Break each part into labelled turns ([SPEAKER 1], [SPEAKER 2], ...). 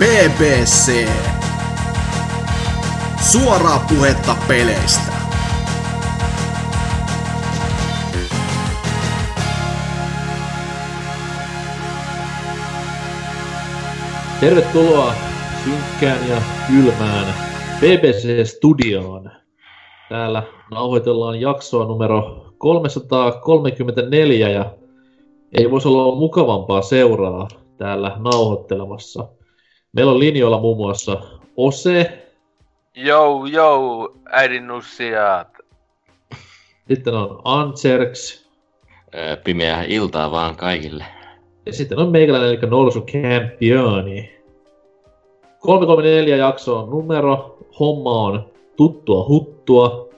[SPEAKER 1] BBC. Suoraa puhetta peleistä.
[SPEAKER 2] Tervetuloa synkkään ja kylmään BBC-studioon. Täällä nauhoitellaan jaksoa numero 334 ja ei voisi olla mukavampaa seuraa täällä nauhoittelemassa. Meillä on linjoilla muun muassa Ose.
[SPEAKER 3] Jou, jou, äidin nussiaat.
[SPEAKER 2] Sitten on Anserks.
[SPEAKER 4] Pimeää iltaa vaan kaikille.
[SPEAKER 2] Ja sitten on meikäläinen, eli Norsu Campioni. 334 jakso on numero. Homma on tuttua huttua.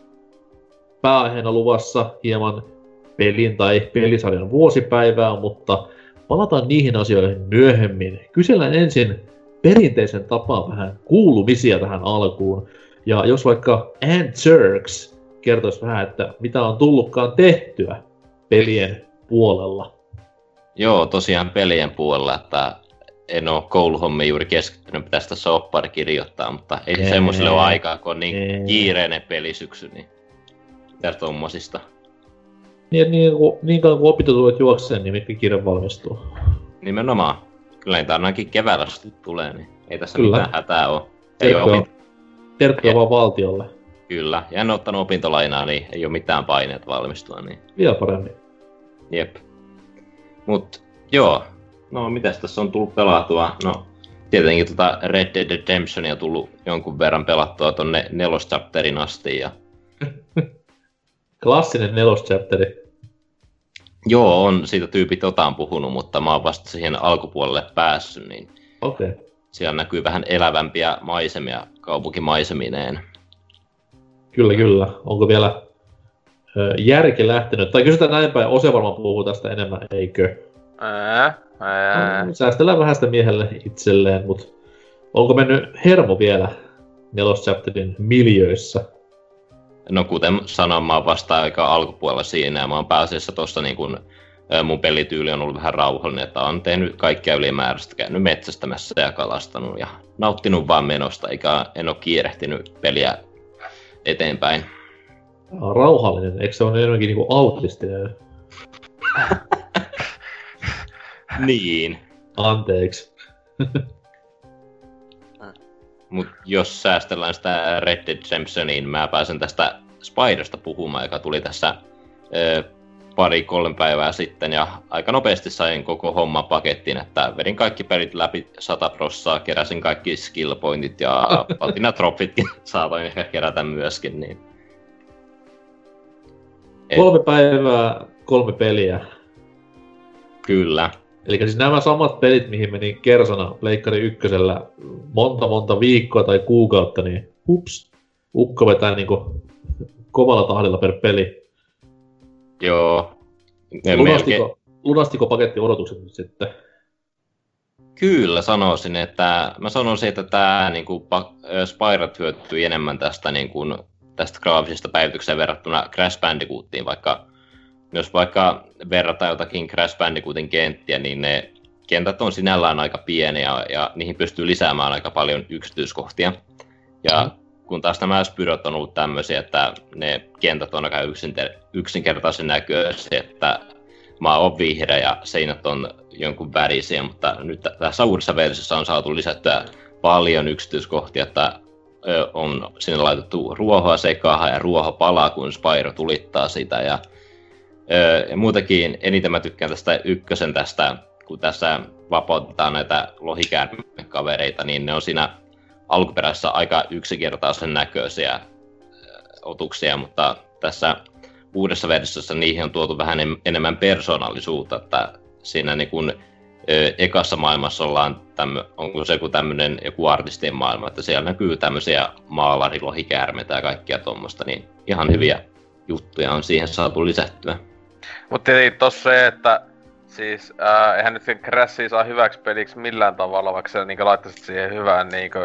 [SPEAKER 2] Pääaiheena luvassa hieman pelin tai pelisarjan vuosipäivää, mutta palataan niihin asioihin myöhemmin. Kysellään ensin perinteisen tapaan vähän kuulumisia tähän alkuun. Ja jos vaikka Ann Jerks kertoisi vähän, että mitä on tullutkaan tehtyä pelien puolella.
[SPEAKER 4] Joo, tosiaan pelien puolella, että en ole kouluhommiin juuri keskittynyt, pitäisi tässä oppari kirjoittaa, mutta ei se semmoiselle ole aikaa, kun on niin kiireinen pelisyksy, niin mitä tommosista.
[SPEAKER 2] Niin, niin, niin kauan kuin opintotuet juokseen, niin mikä kirja valmistuu.
[SPEAKER 4] Nimenomaan. Kyllä niitä ainakin keväällä tulee, niin ei tässä Kyllä. mitään hätää ole. Ei ole opint...
[SPEAKER 2] Terkkuja vaan valtiolle.
[SPEAKER 4] Kyllä, ja en ole ottanut opintolainaa, niin ei ole mitään paineet valmistua. Niin...
[SPEAKER 2] Vielä paremmin.
[SPEAKER 4] Jep. Mut joo, no mitäs tässä on tullut pelatua? No tietenkin tota Red Dead Redemptionia tullut jonkun verran pelattua tonne neloschapterin asti ja...
[SPEAKER 2] Klassinen neloschapteri.
[SPEAKER 4] Joo, on siitä tyypit otaan puhunut, mutta mä oon vasta siihen alkupuolelle päässyt, niin
[SPEAKER 2] okay.
[SPEAKER 4] siellä näkyy vähän elävämpiä maisemia kaupunkimaisemineen.
[SPEAKER 2] Kyllä, kyllä. Onko vielä ö, järki lähtenyt? Tai kysytään näin päin, Ose varmaan puhuu tästä enemmän, eikö?
[SPEAKER 3] Ää, ää.
[SPEAKER 2] No, säästellään vähän sitä miehelle itselleen, mutta onko mennyt hermo vielä neloschapterin miljöissä?
[SPEAKER 4] No kuten sanoin, mä oon vasta aika alkupuolella siinä ja mä oon pääasiassa tossa niin kun, mun pelityyli on ollut vähän rauhallinen, että on tehnyt kaikkea ylimääräistä, käynyt metsästämässä ja kalastanut ja nauttinut vaan menosta, eikä en ole kiirehtinyt peliä eteenpäin.
[SPEAKER 2] Rauhallinen, eikö se ole enemmänkin niinku autistinen?
[SPEAKER 4] niin.
[SPEAKER 2] Anteeksi.
[SPEAKER 4] Mutta jos säästellään sitä Red Dead Redemption, niin mä pääsen tästä Spidersta puhumaan, joka tuli tässä ö, pari-kolme päivää sitten, ja aika nopeasti sain koko homma pakettiin, että vedin kaikki pelit läpi 100 prossaa, keräsin kaikki skill pointit ja platinatropitkin saatoin ehkä kerätä myöskin, niin...
[SPEAKER 2] Kolme päivää, kolme peliä.
[SPEAKER 4] Kyllä.
[SPEAKER 2] Eli siis nämä samat pelit, mihin meni Kersona Pleikkari ykkösellä monta monta viikkoa tai kuukautta, niin hups, ukko vetää niinku kovalla tahdilla per peli.
[SPEAKER 4] Joo.
[SPEAKER 2] lunastiko, melkein... lunastiko paketti odotukset nyt sitten?
[SPEAKER 4] Kyllä sanoisin, että mä sanoisin, että tämä niin kuin, Spyrat hyötyy enemmän tästä, niin kuin, tästä graafisesta päivityksestä verrattuna Crash Bandicootiin, vaikka jos vaikka verrataan jotakin Crash Bandicootin kenttiä, niin ne kentät on sinällään aika pieniä ja niihin pystyy lisäämään aika paljon yksityiskohtia. Ja mm. kun taas nämä Spyrot on ollut tämmöisiä, että ne kentät on aika yksinkertaisen näköisiä, että maa on vihreä ja seinät on jonkun värisiä, mutta nyt tässä uudessa versiossa on saatu lisättyä paljon yksityiskohtia, että on sinne laitettu ruohoa sekaan ja ruoho palaa, kun Spyro tulittaa sitä ja ja muutenkin eniten mä tykkään tästä ykkösen tästä, kun tässä vapautetaan näitä lohikäärmekavereita, niin ne on siinä alkuperäisessä aika yksinkertaisen näköisiä otuksia, mutta tässä uudessa versiossa niihin on tuotu vähän enemmän persoonallisuutta, että siinä niin kun, ekassa maailmassa ollaan, tämmö, onko se joku tämmöinen joku artistien maailma, että siellä näkyy tämmöisiä maalarilohikäärmeitä ja kaikkia tuommoista, niin ihan hyviä juttuja on siihen saatu lisättyä.
[SPEAKER 3] Mutta tietenkin tossa se, että siis ää, eihän nyt Crashia saa hyväksi peliksi millään tavalla, vaikka se niinku laittaisit siihen hyvään niinku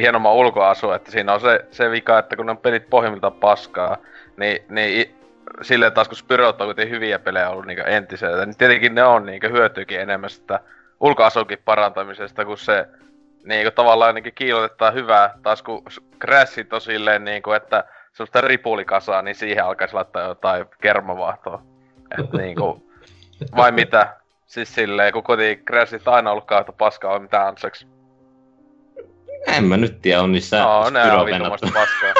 [SPEAKER 3] hienomman ulkoasu, että siinä on se, se vika, että kun on pelit pohjimmiltaan paskaa, niin, niin silleen taas kun Spyrot on kuitenkin hyviä pelejä ollut niinku entiseltä, niin tietenkin ne on niinku hyötyykin enemmän sitä ulkoasunkin parantamisesta kuin se niinku tavallaan ainakin kiilotetaan hyvää, taas kun Crashit on silleen niinku, että semmoista ripulikasaa, niin siihen alkaisi laittaa jotain kermavaahtoa. Et niinku, vai mitä? Siis silleen, kun koti Crashit aina ollut kautta paskaa, on mitä ansaksi.
[SPEAKER 4] En mä nyt tiedä, on niissä
[SPEAKER 3] No, ne on vitumasta paskaa.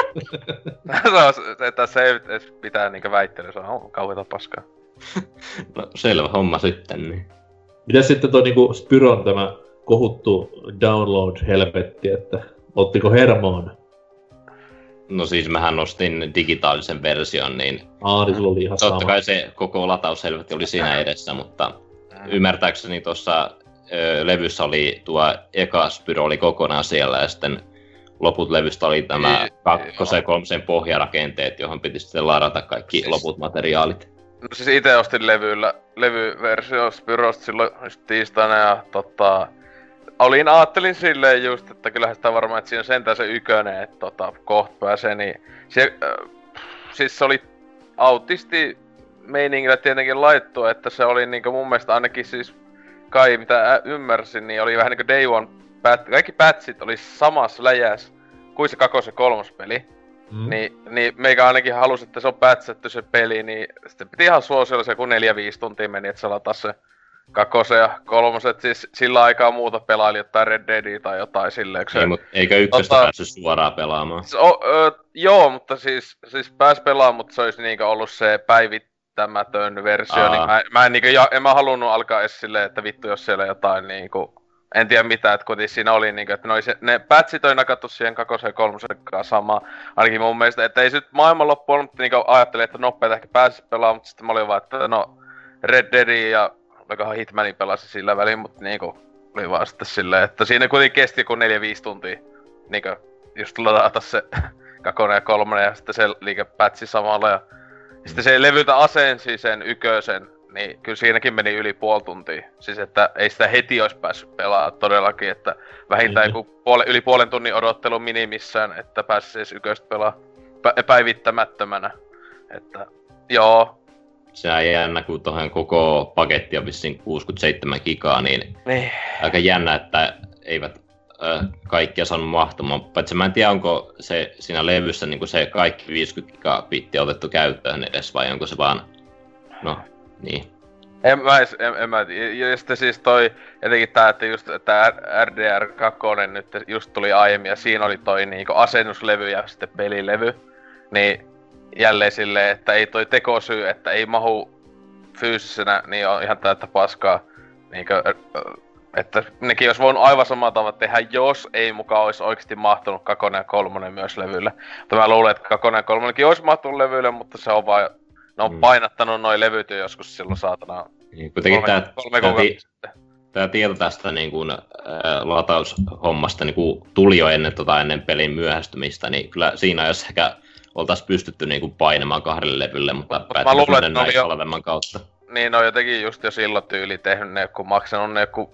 [SPEAKER 3] se on, se, että se ei edes pitää niinkö väittelyä, se on kauheeta paskaa.
[SPEAKER 4] No, selvä homma sitten. Niin.
[SPEAKER 2] Mitäs sitten toi niinku Spyron tämä kohuttu download-helvetti, että ottiko Hermoon?
[SPEAKER 4] No siis mähän ostin digitaalisen version, niin
[SPEAKER 2] Aa, niin sulla oli ihan sama.
[SPEAKER 4] totta kai se koko lataushelvetti oli siinä edessä, mutta ymmärtääkseni tuossa levyssä oli tuo eka Spyro oli kokonaan siellä ja sitten loput levystä oli tämä kakkosen ja kolmosen pohjarakenteet, johon piti sitten ladata kaikki
[SPEAKER 3] Siis-
[SPEAKER 4] loput materiaalit.
[SPEAKER 3] No siis itse ostin levyllä, levyversio Spyrosta silloin just tiistaina ja tota... Olin, ajattelin silleen just, että kyllähän sitä varmaan, että siinä on sentään se ykönen, että tota, kohta pääsee, niin... Se, äh, siis se oli autisti meiningillä tietenkin laittu, että se oli niinku mun mielestä ainakin siis kai mitä ymmärsin, niin oli vähän niinku Day One, pat, kaikki patchit oli samassa läjäs kuin se kakos- ja kolmospeli.
[SPEAKER 2] Mm.
[SPEAKER 3] Niin, niin meikä ainakin halusi, että se on pätsätty se peli, niin sitten piti ihan suosiolla se, kun neljä viisi tuntia meni, että selata se kakkosen ja kolmoset, siis sillä aikaa muuta pelaili jotain Red Deadia tai jotain silleen.
[SPEAKER 4] Ei, mut, eikä ykköstä
[SPEAKER 3] Tota-
[SPEAKER 4] päässyt suoraan pelaamaan.
[SPEAKER 3] Se o, ö, joo, mutta siis, siis pääs pelaamaan, mutta se olisi niinkö ollut se päivittämätön versio,
[SPEAKER 4] Aa.
[SPEAKER 3] niin mä, mä en, niinkö, ja, en mä halunnut alkaa edes silleen, että vittu jos siellä jotain niinku, en tiedä mitä, että kuitenkin siinä oli niinkö, että ne, oli se, ne patchit oli nakattu siihen kakosen ja kolmosen kanssa samaa, ainakin mun mielestä, että ei se nyt maailmanloppu ollut, mutta niinkö ajattelin, että nopeita ehkä pääsisi pelaamaan, mutta sitten mä olin vaan, että no Red Deadin ja olikohan Hitmanin pelasi sillä väliin, mutta niinku oli vaan sitten silleen, että siinä kuitenkin kesti joku 4-5 tuntia niinkö just ladata se kakonen ja kolmonen ja sitten se liikepätsi samalla ja sitten se levytä asensi sen ykösen, niin kyllä siinäkin meni yli puoli tuntia. Siis että ei sitä heti olisi päässyt pelaamaan todellakin, että vähintään
[SPEAKER 2] Mhm.
[SPEAKER 3] joku puole, yli puolen tunnin odottelu minimissään, että pääsisi edes yköstä pelaa pä- päivittämättömänä. Että joo,
[SPEAKER 4] Se on jännä, kun tuohon koko paketti on vissiin 67 gigaa, niin
[SPEAKER 3] niin.
[SPEAKER 4] aika jännä, että eivät ö, kaikkia saanut mahtumaan. Paitsi mä en tiedä, onko se siinä levyssä niin se kaikki 50 gigabittiä otettu käyttöön edes, vai onko se vaan... No, niin.
[SPEAKER 3] En mä, edes- en, en mä, ja- ja sitten siis toi, jotenkin tää, että just tää RDR2 nyt just tuli aiemmin ja siinä oli toi niinku asennuslevy ja sitten pelilevy. Niin jälleen silleen, että ei toi tekosyy, että ei mahu fyysisenä, niin on ihan täyttä paskaa. Niinkö, että nekin olisi voinut aivan samalla tavalla tehdä, jos ei mukaan olisi oikeasti mahtunut kakonen ja kolmonen myös levylle. Mutta mä luulen, että kakonen ja kolmonenkin olisi mahtunut levylle, mutta se on vaan, ne on
[SPEAKER 4] Mm.
[SPEAKER 3] painattanut noin levyt jo joskus silloin saatana
[SPEAKER 4] niin kuitenkin
[SPEAKER 3] kolme,
[SPEAKER 4] tämä,
[SPEAKER 3] kolme
[SPEAKER 4] tämä, ti- tämä tieto tästä niin kuin, ä, lataushommasta niin kuin tuli jo ennen, tota, ennen pelin myöhästymistä, niin kyllä siinä jos ehkä oltaisiin pystytty niin kuin painamaan kahdelle levylle, mutta päätin
[SPEAKER 3] luulen,
[SPEAKER 4] mennä
[SPEAKER 3] että oli
[SPEAKER 4] näin
[SPEAKER 3] jo-
[SPEAKER 4] halvemman kautta.
[SPEAKER 3] Niin ne on jotenkin just jo silloin tyyli tehnyt ne, kun maksanut ne joku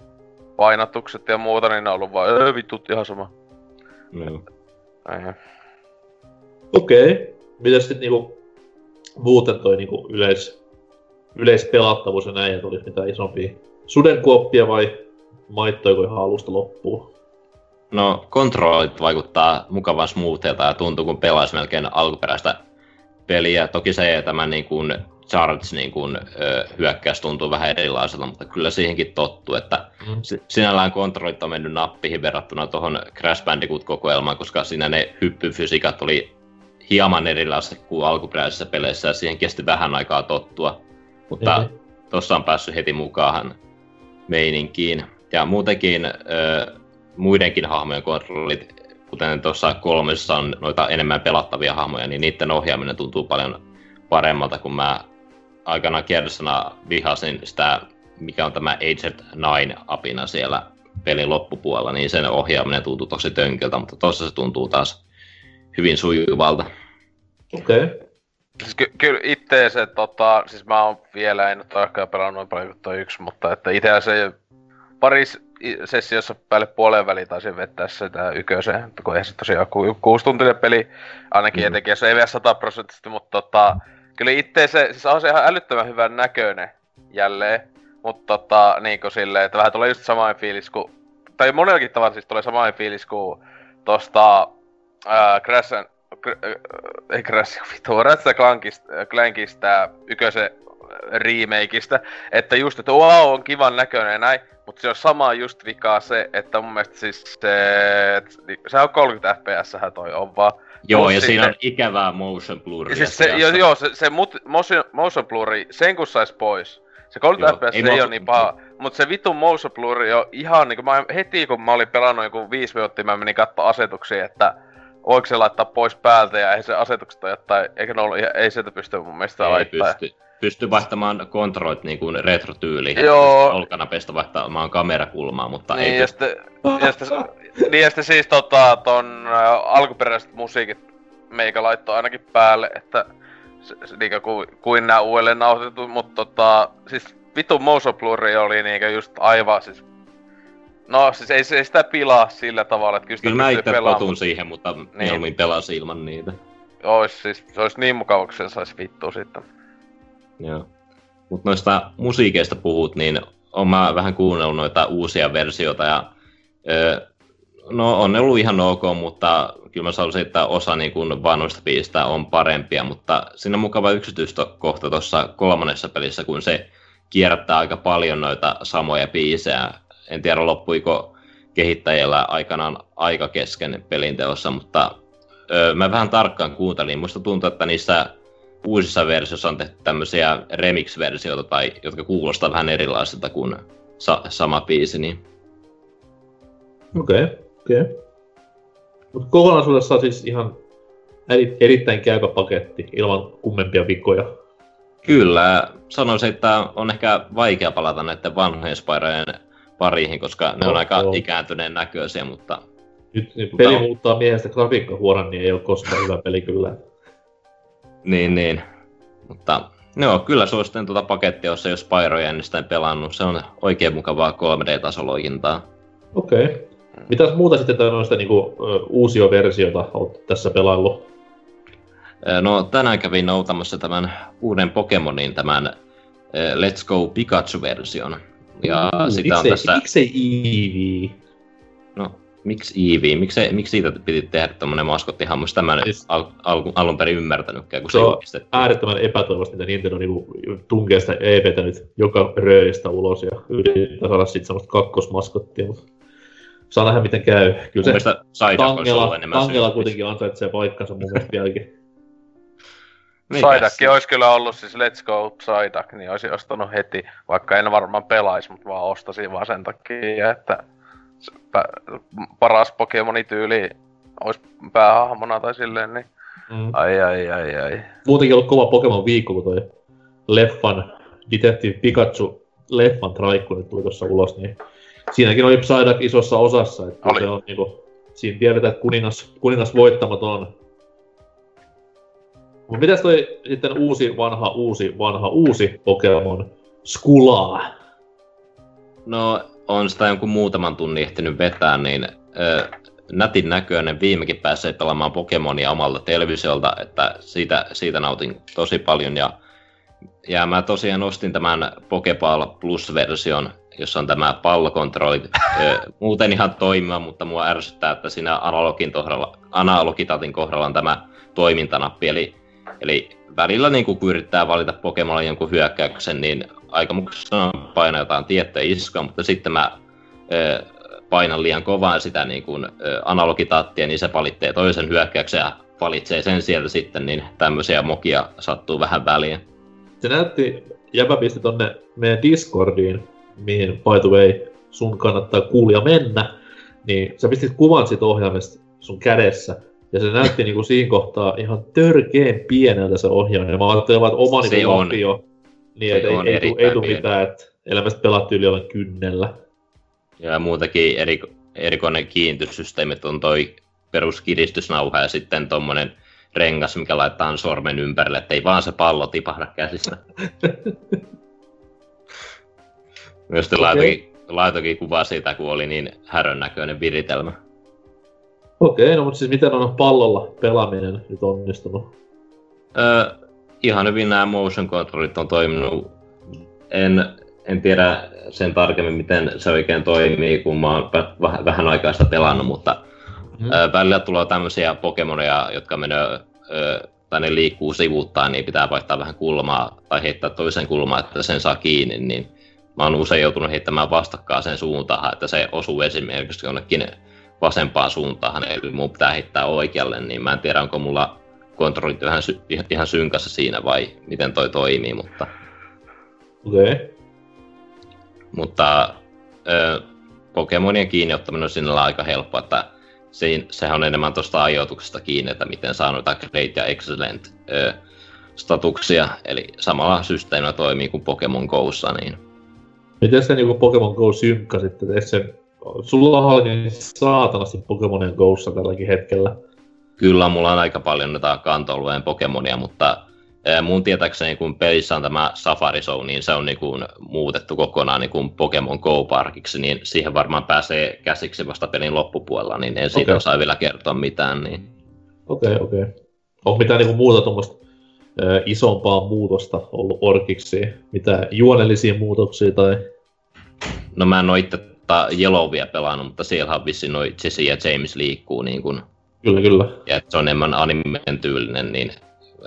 [SPEAKER 3] painatukset ja muuta, niin ne on ollut vaan, öö vitut ihan sama.
[SPEAKER 4] No.
[SPEAKER 3] Eihän.
[SPEAKER 2] Okei. Okay. Mitäs sitten niinku muuten toi niinku yleis, yleispelattavuus ja näin, että olisi mitään isompia sudenkuoppia vai maittoiko ihan alusta loppuun?
[SPEAKER 4] No, kontrollit vaikuttaa mukavan smoothilta ja tuntuu, kun pelaisi melkein alkuperäistä peliä. Toki se tämä niin kuin charge niin kuin, ö, hyökkäys tuntuu vähän erilaiselta, mutta kyllä siihenkin tottuu, että
[SPEAKER 2] Mm.
[SPEAKER 4] si- sinällään kontrollit on mennyt nappiin verrattuna tuohon Crash Bandicoot-kokoelmaan, koska siinä ne hyppyfysiikat oli hieman erilaiset kuin alkuperäisissä peleissä ja siihen kesti vähän aikaa tottua. Mutta
[SPEAKER 2] Mhm.
[SPEAKER 4] tuossa on päässyt heti mukaan meininkiin. Ja muutenkin ö, muidenkin hahmojen kontrollit, kuten tuossa kolmessa on noita enemmän pelattavia hahmoja, niin niiden ohjaaminen tuntuu paljon paremmalta, kun mä aikanaan kierrossana vihasin sitä, mikä on tämä Agent 9-apina siellä pelin loppupuolella, niin sen ohjaaminen tuntuu tosi tönköltä, mutta tuossa se tuntuu taas hyvin sujuvalta.
[SPEAKER 2] Okei. Okay.
[SPEAKER 3] Siis ky- kyllä itse se tota, siis mä oon vielä, en ole ehkä pelannut noin paljon kuin toi yksi, mutta että itse se pari s- i- sessiossa päälle puoleen väliin taisin vettää sitä ykösen, että kun eihän se tosiaan ku, kuustuntinen peli, ainakin
[SPEAKER 4] Mm.
[SPEAKER 3] etenkin, jos ei vielä sataprosenttisesti, mutta tota, kyllä itse se, siis on se ihan älyttömän hyvän näköinen jälleen, mutta tota, niin kuin silleen, että vähän tulee just samoin fiilis kuin tai monellakin tavalla siis tulee sama fiilis kuin tosta ää, Crash and, äh, ei Crash, vittu, Ratchet Clankista, Clankista remakeista, että just, että wow, on kivan näköinen ja näin, mutta se on sama just vikaa se, että mun mielestä siis se, se on 30 fps toi on vaan.
[SPEAKER 4] Joo, ja siinä on ikävää motion blurria.
[SPEAKER 3] Siis se, joo, joo, se, se mut, motion, motion blurri, sen kun sais pois. Se 30 fps ei, ei ole niin paha, mutta se vitun motion blurri on ihan niinku, mä heti kun mä olin pelannut joku 5 minuuttia, mä menin katsoa asetuksia, että voiko se laittaa pois päältä ja ei se asetukset ole jotain, eikä ne ollut, ei sieltä pysty mun mielestä ei laittaa.
[SPEAKER 4] Pysty pystyy vaihtamaan kontrollit niin kuin retro-tyyliin.
[SPEAKER 3] Joo.
[SPEAKER 4] Olkanapesta vaihtamaan kamerakulmaa, mutta
[SPEAKER 3] niin,
[SPEAKER 4] ei
[SPEAKER 3] ja sitten, ja sitten, niin ja sitten siis tota, ton äh, alkuperäiset musiikit meikä laittoi ainakin päälle, että se, se, niinkö kuin, kuin nää uudelleen nauhoitettu, mutta tota, siis vittu motion blurri oli niinkö just aivan siis No siis ei, ei sitä pilaa sillä tavalla, että kyllä,
[SPEAKER 4] kyllä mä itse totun siihen, mutta niin. mieluummin pelasin ilman niitä.
[SPEAKER 3] Ois siis, se olisi niin mukava, kun sen saisi vittua sitten.
[SPEAKER 4] Joo. Mutta noista musiikeista puhut, niin on mä vähän kuunnellut noita uusia versioita ja öö, no on ne ollut ihan ok, mutta kyllä mä sanoisin, että osa niin kuin vanhoista biisistä on parempia, mutta siinä on mukava yksityiskohta tuossa kolmannessa pelissä, kun se kierrättää aika paljon noita samoja biisejä. En tiedä loppuiko kehittäjillä aikanaan aika kesken pelinteossa, mutta öö, mä vähän tarkkaan kuuntelin. Musta tuntuu, että niissä uusissa versioissa on tehty tämmöisiä remix-versioita, tai, jotka kuulostaa vähän erilaisilta kuin sa- sama biisi. Niin...
[SPEAKER 2] Okei, okay, okei. Okay. Mutta kokonaisuudessaan siis ihan eri, erittäin käypä paketti ilman kummempia vikoja.
[SPEAKER 4] Kyllä, sanoisin, että on ehkä vaikea palata näiden vanhojen Spyrojen pariin, koska ne on oh, aika oh. ikääntyneen näköisiä, mutta...
[SPEAKER 2] Nyt mutta peli on... muuttaa miehestä grafiikkahuoran, niin ei ole koskaan hyvä peli kyllä.
[SPEAKER 4] Niin, niin. Mutta joo, kyllä suosittelen tuota pakettia, jos ei ole Spyroja ennestään pelannut. Se on oikein mukavaa 3D-tasoloikintaa.
[SPEAKER 2] Okei. Okay. Mitäs muuta sitten noista niinku, uusia versioita olet tässä pelaillut?
[SPEAKER 4] No tänään kävin noutamassa tämän uuden Pokemonin, tämän Let's Go Pikachu-version. Ja mm, sitä
[SPEAKER 2] miksei,
[SPEAKER 4] on tässä...
[SPEAKER 2] Miksei Eevee?
[SPEAKER 4] No, miksi Eevee? Miksi, miksi siitä piti tehdä tämmönen maskottihammas? Tämä en siis, al, al, alun perin ymmärtänytkään, kun se, se on
[SPEAKER 2] äärettömän epätoivosti, mitä Nintendo niinku tunkee sitä EVtä nyt joka rööristä ulos ja yrittää saada sitten semmoista kakkosmaskottia, mutta saa nähdä miten käy.
[SPEAKER 4] Kyllä se Tangela,
[SPEAKER 2] Tangela kuitenkin ansaitsee paikkansa mun mielestä vieläkin.
[SPEAKER 3] Psyduck olisi kyllä ollut siis Let's Go Psyduck, niin olisi ostanut heti, vaikka en varmaan pelaisi, mutta vaan ostasin vaan sen takia, että paras Pokemoni-tyyli olisi päähahmona tai silleen, niin mm. ai ai ai ai.
[SPEAKER 2] Muutenkin ollut kova Pokemon viikko, kun toi leffan Detective Pikachu leffan traikku nyt tuli tuossa ulos, niin siinäkin oli Psyduck isossa osassa, että oli. se on niinku, siinä tiedetään, että kuningas, kuningas voittamaton. Mutta mitäs toi sitten uusi, vanha, uusi, vanha, uusi Pokemon Skulaa?
[SPEAKER 4] No, on sitä jonkun muutaman tunnin ehtinyt vetää, niin ö, nätin näköinen viimekin pääsee pelaamaan Pokemonia omalta televisiolta, että siitä, siitä nautin tosi paljon. Ja, ja mä tosiaan ostin tämän Pokeball Plus-version, jossa on tämä pallokontrolli. muuten ihan toimiva, mutta mua ärsyttää, että siinä analogin kohdalla, analogitatin kohdalla on tämä toimintanappi. Eli, eli välillä niin kun yrittää valita Pokemonille jonkun hyökkäyksen, niin aikomuksena painaa jotain tiettyä iskaa, mutta sitten mä ö, painan liian kovaa sitä niin kuin, ö, analogitattia, niin se valitsee toisen hyökkäyksen ja valitsee sen sieltä sitten, niin tämmöisiä mokia sattuu vähän väliin.
[SPEAKER 2] Se näytti, jäpä pisti tonne meidän Discordiin, mihin by the way sun kannattaa kuulia mennä, niin sä pistit kuvan siitä ohjaimesta sun kädessä, ja se näytti niinku siinä kohtaa ihan törkeen pieneltä se ohjaaja. Ja mä ajattelin vaan, että oma se niinku on. jo niin, ei, ei, ei, ei tule mitään, että elämästä pelattu yli olen kynnellä.
[SPEAKER 4] Ja muutakin eri, erikoinen kiinnityssysteemi on toi peruskiristysnauha ja sitten tommonen rengas, mikä laittaa sormen ympärille, ettei vaan se pallo tipahda käsistä. Myös okay. laitokin, laitokin kuvaa siitä, kun oli niin härön näköinen viritelmä.
[SPEAKER 2] Okei, okay, no mutta siis miten on pallolla pelaaminen nyt onnistunut?
[SPEAKER 4] Öö, ihan hyvin nämä motion controlit on toiminut. En, en tiedä sen tarkemmin, miten se oikein toimii, kun mä oon vähän, vähän aikaa sitä pelannut, mutta mm. ö, välillä tulee tämmöisiä Pokemonia, jotka menee, ö, tai ne liikkuu sivuuttaan, niin pitää vaihtaa vähän kulmaa tai heittää toisen kulmaa, että sen saa kiinni, niin mä oon usein joutunut heittämään vastakkaan sen suuntaan, että se osuu esimerkiksi jonnekin vasempaan suuntaan, eli mun pitää heittää oikealle, niin mä en tiedä, onko mulla kontrollit ihan, sy- ihan synkassa siinä vai miten toi toimii, mutta...
[SPEAKER 2] Okei. Okay.
[SPEAKER 4] Mutta ö, Pokemonien kiinni ottaminen on sinällä aika helppo, että se, sehän on enemmän tuosta ajoituksesta kiinni, että miten saa noita Great ja Excellent ö, statuksia, eli samalla systeemillä toimii kuin Pokemon Go'ssa, niin...
[SPEAKER 2] Miten se niinku Pokemon Go sitten, että sen... Sulla on niin saatanasti Pokemonien Go'ssa tälläkin hetkellä.
[SPEAKER 4] Kyllä, mulla on aika paljon näitä kantoalueen Pokemonia, mutta mun tietääkseni kun pelissä on tämä Safari Show, niin se on niin kuin muutettu kokonaan niin kuin Pokemon Go-parkiksi, niin siihen varmaan pääsee käsiksi vasta pelin loppupuolella, niin en siitä okay. osaa vielä kertoa mitään. Niin...
[SPEAKER 2] Okei, okay, okei. Okay. Onko mitään niin kuin muuta tuommoista äh, isompaa muutosta ollut orkiksi? Mitä juonellisia muutoksia tai...
[SPEAKER 4] No mä en ole itse Yellowia pelannut, mutta siellä on vissiin noin Jesse ja James liikkuu niin kuin
[SPEAKER 2] Kyllä, kyllä.
[SPEAKER 4] Ja että se on enemmän animen tyylinen, niin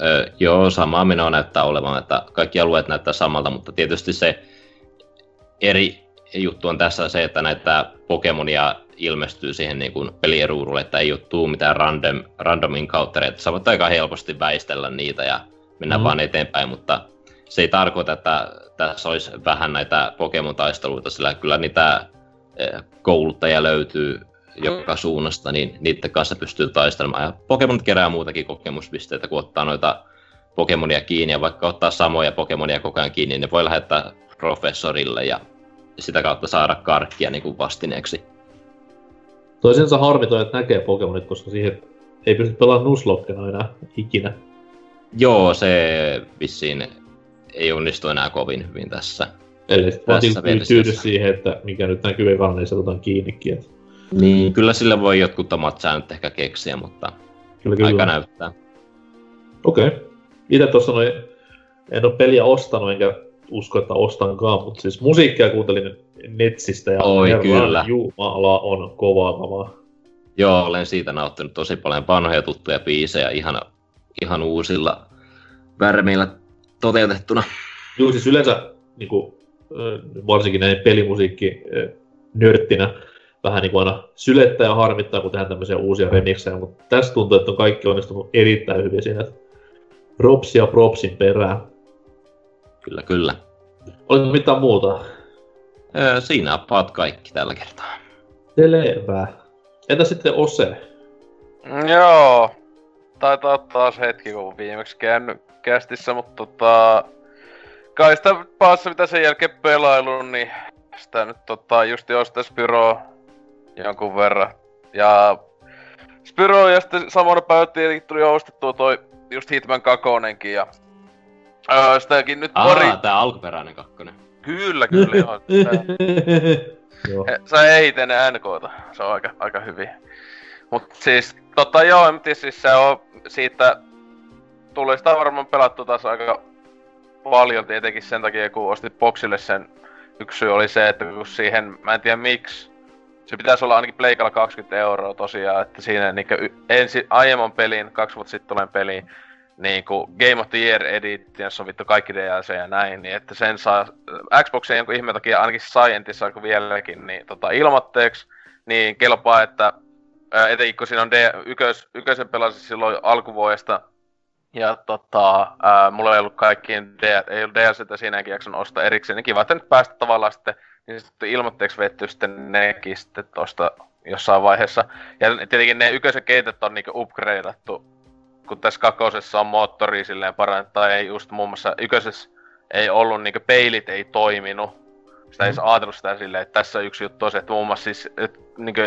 [SPEAKER 4] öö, joo, samaa menoa näyttää olevan, että kaikki alueet näyttää samalta, mutta tietysti se eri juttu on tässä se, että näitä Pokemonia ilmestyy siihen niin kuin pelien ruudulle, että ei ole mitään random, random encountereita. Sä voit aika helposti väistellä niitä ja mennä mm. vaan eteenpäin, mutta se ei tarkoita, että tässä olisi vähän näitä Pokemon-taisteluita, sillä kyllä niitä kouluttajia löytyy joka suunnasta, niin niiden kanssa pystyy taistelemaan. Ja Pokemon kerää muutakin kokemuspisteitä, kun ottaa noita Pokemonia kiinni, ja vaikka ottaa samoja Pokemonia koko ajan kiinni, niin ne voi lähettää professorille ja sitä kautta saada karkkia niin kuin vastineeksi.
[SPEAKER 2] Toisensa harmi toi, että näkee Pokemonit, koska siihen ei pysty pelaamaan Nuzlockena enää ikinä.
[SPEAKER 4] Joo, se vissiin ei onnistu enää kovin hyvin tässä.
[SPEAKER 2] Eli vaan tyydy siihen, että mikä nyt näkyy ekana, niin otetaan kiinnikin. Että...
[SPEAKER 4] Niin, kyllä sille voi jotkut omat säännöt ehkä keksiä, mutta kyllä, kyllä. aika näyttää.
[SPEAKER 2] Okei. Okay. Itse tuossa noin, en ole peliä ostanut, enkä usko, että ostankaan, mutta siis musiikkia kuuntelin Netsistä ja
[SPEAKER 4] Oi, kyllä.
[SPEAKER 2] Jumala on kovaa kamaa.
[SPEAKER 4] Joo, olen siitä nauttinut tosi paljon vanhoja tuttuja biisejä ihan, ihan uusilla värmeillä toteutettuna.
[SPEAKER 2] Joo, siis yleensä niin kuin, varsinkin näin pelimusiikki nörttinä, vähän niin kuin aina sylettää ja harmittaa, kun tehdään tämmöisiä uusia remiksejä, mutta tässä tuntuu, että on kaikki onnistunut erittäin hyvin siinä, että props ja propsin perään.
[SPEAKER 4] Kyllä, kyllä.
[SPEAKER 2] Oliko mitään muuta?
[SPEAKER 4] Öö, siinä on kaikki tällä kertaa.
[SPEAKER 2] Selvä. Entä sitten Ose?
[SPEAKER 3] Joo. Taitaa taas hetki, kun viimeksi käynyt kästissä, mutta tota... Kai sitä paassa, mitä sen jälkeen pelailun, niin sitä nyt tota, just ostas Spyro jonkun verran. Ja Spyro ja sitten samana päivänä tuli ostettua toi just Hitman kakonenkin ja öö, sitäkin nyt
[SPEAKER 4] Aa, pari... tää alkuperäinen kakkonen.
[SPEAKER 3] Kyllä, kyllä, joo. joo. Sä ei ennen NKta, se on aika, aika hyvin. Mut siis, tota joo, en tiedä, siis se on siitä... Tuli sitä varmaan pelattu taas aika paljon tietenkin sen takia, kun ostit boksille sen yksi syy oli se, että kun siihen, mä en tiedä miksi, se pitäisi olla ainakin Pleikalla 20 euroa tosiaan, että siinä niinku ensi, aiemman pelin, kaksi vuotta sitten tulen peliin, niin kuin Game of the Year jossa on vittu kaikki DLC ja näin, niin että sen saa, Xboxia jonkun ihmeen takia ainakin Scientissa kun vieläkin, niin tota, ilmoitteeksi, niin kelpaa, että etenkin kun siinä on D, ykös, ykösen silloin alkuvuodesta, ja tota, ää, mulla ei ollut kaikkien D, ei ollut DLCtä siinäkin jakson ostaa erikseen, niin kiva, että nyt päästä tavallaan sitten niin sitten ilmoitteeksi vetty sitten nekin sitten tosta jossain vaiheessa. Ja tietenkin ne yköisen keitet on niinku upgradeattu, kun tässä kakosessa on moottori silleen parannettu, tai ei just muun muassa yköisessä ei ollut niinku peilit ei toiminut. Sitä ei mm. ajatellut sitä silleen, että tässä on yksi juttu on se, että muun muassa siis, et, niinku,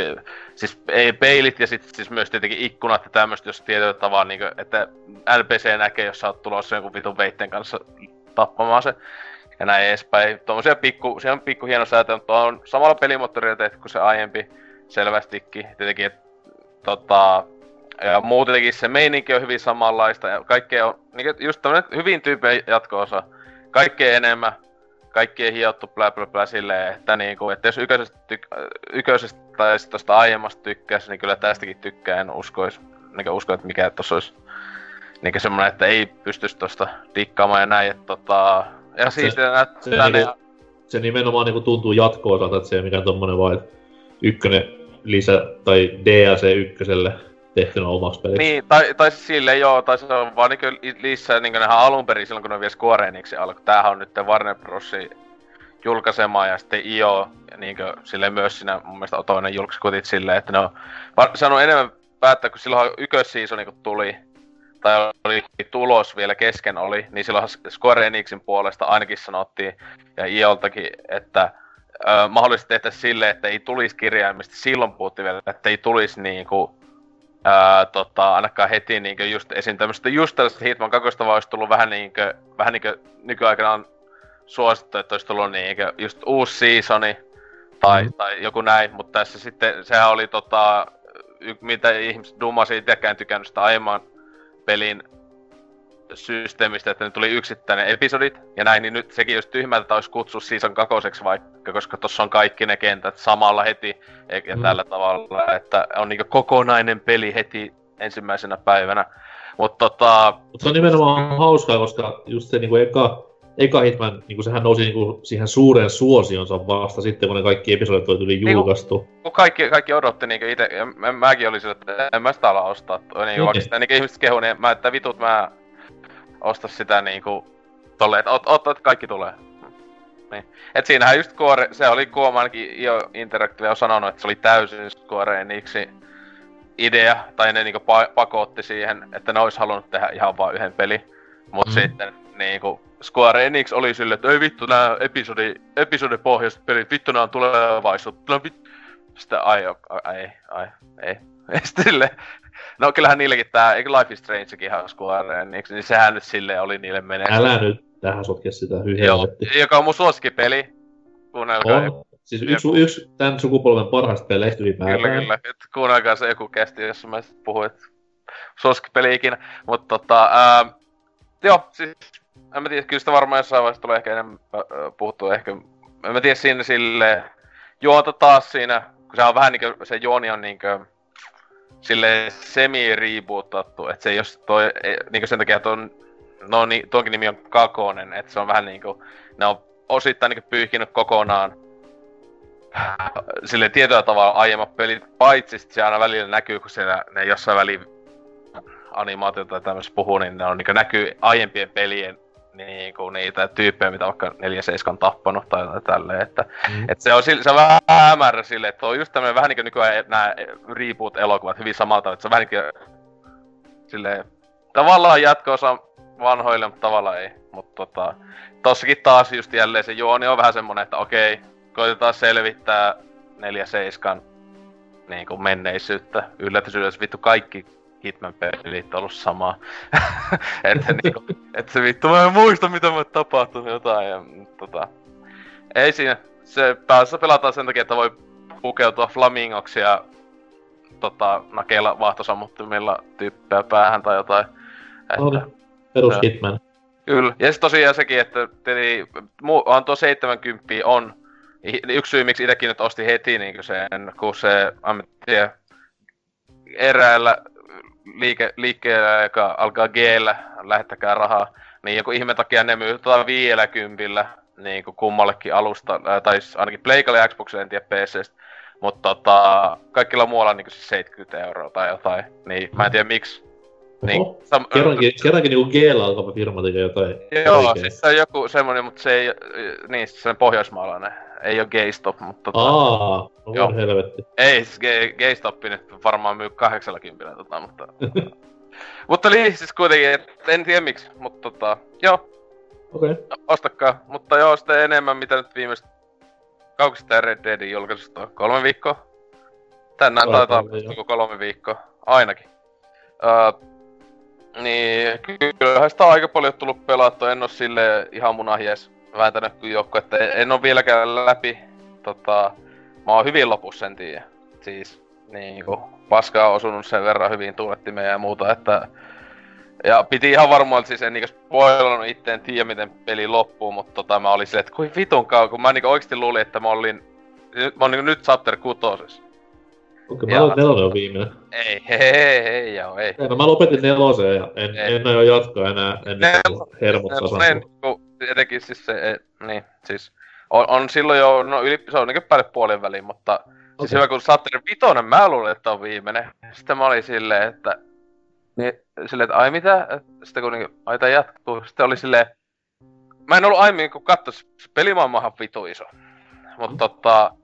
[SPEAKER 3] siis ei peilit ja sitten siis myös tietenkin ikkunat ja tämmöistä, jos tietyllä tavalla, niinku, että LPC näkee, jos sä oot tulossa jonkun vitun veitten kanssa tappamaan se ja näin edespäin. Tuommoisia pikku, se on pikku hieno säätö, mutta on samalla pelimoottorilla tehty kuin se aiempi selvästikin. Tietenkin, että tota, ja muutenkin se meininki on hyvin samanlaista ja kaikkea on, niin just tämmönen hyvin tyyppi jatko-osa. Kaikkea enemmän, kaikki ei hiottu blä blä blä silleen, että niinku, että jos yköisestä, tyk- yköisestä tai sit tosta aiemmasta tykkäs, niin kyllä tästäkin tykkää, en uskois, niin usko, että mikä tossa olisi niin semmonen, että ei pystyisi tosta dikkaamaan ja näin, että tota... Ja
[SPEAKER 2] Se-
[SPEAKER 3] siis
[SPEAKER 2] Se,
[SPEAKER 3] nää,
[SPEAKER 2] niinku, se nimenomaan niinku tuntuu jatko-osalta, että se ei mikään tommonen vaan ykkönen lisä tai DLC ykköselle tehtynä omaksi peliksi.
[SPEAKER 3] Niin, tai, tai siis silleen joo, tai se on vaan niinkö li- lisää niinkö nehän alun perin silloin kun ne vielä Square Enixin alkoi. Tämähän on nyt Warner Brosin julkaisema ja sitten IO ja niinkö silleen myös siinä mun mielestä toinen julkiskutit silleen, että ne on saanut enemmän päättää, kun silloin ykkösseasoni kun tuli, tai oli tulos vielä kesken oli, niin silloin Square Enixin puolesta ainakin sanottiin, ja IOltakin, että ö, mahdollisesti tehtäisiin silleen, että ei tulisi kirjaimista, silloin puhuttiin vielä, että ei tulisi niinku ää, tota, ainakaan heti niinkö just esiin tämmöstä, just tällaista Hitman 2 vaan olisi tullut vähän niinkö, vähän niinkö nykyaikana on suosittu, että olisi tullut niinkö just uusi seasoni, tai,
[SPEAKER 2] Mm.
[SPEAKER 3] tai joku näin, mutta tässä sitten, sehän oli tota, mitä ihmiset dummasi itsekään tykännyt sitä aiemman pelin systeemistä, että ne tuli yksittäinen episodit ja näin, niin nyt sekin olisi tyhmältä, että olisi kutsu season kakoseksi vaikka, koska tuossa on kaikki ne kentät samalla heti ja
[SPEAKER 2] Mm.
[SPEAKER 3] tällä tavalla, että on niinku kokonainen peli heti ensimmäisenä päivänä. Mutta tota,
[SPEAKER 2] Mutta se on nimenomaan hauskaa, koska just se niinku eka, eka Hitman, niinku sehän nousi niinku siihen suureen suosionsa vasta sitten, kun ne kaikki episodit oli tuli
[SPEAKER 3] Niinku-
[SPEAKER 2] julkaistu.
[SPEAKER 3] kun kaikki, kaikki odotti niinku ite, ja mä, mäkin olin sillä, että en mä sitä ala ostaa. Niin,
[SPEAKER 2] Niin.
[SPEAKER 3] vaikka sitä niinku ihmiset kehuu, niin mä, että vitut mä osta sitä niinku tolleen, että ot, ot, ot, kaikki tulee. Niin. Et siinähän just Square, se oli Kuoma ainakin jo Interactive on sanonut, että se oli täysin Square Enixin idea, tai ne niinku pa- pakotti siihen, että ne olisi halunnut tehdä ihan vain yhden pelin. Mut
[SPEAKER 2] mm.
[SPEAKER 3] sitten niinku Square Enix oli silleen, että ei vittu nää episodi, episodipohjaiset pelit, vittu nää on tulevaisuutta. No vit... Sitten ai, ai, ei, ai, ei. Sitten silleen, no kyllähän niillekin tää, eikö Life is Strangekin ihan Square Enix, niin sehän nyt silleen oli niille menestys.
[SPEAKER 2] Älä nyt tähän sotke sitä
[SPEAKER 3] Joo,
[SPEAKER 2] hyhelvetti.
[SPEAKER 3] joka on mun suosikkipeli. Kuunnelkaa.
[SPEAKER 2] On. Siis yksi, yksi tämän sukupolven parhaista peleistä ylipäätään.
[SPEAKER 3] Kyllä, kyllä. Et kuunnelkaa se joku kästi, jossa mä puhuin, että suosikkipeli ikinä. Mutta tota, ää, joo, siis en mä tiedä, kyllä sitä varmaan jossain vaiheessa tulee ehkä enemmän puhuttua ehkä. En mä tiedä siinä sille juonta taas siinä, kun se on vähän niinkö, se juoni on niinkö sille semi-rebootattu, että se ei jos toi, niinkö sen takia, että on, no niin, tuonkin nimi on Kakonen, että se on vähän niinku, ne on osittain niinkö pyyhkinyt kokonaan sille tietyllä tavalla aiemmat pelit, paitsi se aina välillä näkyy, kun siellä ne jossain väliin animaatiota tai tämmöisessä puhuu, niin ne on niin näkyy aiempien pelien niin kuin niitä tyyppejä, mitä vaikka 47 on tappanut tai jotain tälleen, että
[SPEAKER 2] Mm.
[SPEAKER 3] et se on, se on vähän hämärä sille, että on just tämmönen vähän niinku nykyään nämä reboot-elokuvat hyvin samalta, että se on vähän niinku silleen, tavallaan jatko-osa vanhoille, mutta tavallaan ei. Mutta tota, tossakin taas just jälleen se juoni on vähän semmonen, että okei, koitetaan selvittää 47 niin kuin menneisyyttä. Yllätys yllätys, vittu kaikki Hitman-pelit on ollut samaa. että niinku, et se vittu, mä en muista mitä mä tapahtunut jotain ja mm, tota... Ei siinä, se päässä pelataan sen takia, että voi pukeutua flamingoksi ja tota, nakeilla vaahtosammuttimilla tyyppejä päähän tai jotain. Että.
[SPEAKER 2] Perus. Hitman.
[SPEAKER 3] Kyllä. Ja sitten tosiaan sekin, että teli, on tuo 70 on yksi syy, miksi itsekin nyt osti heti niin sen, kun se, en tiedä, eräällä liike, liikkeellä, joka alkaa g lähettäkää rahaa, niin joku ihme takia ne myy tota vielä kympillä niin kuin kummallekin alusta, ää, tai siis ainakin Pleikalle ja Xboxille, en tiedä PCstä, mutta tota, kaikilla muualla on niin siis 70 euroa tai jotain, niin mä en tiedä miksi. Niin,
[SPEAKER 2] Oho.
[SPEAKER 3] sam-
[SPEAKER 2] Kerrankin, kerrankin niinku G-llä alkava firma tekee jotain
[SPEAKER 3] Joo,
[SPEAKER 2] oikein.
[SPEAKER 3] siis se on joku semmonen, mutta se ei, niin se on pohjoismaalainen. Ei oo GameStop, mutta tota,
[SPEAKER 2] Aa, no
[SPEAKER 3] Joo.
[SPEAKER 2] helvetti.
[SPEAKER 3] ei siis GameStop nyt varmaan myy 80 tota, mutta... mutta niin, siis kuitenkin, et en tiedä miksi, mutta tota, joo,
[SPEAKER 2] Okei. Okay.
[SPEAKER 3] ostakaa. Mutta joo, sitten enemmän mitä nyt viimeistä kaukista Red Deadin julkaisusta on kolme viikkoa. Tänään
[SPEAKER 2] Taitaa olla,
[SPEAKER 3] joku kolme viikkoa, ainakin. Uh, niin, kyllähän sitä on aika paljon tullut pelattua, en oo sille ihan munahies vääntänyt joku, että en- en oo vieläkään läpi. Tota, mä oon hyvin lopussa, en tiedä. Siis, niinku, paskaa on osunut sen verran hyvin tuulettimeen ja muuta, että Ja piti ihan varmaan, että siis en niinku spoilannut itteen tiedä miten peli loppuu, mutta tota mä olin silleen, että kuin vitun kauan, kun mä niinku oikeesti luulin, että mä olin, mä olin niinku nyt chapter kutosessa.
[SPEAKER 2] Okei, mä olen nelonen on viimeinen.
[SPEAKER 3] Ei, hei, hei, hei, joo, ei.
[SPEAKER 2] Ei, no mä lopetin nelosen ja en,
[SPEAKER 3] Ei.
[SPEAKER 2] en aio jatkaa enää ennen kuin hermot
[SPEAKER 3] Nelonen,
[SPEAKER 2] tasantuu.
[SPEAKER 3] Etenkin siis se, et, niin, siis on, on silloin jo, no yli, se on niinku päälle puolin väliin, mutta okay. siis hyvä kun Chapter 5, mä luulin, että on viimeinen. Sitten mä olin silleen, että, niin, silleen, että ai mitä, sitten kun niinku, ai tää jatkuu, sitten oli silleen, mä en ollut aiemmin kun katso, se pelimaailma on ihan vitu iso. Mutta tota,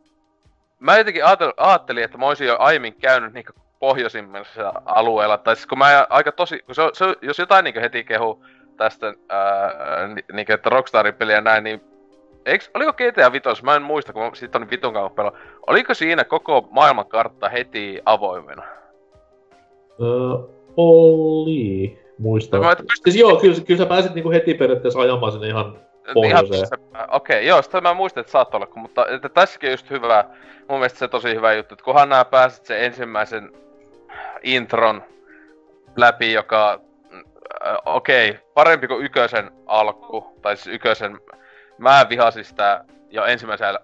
[SPEAKER 3] mä jotenkin ajattelin, että mä olisin jo aiemmin käynyt niinku pohjoisimmissa alueella, tai siis kun mä aika tosi, kun se, se, jos jotain niinku heti kehu tästä, ää, ni, niinku, että Rockstarin peliä näin, niin Eiks, oliko GTA 5, mä en muista, kun mä siitä on vitun kauan. Oliko siinä koko maailmankartta heti avoimena?
[SPEAKER 2] Öö, oli, muistan.
[SPEAKER 3] Mä et pysty-
[SPEAKER 2] Siis joo, kyllä, kyllä sä pääsit niinku heti periaatteessa ajamaan sinne ihan Pohjoiseen.
[SPEAKER 3] Ihan, se- Okei, okay, joo, sitä mä muistan, että saattoi olla, mutta että tässäkin on just hyvä, mun mielestä se tosi hyvä juttu, että kunhan nää pääset sen ensimmäisen intron läpi, joka, okei, okay, parempi kuin ykösen alku, tai siis ykösen, mä vihasin sitä jo ensimmäisellä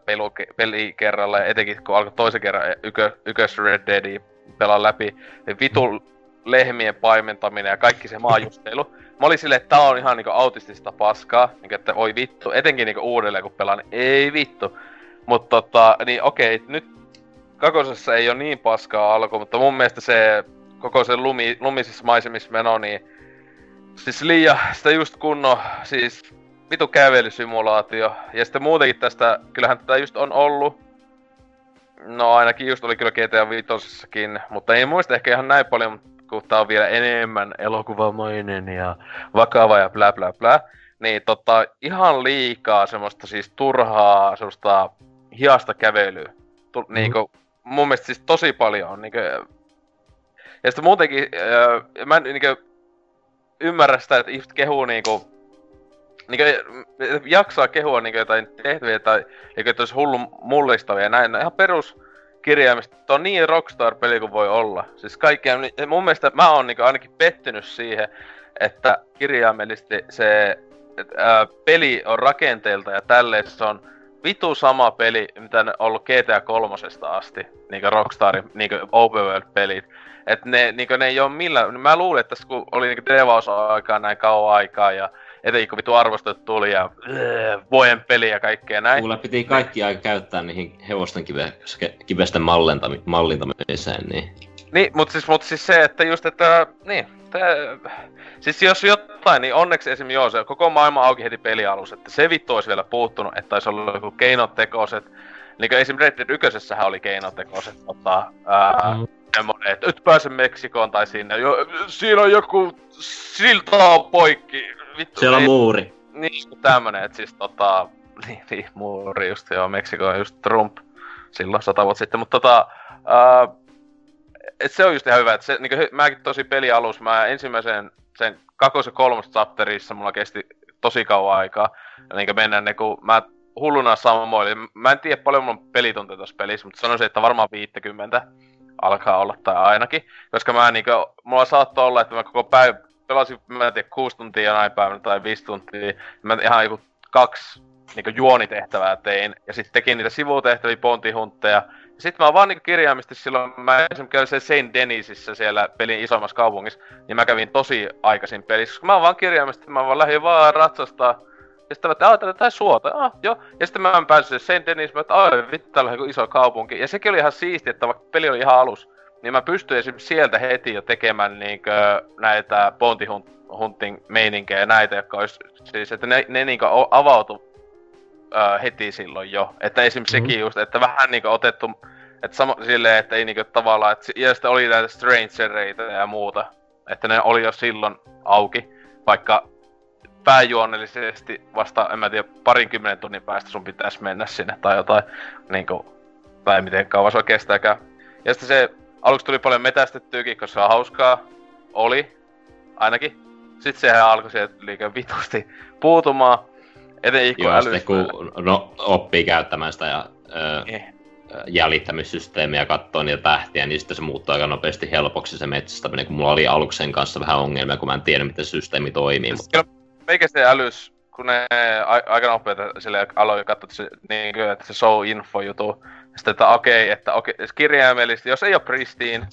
[SPEAKER 3] pelikerralla, ja etenkin kun alkoi toisen kerran ykö, ykös Red Deadia pelaa läpi, niin vitu lehmien paimentaminen ja kaikki se maajustelu. Mä olin silleen, että tää on ihan niinku autistista paskaa, niinku, että oi vittu, etenkin niinku uudelleen kun pelaan, niin ei vittu. Mutta tota, niin okei, nyt kakosessa ei ole niin paskaa alku, mutta mun mielestä se koko se lumi, lumisissa maisemissa meno, niin siis liian sitä just kunnon, siis vitu kävelysimulaatio. Ja sitten muutenkin tästä, kyllähän tätä just on ollut. No ainakin just oli kyllä GTA 5 mutta ei muista ehkä ihan näin paljon, kun tää on vielä enemmän elokuvamainen ja vakava ja bla bla bla. Niin tota, ihan liikaa semmoista siis turhaa semmoista hiasta kävelyä. Tu- mm. Niinku, mun mielestä siis tosi paljon on niinku... Ja sitten muutenkin, öö, mä en niinku ymmärrä sitä, että ihmiset kehuu niinku niinku, jaksaa kehua niinku jotain tehtäviä tai niinku, että olisi mullistavia ja näin. No ihan perus kirjaimista. Tuo on niin Rockstar-peli kuin voi olla. Siis kaikkea, mun mielestä mä oon niinku ainakin pettynyt siihen, että kirjaimellisesti se et, ää, peli on rakenteelta ja tälleen se on vitu sama peli, mitä ne on ollut GTA 3 asti, niinku Rockstarin niinku open world pelit. Et ne, niinku ne ei oo millään, mä luulen, että tässä kun oli niinku devausaikaa näin kauan aikaa ja etenkin kun vitu arvostettu tuli ja öö, vuoden peli ja kaikkea näin.
[SPEAKER 4] Mulla piti kaikki aika käyttää niihin hevosten kive, kivesten mallintami, mallintamiseen, niin...
[SPEAKER 3] Niin, mut siis, mut siis se, että just, että niin, tää, siis jos jotain, niin onneksi esim. joo, se koko maailma auki heti pelialus, että se vittu olisi vielä puuttunut, että olisi ollut joku keinotekoiset, niin kuin esim. Red Dead 1 oli keinotekoiset, tota, ää,
[SPEAKER 2] Mm.
[SPEAKER 3] semmonen, että nyt pääse Meksikoon tai sinne, jo, siinä on joku silta on poikki, vittu.
[SPEAKER 4] Siellä on
[SPEAKER 3] ei-
[SPEAKER 4] muuri.
[SPEAKER 3] niin, tämmönen, että siis tota, niin, niin muuri just joo, Meksiko on just Trump silloin sata vuotta sitten, mutta tota, ää, et se on just ihan hyvä, että se, niinku, hy- mäkin tosi peli alus, mä ensimmäisen sen kakos- ja kolmas chapterissa mulla kesti tosi kauan aikaa, ja niinku mennä niinku, mä hulluna samoin, mä en tiedä paljon on pelitunteja tuossa pelissä, mutta sanoisin, että varmaan 50 alkaa olla, tai ainakin, koska mä niinku, mulla saattoi olla, että mä koko päivä pelasin, mä en tiedä, kuusi tuntia jonain päivänä tai viisi tuntia. Mä ihan joku kaksi niinku juonitehtävää tein. Ja sitten tekin niitä sivutehtäviä, pontihuntteja. Ja sitten mä vaan niinku kirjaimisesti silloin, mä esimerkiksi kävin se Saint Denisissa siellä pelin isommassa kaupungissa, niin mä kävin tosi aikaisin pelissä. Koska mä vaan kirjaimisesti, mä vaan lähdin vaan ratsastaa. Ja sitten mä että aah, suota, ah, joo. Ja sitten mä en päässyt Saint Denis, mä että vittu, täällä on iso kaupunki. Ja sekin oli ihan siistiä, että vaikka peli oli ihan alus, niin mä pystyin esimerkiksi sieltä heti jo tekemään niinkö näitä bounty hunt- hunting meininkejä ja näitä, jotka olisi, siis että ne, ne niinkö o- avautu ö, heti silloin jo. Että esimerkiksi
[SPEAKER 2] Mhm.
[SPEAKER 3] sekin just, että vähän niinkö otettu, että sama, silleen, että ei niinkö tavallaan, että, ja sitten oli näitä strangereita ja muuta, että ne oli jo silloin auki, vaikka pääjuonellisesti vasta, en mä tiedä, parinkymmenen tunnin päästä sun pitäisi mennä sinne tai jotain, niinku, tai miten kauan se kestääkään. Ja sitten se, aluksi tuli paljon metästettyäkin, koska se on hauskaa, oli, ainakin. Sitten sehän alkoi sieltä liikaa vitusti puutumaan,
[SPEAKER 4] Joo, sitten kun no, oppii käyttämään sitä ja... Öö,
[SPEAKER 3] Eh.
[SPEAKER 4] jäljittämissysteemiä ja katsoa niitä tähtiä, niin sitten se muuttuu aika nopeasti helpoksi se metsästäminen, kun mulla oli aluksen kanssa vähän ongelmia, kun mä en tiedä, miten se systeemi toimii. Mutta...
[SPEAKER 3] Meikä se älys, kun ne aika nopeasti sille aloin katsoa, että se, niin kuin, että se show info jutu. Sitten, että okei, okay, että okei, okay, kirjaimellisesti, jos ei ole pristiin,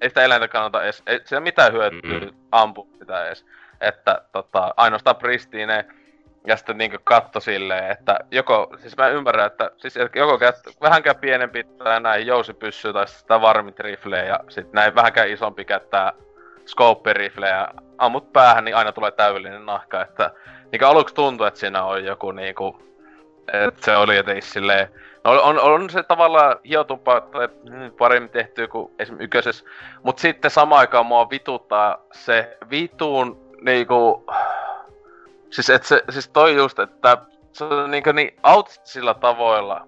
[SPEAKER 3] ei sitä eläintä kannata edes, ei siellä mitään hyötyä mm. ampua sitä edes. Että tota, ainoastaan pristiine ja sitten niinku katto silleen, että joko, siis mä ymmärrän, että siis joko kät, vähänkään pienempi tai näin jousipyssy tai sitä varmit rifle ja sitten näin vähänkään isompi käyttää scope ja ammut päähän, niin aina tulee täydellinen nahka, että niinku aluksi tuntui, että siinä on joku niinku, että se oli jotenkin silleen, no on, on se tavallaan hiotumpaa tai paremmin tehty kuin esimerkiksi ykkösessä, mutta sitten samaan aikaan mua vituttaa se vituun niinku, Siis, et se, siis toi just, että se on niinku niin autistisilla tavoilla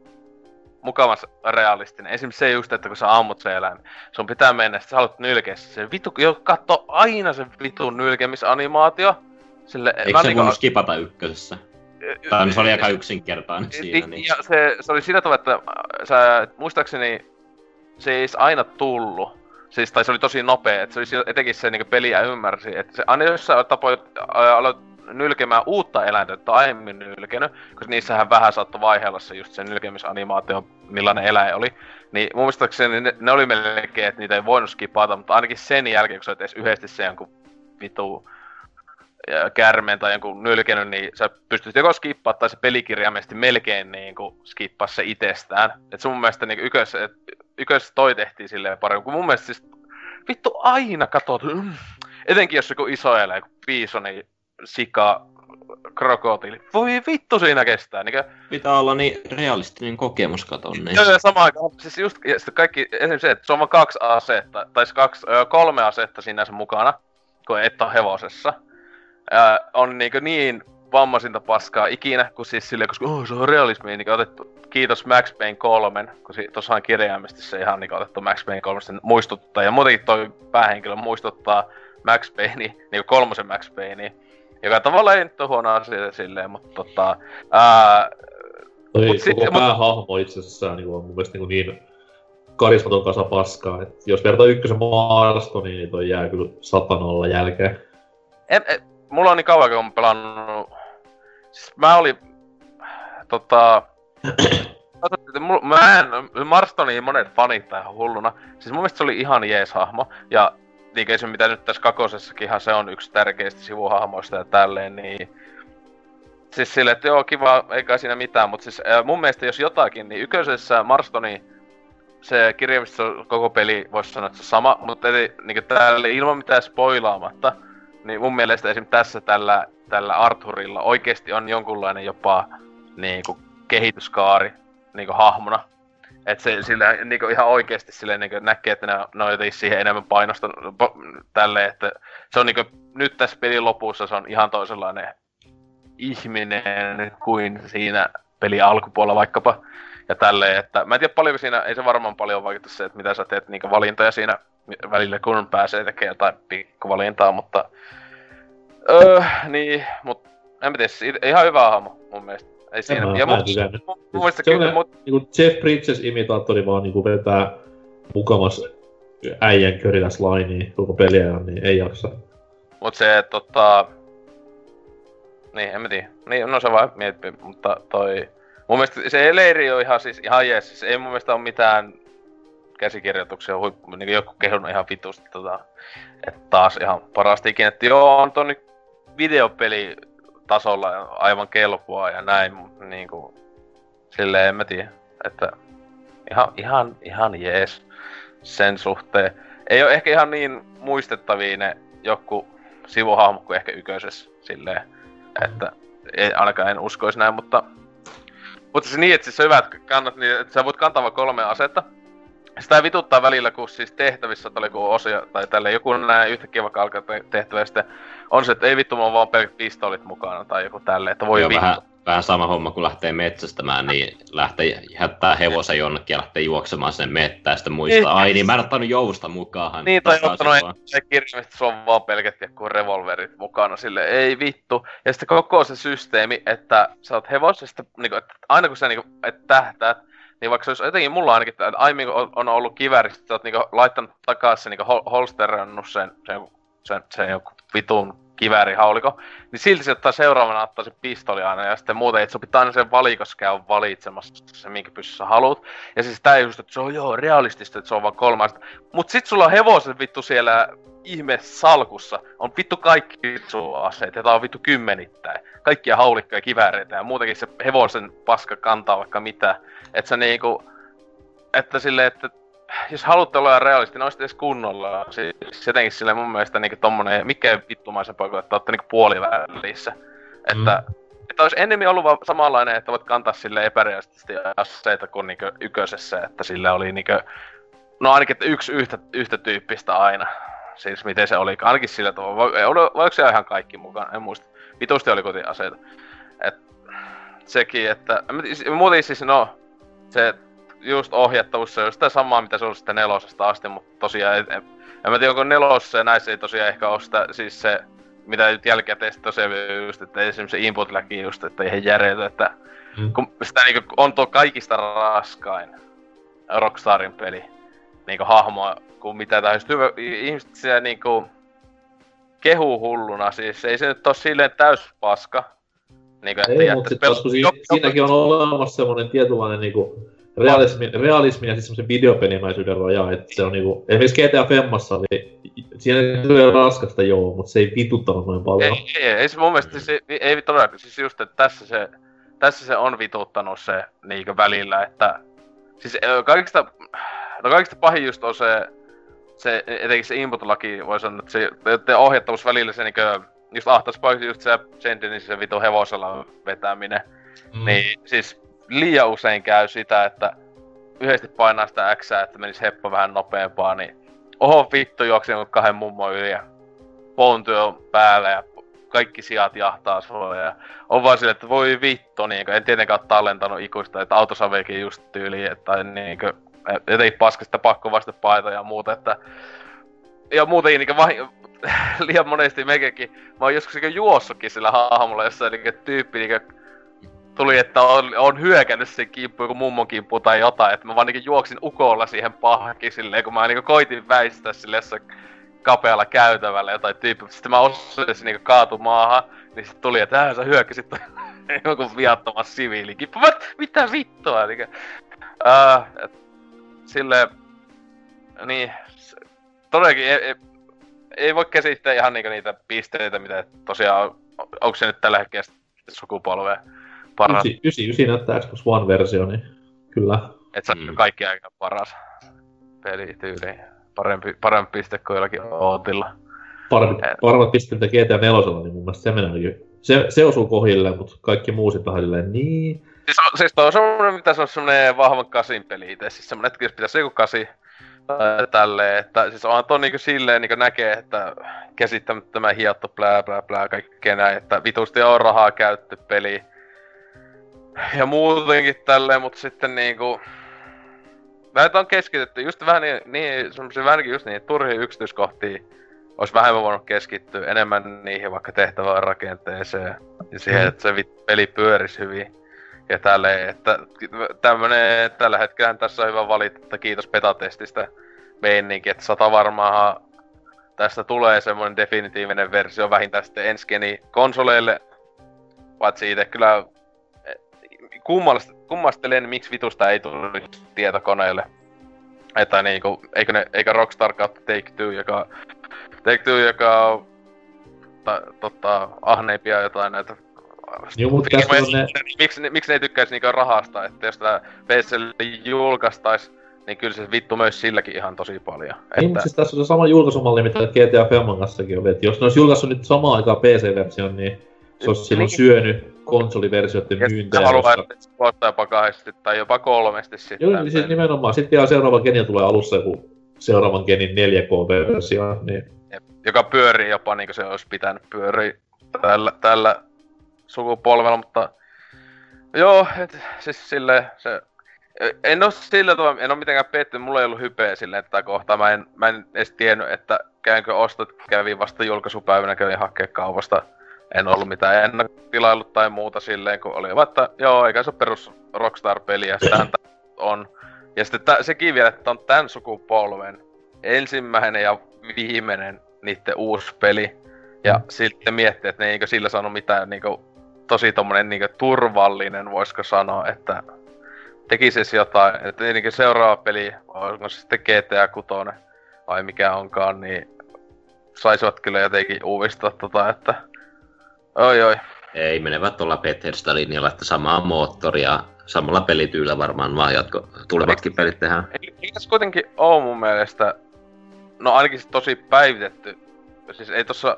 [SPEAKER 3] mukavasti realistinen. Esimerkiksi se just, että kun sä ammut se eläin, sun pitää mennä, että sä haluat nylkeä se vitu, jo katso aina se vitun nylkemisanimaatio. Sille,
[SPEAKER 4] Eikö se voinut skipata ykkösessä? Tai se oli aika yksinkertainen siinä. Niin.
[SPEAKER 3] Ja se, se oli sillä tavalla, että sä, muistaakseni se ei aina tullut. Siis, tai se oli tosi nopea, että se oli etenkin se niin peliä ymmärsi, että se aina jos sä tapoit aloit nylkemään uutta eläintä, että aiemmin nylkenyt, koska niissähän vähän saattoi vaiheella se just sen nylkemisanimaatio, millainen eläin oli. Niin mun mielestäkseni ne, ne oli melkein, että niitä ei voinut skipata, mutta ainakin sen jälkeen, kun sä oot edes yhdesti se jonkun vitu kärmeen tai jonkun nylkenyt, niin sä pystyt joko skippaa tai se pelikirjaimesti melkein niin kuin skippaa se itsestään. Et sun mielestä niin ykös, et, ykös toi tehtiin silleen paremmin, kun mun mielestä siis vittu aina katot, mm, etenkin jos joku iso eläin, kuin niin sika, krokotiili. Voi vittu siinä kestää, niinkö?
[SPEAKER 4] Pitää olla niin realistinen kokemus katon
[SPEAKER 3] niin. Joo, sama aikaan. Siis just ja kaikki, esimerkiksi se, että se on kaksi asetta, tai kaksi, kolme asetta sinänsä mukana, kun et ole hevosessa. Ää, on niinkö niin vammaisinta paskaa ikinä, kun siis silleen, koska oh, se on realismi, niin otettu, kiitos Max Payne 3, kun si, tuossa on kirjaimesti se ihan niin otettu Max Payne 3 muistuttaa, ja muutenkin toi päähenkilö muistuttaa Max Payne, niin kolmosen Max Payne, joka tavallaan ei nyt ole huono asia silleen, mutta tota... Ää,
[SPEAKER 2] Toi mut sit, koko mut... päähahmo itsessään niin on mun mielestä niin, niin karismaton kasa paskaa. Et jos vertaa ykkösen maasto, niin toi jää kyllä satanolla jälkeen.
[SPEAKER 3] En, en, mulla on niin kauan, kun mä pelannut... Siis mä olin... Tota... mä en... Marstonin monet fanit ihan hulluna. Siis mun mielestä se oli ihan jees hahmo. Ja niin se mitä nyt tässä kakosessakinhan se on yksi tärkeistä sivuhahmoista ja tälleen, niin... Siis sille, että joo, kiva, eikä siinä mitään, mutta siis mun mielestä jos jotakin, niin ykkösessä Marstoni se kirjaimista koko peli voisi sanoa, että se sama, mutta eli, niin tälle ilman mitään spoilaamatta, niin mun mielestä esim. tässä tällä, tällä Arthurilla oikeasti on jonkunlainen jopa niin kuin, kehityskaari niin kuin, hahmona. Et se sillä niinku ihan oikeesti sille niinku näkee, että ne, on jotenkin siihen enemmän painosta tälle, että se on niinku nyt tässä pelin lopussa se on ihan toisenlainen ihminen kuin siinä peli alkupuolella vaikkapa. Ja tälleen, että mä en tiedä paljonko siinä, ei se varmaan paljon vaikuta se, että mitä sä teet niinku valintoja siinä välillä, kun pääsee tekemään jotain pikkuvalintaa, mutta... Öö, niin, mut en mä tiedä, ihan hyvä hahmo mun mielestä. Ei siinä.
[SPEAKER 2] Mä, ja mä mun, mun se kyllä, mut... niinku Jeff Bridges-imitaattori vaan niinku vetää mukamas äijän köriläs lainiin koko peliä, niin ei jaksa.
[SPEAKER 3] Mut se, tota... Niin, en mä tiedä. Niin, no se vaan miettii, mutta toi... Mun mielestä se leiri on ihan siis ihan jees. Siis ei mun mielestä ole mitään käsikirjoituksia huippu, niin joku kehunut ihan vitusti tota, että taas ihan parasta ikinä. Että joo, on tonni videopeli tasolla aivan kelpoa ja näin, mutta niinku, silleen en mä tiedä, että ihan, ihan, ihan jees sen suhteen. Ei ole ehkä ihan niin muistettavia ne joku sivuhahmo kuin ehkä yköisessä silleen, että ei, ainakaan en uskoisi näin, mutta mutta se niin, että siis hyvät kannat, niin että sä voit kantaa kolme asetta, sitä vituttaa välillä, kun siis tehtävissä oli kun osia, tai tälle joku näin yhtäkkiä vaikka alkaa tehtävä, ja sitten on se, että ei vittu, mulla on vaan pelkät pistoolit mukana, tai joku tälleen, että voi Joo, vittu.
[SPEAKER 4] Vähän, vähän sama homma, kun lähtee metsästämään, niin lähtee jättää hevosen jonnekin ja lähtee juoksemaan sinne mettään, ja sitten muistaa, niin. ai niin, mä en ottanut jousta mukaan.
[SPEAKER 3] Niin, tai ottanut se kirjallisesti, sulla on vaan pelkät joku revolverit mukana, sille ei vittu. Ja sitten koko se systeemi, että sä oot hevosesta, niin kuin, että aina kun sä niin kuin, että tähtäät, niin vaikka se olisi jotenkin mulla ainakin, että aiemmin on, on ollut kiväristä, että oot niinku laittanut takaisin sen niinku hol- holsterannut sen, sen, sen, sen joku vitun kiväärihauliko, niin silti se ottaa seuraavana ottaa se pistoli aina, ja sitten muuten, että sun pitää aina sen valikossa käydä valitsemassa se, minkä pystyssä haluat. Ja siis tää just, että se on joo realistista, että se on vaan kolmasta. Mut sit sulla on hevosen vittu siellä ihme salkussa, on vittu kaikki aseet, ja tää on vittu kymmenittäin. Kaikkia haulikkoja, kivääreitä ja muutenkin se hevosen paska kantaa vaikka mitä. Että se niinku, että silleen, että jos haluatte olla realisti, niin edes kunnolla. Siis jotenkin sille mun mielestä niinku tommonen, mikä vittumaisen poika, että olette niinku puolivälissä. Että, mm. että olisi enemmän ollut vaan samanlainen, että voit kantaa sille epärealistisesti aseita kuin niinku yköisessä, että sille oli niinku, no ainakin että yksi yhtä, yhtä tyyppistä aina. Siis miten se oli, ainakin sillä tavalla. Voiko se ihan kaikki mukaan, en muista. Vitusti oli kotiaseita. Et, sekin, että, muuten siis no, se just ohjattavuus, se on sitä samaa, mitä se on sitten nelosesta asti, mutta tosiaan, en, en mä tiedä, onko nelosessa ja näissä ei tosiaan ehkä ole sitä, siis se, mitä nyt jälkikäteen tosiaan just, että esimerkiksi se input just, että ihan järjetä, että mm. kun sitä niinku on tuo kaikista raskain Rockstarin peli, niinku hahmoa, kuin mitä just hyvä, ihmiset siellä niinku kehu hulluna, siis ei se nyt ole silleen täys paska.
[SPEAKER 2] Niinku, että ei, mutta sitten pel- si- siinäkin on olemassa semmoinen tietynlainen niinku, realismi, realismi ja siis semmoisen videopelimäisyyden raja, että se on niinku, esimerkiksi GTA Femmassa, niin siinä tulee raskasta joo, mutta se ei vituttanut noin paljon.
[SPEAKER 3] Ei, ei, ei se mun mielestä, siis, ei, ei todellakaan, siis just, että tässä se, tässä se on vituttanut se niinkö välillä, että siis kaikista, no kaikista pahin just on se, se etenkin se input-laki, voi sanoa, että se, että ohjattavuus välillä se niinkö, just ahtas just se Sendinin se vitu hevosella vetäminen, mm. niin siis liian usein käy sitä, että yhdesti painaa sitä X, että menisi heppo vähän nopeampaa, niin oho vittu juoksi jonkun kahden mummon yli ja pountyö on päällä ja kaikki sijat jahtaa sua ja on vaan sille, että voi vittu, niin en tietenkään ole tallentanut ikuista, että autosaveekin just tyyli, tai niin kuin, jotenkin paskasta pakko vasta paita ja muuta, että ja muutenkin niin vahi, liian monesti mekekin, mä oon joskus niin juossukin sillä hahmolla, jossa niin tyyppi niin tuli, että on, on hyökännyt sen kimppu, joku mummon kimppu tai jotain, että mä vaan niinku juoksin ukolla siihen pahki silleen, kun mä niinku koitin väistää sille jossain kapealla käytävällä jotain tyyppiä. Sitten mä osuin niinku kaatu maahan, niin sitten tuli, että sä hyökkäsit joku viattoman siviilikimppu. Mä, mitä vittua? Niin, äh, et, silleen, niin, todellakin ei, ei, ei voi käsittää ihan niinku niitä pisteitä, mitä tosiaan, onko se nyt tällä hetkellä sukupolvea
[SPEAKER 2] paras. 99 näyttää Xbox One-versio, niin kyllä.
[SPEAKER 3] Et se on mm. kaikki aika paras pelityyli. Parempi, parempi piste kuin jollakin Ootilla.
[SPEAKER 2] Parempi, paremmat pisteet GTA 4, niin mun mielestä se menee se, se osuu kohille, mutta kaikki muu sitten vähän niin.
[SPEAKER 3] Siis, on, siis on semmonen, mitä se on semmonen vahvan kasin peli itse. Siis semmonen, että jos pitäisi joku kasi tai tälleen, että siis on tuon niinku silleen niinku näkee, että käsittämättömän hiottu plää plää plää kaikkea näin, että vitusti on rahaa käytty peli ja muutenkin tälleen, mutta sitten niinku... Vähän on keskitetty just vähän niin, niin semmosia vähänkin just niin, turhiin yksityiskohtiin olisi vähemmän voinut keskittyä enemmän niihin vaikka tehtävään rakenteeseen ja siihen, mm. että se peli pyörisi hyvin. Ja tälleen, että tämmönen, tällä hetkellä tässä on hyvä valita, että kiitos betatestistä meininki, että sata varmaan tästä tulee semmoinen definitiivinen versio vähintään sitten ensi konsoleille. Paitsi itse kyllä kummastelen, miksi vitusta ei tullut tietokoneelle. Että niinku, eikö, ne, eikö Rockstar kautta Take Two, joka, Take Two, joka on ta, tota, ahneimpia jotain näitä
[SPEAKER 2] Joo, mutta tässä on ne...
[SPEAKER 3] Miksi, ne, miksi ne ei tykkäisi niinku rahasta, että jos tää PClle julkaistais, niin kyllä se vittu myös silläkin ihan tosi paljon. Niin,
[SPEAKER 2] että... mutta siis tässä on se sama julkaisumalli, mitä GTA Femman kanssakin oli, että jos ne olisi julkaissut nyt samaan aikaan PC-version, niin se olisi silloin niin. syönyt konsoliversioiden myyntejä.
[SPEAKER 3] Ja haluaa, että se jopa kahdesti tai jopa kolmesti sitten.
[SPEAKER 2] Joo, niin siis nimenomaan. Sitten vielä seuraava geni tulee alussa joku seuraavan genin 4K-versio, niin...
[SPEAKER 3] Joka pyörii jopa niin kuin se olisi pitänyt pyöriä tällä, tällä sukupolvella, mutta... Joo, et, siis silleen se... En oo sillä tavalla, en oo mitenkään pettynyt, mulla ei ollut hypeä silleen että kohtaa. Mä en, mä en edes tiennyt, että käynkö ostot, kävin vasta julkaisupäivänä, kävin hakea kaupasta en ollut mitään ennakkotilailut tai muuta silleen, kun oli vaan, että joo, eikä se ole perus Rockstar-peliä. Sitähän on. Ja sitten tä, sekin vielä, että on tämän sukupolven ensimmäinen ja viimeinen niiden uusi peli. Ja mm. sitten miettii, että ne eikö sillä saanut mitään niinku, tosi tommonen niinku, turvallinen, voisiko sanoa, että tekisi jotain. Että niinku seuraava peli, onko se sitten GTA 6 vai mikä onkaan, niin saisivat kyllä jotenkin uudistaa tota, että oi oi.
[SPEAKER 4] Ei, menevät tuolla Bethesda linjalla, että samaa moottoria, samalla pelityylä varmaan vaan jatko, tulevatkin pelit tehdään.
[SPEAKER 3] Ei tässä kuitenkin oo mun mielestä, no ainakin tosi päivitetty. Siis ei tossa...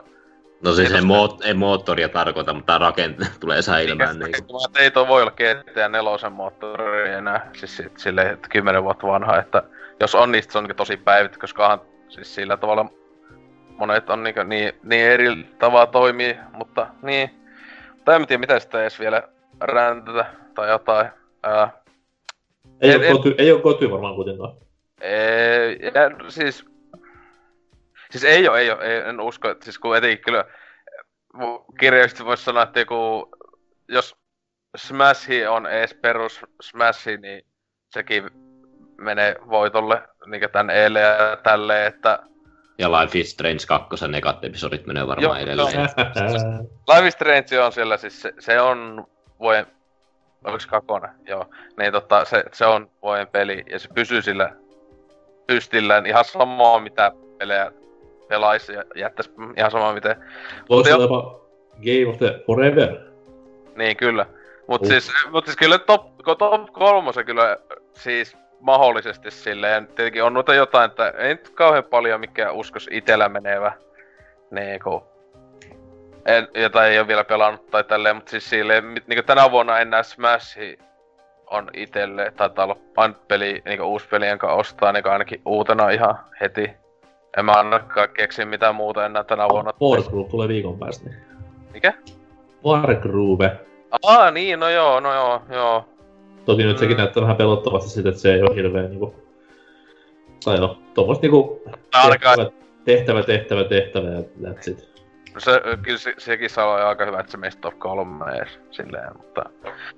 [SPEAKER 4] No siis ei, moot, ei moottoria tarkoita, mutta rakente tulee säilymään. Niin.
[SPEAKER 3] Ei toi voi olla GTA 4 moottori enää, siis silleen, että 10 vuotta vanha, että jos on, niin se on tosi päivitetty, koska siis sillä tavalla monet on niin, niin, niin eri tavalla toimii, mutta niin. Tai en tiedä, mitä sitä edes vielä räntätä tai jotain. Ää,
[SPEAKER 2] ei, en, ole koty, ei ole koty varmaan kuitenkaan.
[SPEAKER 3] Ei, ja, siis... Siis ei ole, ei ole, ei, en usko, että siis kun etenkin kyllä kirjallisesti voisi sanoa, että joku, jos Smash on edes perus Smash, niin sekin menee voitolle niin tän eilen ja tälleen, että
[SPEAKER 4] ja Life is Strange 2 nekat episodit menee varmaan Joo, edelleen.
[SPEAKER 3] Life is Strange on siellä siis, se, se on vuoden, oliko se kakone? Joo. Niin tota, se, se on vuoden peli ja se pysyy sillä pystillään ihan samaa mitä pelejä pelaisi ja jättäisi ihan samaa miten...
[SPEAKER 2] Voisi olla jopa Game of the Forever.
[SPEAKER 3] Niin kyllä. Mut uh. siis, mut siis kyllä top, top kolmosen kyllä siis mahdollisesti silleen. Tietenkin on noita jotain, että ei nyt kauhean paljon mikä uskos itellä menevä. Niinku. En, jota ei ole vielä pelannut tai tälleen, mutta siis silleen, niinku tänä vuonna en näe Smash on itelle, taitaa olla peli, niinku uusi peli, jonka ostaa niinku ainakin uutena ihan heti. En mä ainakaan keksi mitään muuta enää tänä vuonna.
[SPEAKER 2] Wargroove tulee viikon päästä.
[SPEAKER 3] Mikä?
[SPEAKER 2] Wargroove.
[SPEAKER 3] Aa, niin, no joo, no joo, joo.
[SPEAKER 2] Toki nyt sekin mm. näyttää vähän pelottavasti siitä, että se ei ole hirveen niinku... Tai no, tommoista niinku... Tehtävä, tehtävä, tehtävä, tehtävä ja that's it.
[SPEAKER 3] No se, kyllä se, sekin saa olla aika hyvä, että se meistä top kolme edes silleen, mutta...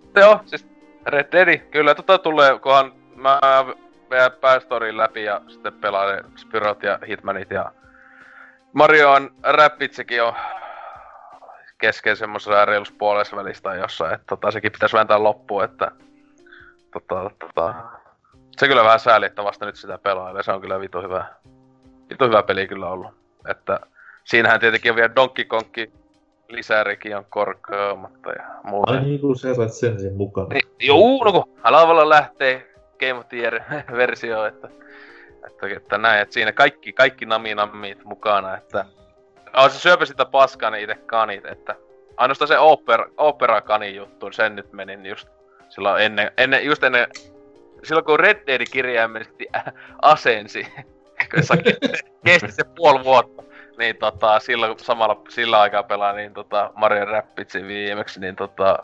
[SPEAKER 3] mutta joo, siis Red Dead, kyllä tota tulee, kunhan mä vielä päästoriin läpi ja sitten pelaan Spyrot ja Hitmanit ja Mario on Rapidsekin on kesken semmoisessa reilussa puolessa välistä jossain, että tota, sekin pitäisi vääntää loppuun, että tota, tota, se kyllä vähän sääli, että vasta nyt sitä pelaa, se on kyllä vitu hyvä, vitu hyvä peli kyllä ollut. Että siinähän tietenkin on vielä Donkey Kongki lisärikin on korkeammatta ja muuta.
[SPEAKER 2] Ai niin kuin sä sait sen sen mukaan. Niin,
[SPEAKER 3] juu, no kun Alavalla lähtee Game of the Year-versio, että, että, että näin, että siinä kaikki, kaikki nami-nammit mukana, että Oh, se syöpä sitä paskaa ne itse kanit, että ainoastaan se opera, opera kani juttu, sen nyt menin just silloin ennen, ennen just ennen, silloin kun Red Dead kirjaimellisesti asensi, se kesti se puoli vuotta, niin tota, silloin samalla sillä aikaa pelaa niin tota Mario Rapidsin viimeksi, niin tota,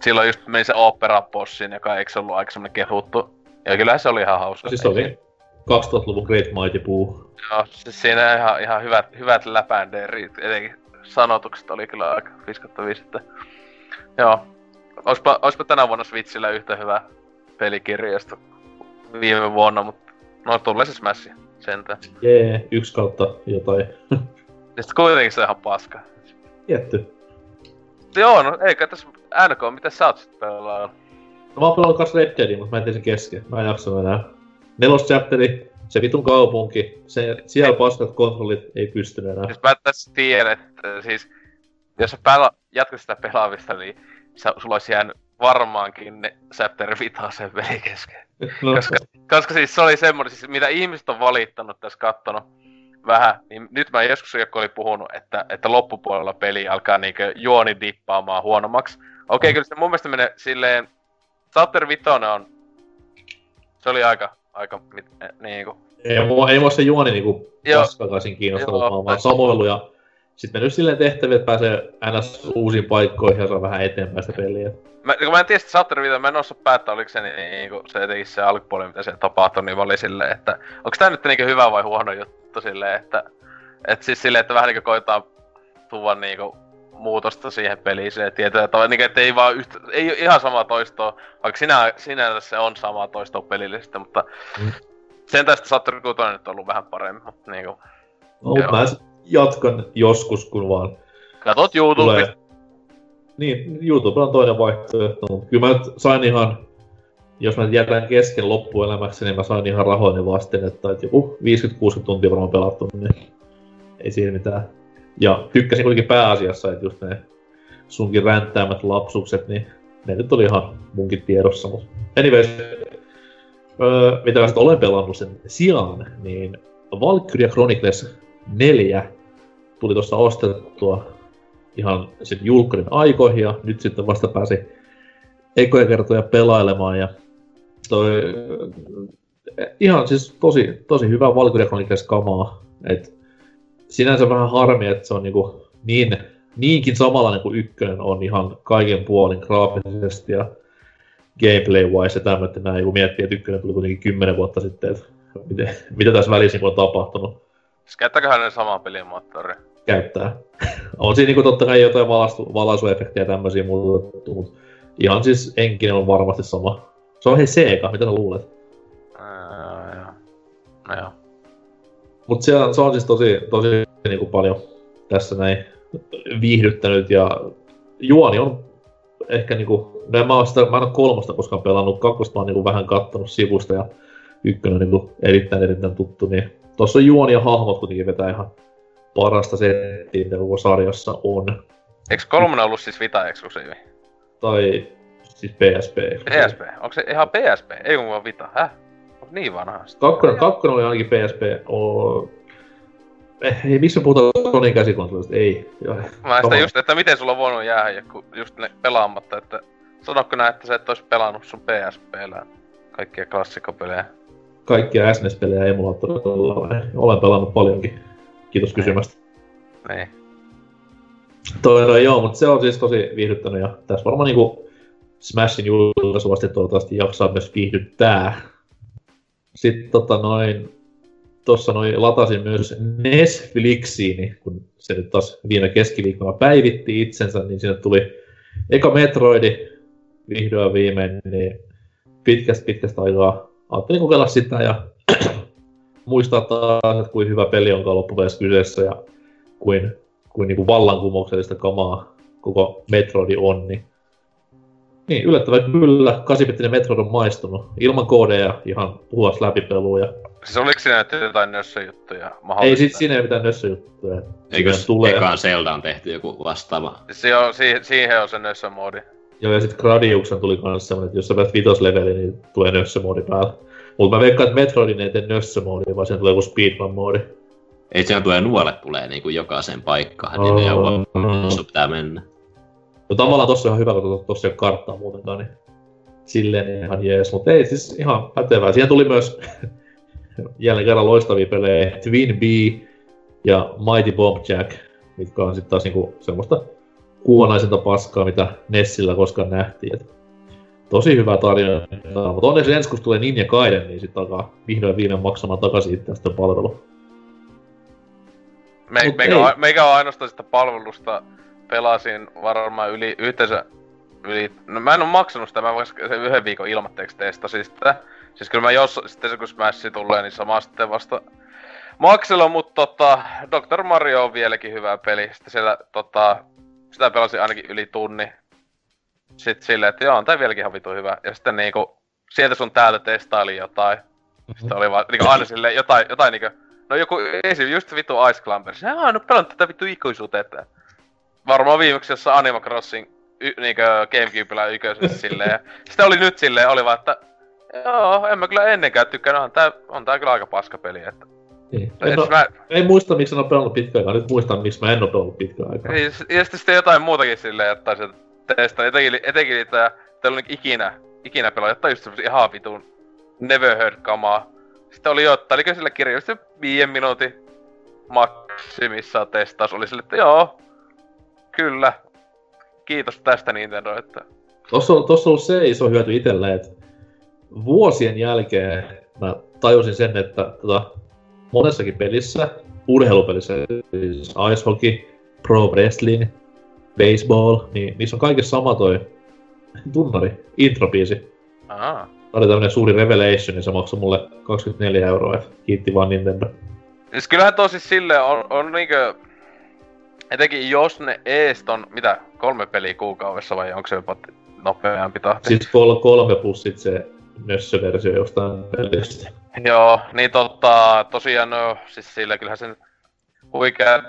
[SPEAKER 3] silloin just meni se opera bossin, joka eikö ollut aika semmonen kehuttu. Ja kyllä se oli ihan hauska.
[SPEAKER 2] Siis oli 2000-luvun Great Mighty Puu.
[SPEAKER 3] Joo, siis siinä ihan, ihan hyvät, hyvät läpänderit, etenkin sanotukset oli kyllä aika 5 että... Joo, Oispa, oispa tänä vuonna Switchillä yhtä hyvä pelikirjasto viime vuonna, mutta no tulee se Smash sentään.
[SPEAKER 2] Jee, yeah, yksi kautta jotain.
[SPEAKER 3] Ja sit kuitenkin se on ihan paska.
[SPEAKER 2] Tietty.
[SPEAKER 3] Joo, no eikä tässä NK, mitä sä oot sit pelaa?
[SPEAKER 2] No mä oon pelannut kans Red Deadin, mutta mä en sen kesken. Mä en jaksa enää. Nelos chapteri, se vitun kaupunki, se, siellä paskat kontrollit ei pysty enää.
[SPEAKER 3] Siis mä tässä tiedän, että siis jos sä pela, jatkat sitä pelaamista, niin sä, sulla olisi jäänyt varmaankin ne Chapter Vitasen peli kesken. No. Koska, koska siis se oli semmoinen, siis mitä ihmiset on valittanut tässä kattonut vähän, niin nyt mä joskus joku oli puhunut, että, että loppupuolella peli alkaa niinkö juoni dippaamaan huonommaksi. Okei, okay, mm. kyllä se mun mielestä menee silleen, Chapter Vitoinen on, se oli aika, aika mit, niinku.
[SPEAKER 2] Ei, mua, ei mua se juoni niinku paskakaisin kiinnostanut, vaan samoilu ja sitten mennyt silleen tehtäviä, että pääsee ns. uusiin paikkoihin ja saa vähän eteenpäin sitä peliä.
[SPEAKER 3] Mä, kun mä en tiedä sitä Saturn mä en osaa päättää, oliko se niin, niin se etenkin se alkupuoli, mitä se tapahtui, niin mä olin silleen, että onko tää nyt niin hyvä vai huono juttu silleen, että et siis silleen, että vähän niinku koittaa tuoda niinku muutosta siihen peliin se tietää tavalla, niin, että ei vaan yhtä, ei ihan sama toistoa, vaikka sinä, sinänsä se on sama toistoa pelillisesti, mutta mm. sen tästä Saturn 6 nyt on ollut vähän paremmin, mutta niinku...
[SPEAKER 2] No, mä jatkan joskus, kun vaan...
[SPEAKER 3] Katot YouTube. Tulee...
[SPEAKER 2] Niin, YouTube on toinen vaihtoehto, mutta kyllä mä nyt sain ihan jos mä jätän kesken loppuelämäksi, niin mä sain ihan rahoini vasten, että joku 50-60 tuntia varmaan pelattu, niin ei siinä mitään. Ja tykkäsin kuitenkin pääasiassa, että just ne sunkin ränttäämät lapsukset, niin ne nyt oli ihan munkin tiedossa. Mutta anyways, öö, mitä mä olen pelannut sen sijaan, niin Valkyria Chronicles 4 tuli tuossa ostettua ihan sen julkkarin aikoihin ja nyt sitten vasta pääsi ekoja kertoja pelailemaan ja toi, ihan siis tosi, tosi hyvä Valkyria Chronicles kamaa. Et sinänsä vähän harmi, että se on niinku niin, niinkin samanlainen kuin ykkönen on ihan kaiken puolin graafisesti ja gameplay-wise ja tämmöistä näin, kun miettii, että ykkönen tuli kuitenkin kymmenen vuotta sitten, että miten, mitä tässä välissä on tapahtunut.
[SPEAKER 3] Siis käyttääköhän ne samaa pelimoottoria?
[SPEAKER 2] Käyttää. on siinä niinku totta kai jotain valaisu, valaisuefektiä ja tämmöisiä muuta, mutta ihan siis enkinen on varmasti sama. Se on hei Sega, mitä sä luulet?
[SPEAKER 3] No joo.
[SPEAKER 2] Mut se, on, se on siis tosi, tosi niinku paljon tässä näin viihdyttänyt ja juoni on ehkä niinku, no mä, oon sitä, mä en oo kolmosta koskaan pelannut, kakkosta mä oon niinku vähän kattonut sivusta ja ykkönen on niinku erittäin erittäin tuttu, niin tossa on juoni ja hahmot kuitenkin vetää ihan parasta settiä, mitä koko sarjassa on.
[SPEAKER 3] Eikö kolmonen ollut siis Vita Exclusive?
[SPEAKER 2] Tai siis PSP.
[SPEAKER 3] PSP? Onko se ihan PSP? Ei kun vaan Vita, häh? Niin vanha?
[SPEAKER 2] Kakkonen, kakkonen oli ainakin PSP. O... Eh, ei, missä puhutaan Sonyin käsikonsolista? Ei.
[SPEAKER 3] Mä sitä just, että miten sulla on voinut jäädä kun just ne pelaamatta, että sanokko nää, että sä et ois pelannut sun PSPllä kaikkia klassikopelejä?
[SPEAKER 2] Kaikkia SNES-pelejä emulaattorilla. Olen pelannut paljonkin. Kiitos kysymästä.
[SPEAKER 3] Niin.
[SPEAKER 2] Toi, no, joo, mutta se on siis tosi viihdyttänyt ja tässä varmaan niinku Smashin julkaisuvasti toivottavasti jaksaa myös viihdyttää. Sitten tota noin, tuossa noin latasin myös Netflixiin, kun se nyt taas viime keskiviikkona päivitti itsensä, niin sinne tuli eka Metroidi vihdoin viimein, niin pitkästä pitkästä aikaa ajattelin kokeilla sitä ja muistaa taas, että kuin hyvä peli onkaan loppupeleissä kyseessä ja kuin, kuin, niin kuin vallankumouksellista kamaa koko Metroidi on, niin niin, yllättävän kyllä 8 Metroid on maistunut. Ilman koodeja ihan puhuas läpipelua. Ja...
[SPEAKER 3] Siis oliko siinä nyt jotain nössöjuttuja
[SPEAKER 2] Ei sit siinä ei mitään nössöjuttuja.
[SPEAKER 4] Eikö tulee... ekaan Zelda on tehty joku vastaava?
[SPEAKER 3] Siis on, siihen, siihen on se nössömoodi.
[SPEAKER 2] Joo, ja sit Gradiuksen tuli kans semmonen, että jos sä pääset vitosleveli, niin tulee nössömoodi päällä. Mut mä veikkaan, että Metroidin ei tee nössömoodi, vaan siinä tulee joku speedrun-moodi.
[SPEAKER 4] Ei siinä tulee nuolet tulee niinku jokaiseen paikkaan, oh, niin ne oh. pitää mennä.
[SPEAKER 2] No tavallaan tossa on hyvä, kun tossa ei ole karttaa muutenkaan, niin silleen ihan jees. Mutta ei siis ihan pätevää. Siihen tuli myös jälleen kerran loistavia pelejä. Twin B ja Mighty Bomb Jack, mitkä on sitten taas niinku semmoista kuvanaisinta paskaa, mitä Nessillä koskaan nähtiin. Et tosi hyvä tarjonta, mutta onneksi ensi kun tulee Ninja Gaiden, niin sitten alkaa vihdoin viimein maksamaan takaisin tästä palvelu.
[SPEAKER 3] Me, meikä, on, meikä on ainoastaan sitä palvelusta pelasin varmaan yli yhteensä yli... No mä en oo maksanut sitä, mä sen yhden viikon ilmatteeksi testasin sitä. Siis kyllä mä jos sitten kun Smash tulee, niin sama sitten vasta maksella, mutta tota, Dr. Mario on vieläkin hyvä peli. Sitten siellä tota, sitä pelasin ainakin yli tunni. Sitten silleen, että joo, on tää vieläkin ihan vitu hyvä. Ja sitten niinku, sieltä sun täältä testaili jotain. Sitten oli vaan niinku aina silleen jotain, jotain niinku, no joku esim. just vitu Ice Climbers. Jaa, no pelan tätä vittu ikuisuuteen, että varmaan viimeksi jossain Animal Crossing y, niinkö Gamecubella yköisessä silleen. Ja sitten oli nyt silleen, oli vaan, että joo, en mä kyllä ennenkään tykkää, on tää, on tää kyllä aika paska peli, että
[SPEAKER 2] niin. En, no, mä... Ei muista, miksi en ole pelannut pitkään aikaa. Nyt muistan, miksi mä en ole pelannut pitkään aikaa.
[SPEAKER 3] Niin, ja sitten, sitten jotain muutakin silleen, että se testaa. Etenkin, etenkin niitä, on ikinä, ikinä pelaa jotain just semmosia ihan vitun never heard kamaa. Sitten oli jotain, oliko sillä kirjoista viiden minuutin maksimissa testaus. Oli sille, että joo, Kyllä. Kiitos tästä Nintendo, että...
[SPEAKER 2] Tossa on, tossa on ollut se iso hyöty itselle, että vuosien jälkeen mä tajusin sen, että tota, monessakin pelissä, urheilupelissä, siis ice hockey, pro wrestling, Baseball, niin niissä on kaikessa sama toi tunnari, introbiisi.
[SPEAKER 3] Aa.
[SPEAKER 2] Tämä oli tämmönen suuri revelation, niin se maksoi mulle 24 euroa, kiitti vaan Nintendo.
[SPEAKER 3] Siis kyllähän tosi sille on, on niinkö... Etenkin jos ne eest on, mitä, kolme peliä kuukaudessa vai onko se jopa nopeampi tahti?
[SPEAKER 2] Siis kol- kolme plus sit se nössöversio jostain pelistä.
[SPEAKER 3] Joo, niin tota, tosiaan no, siis sillä kyllähän sen huikea ö,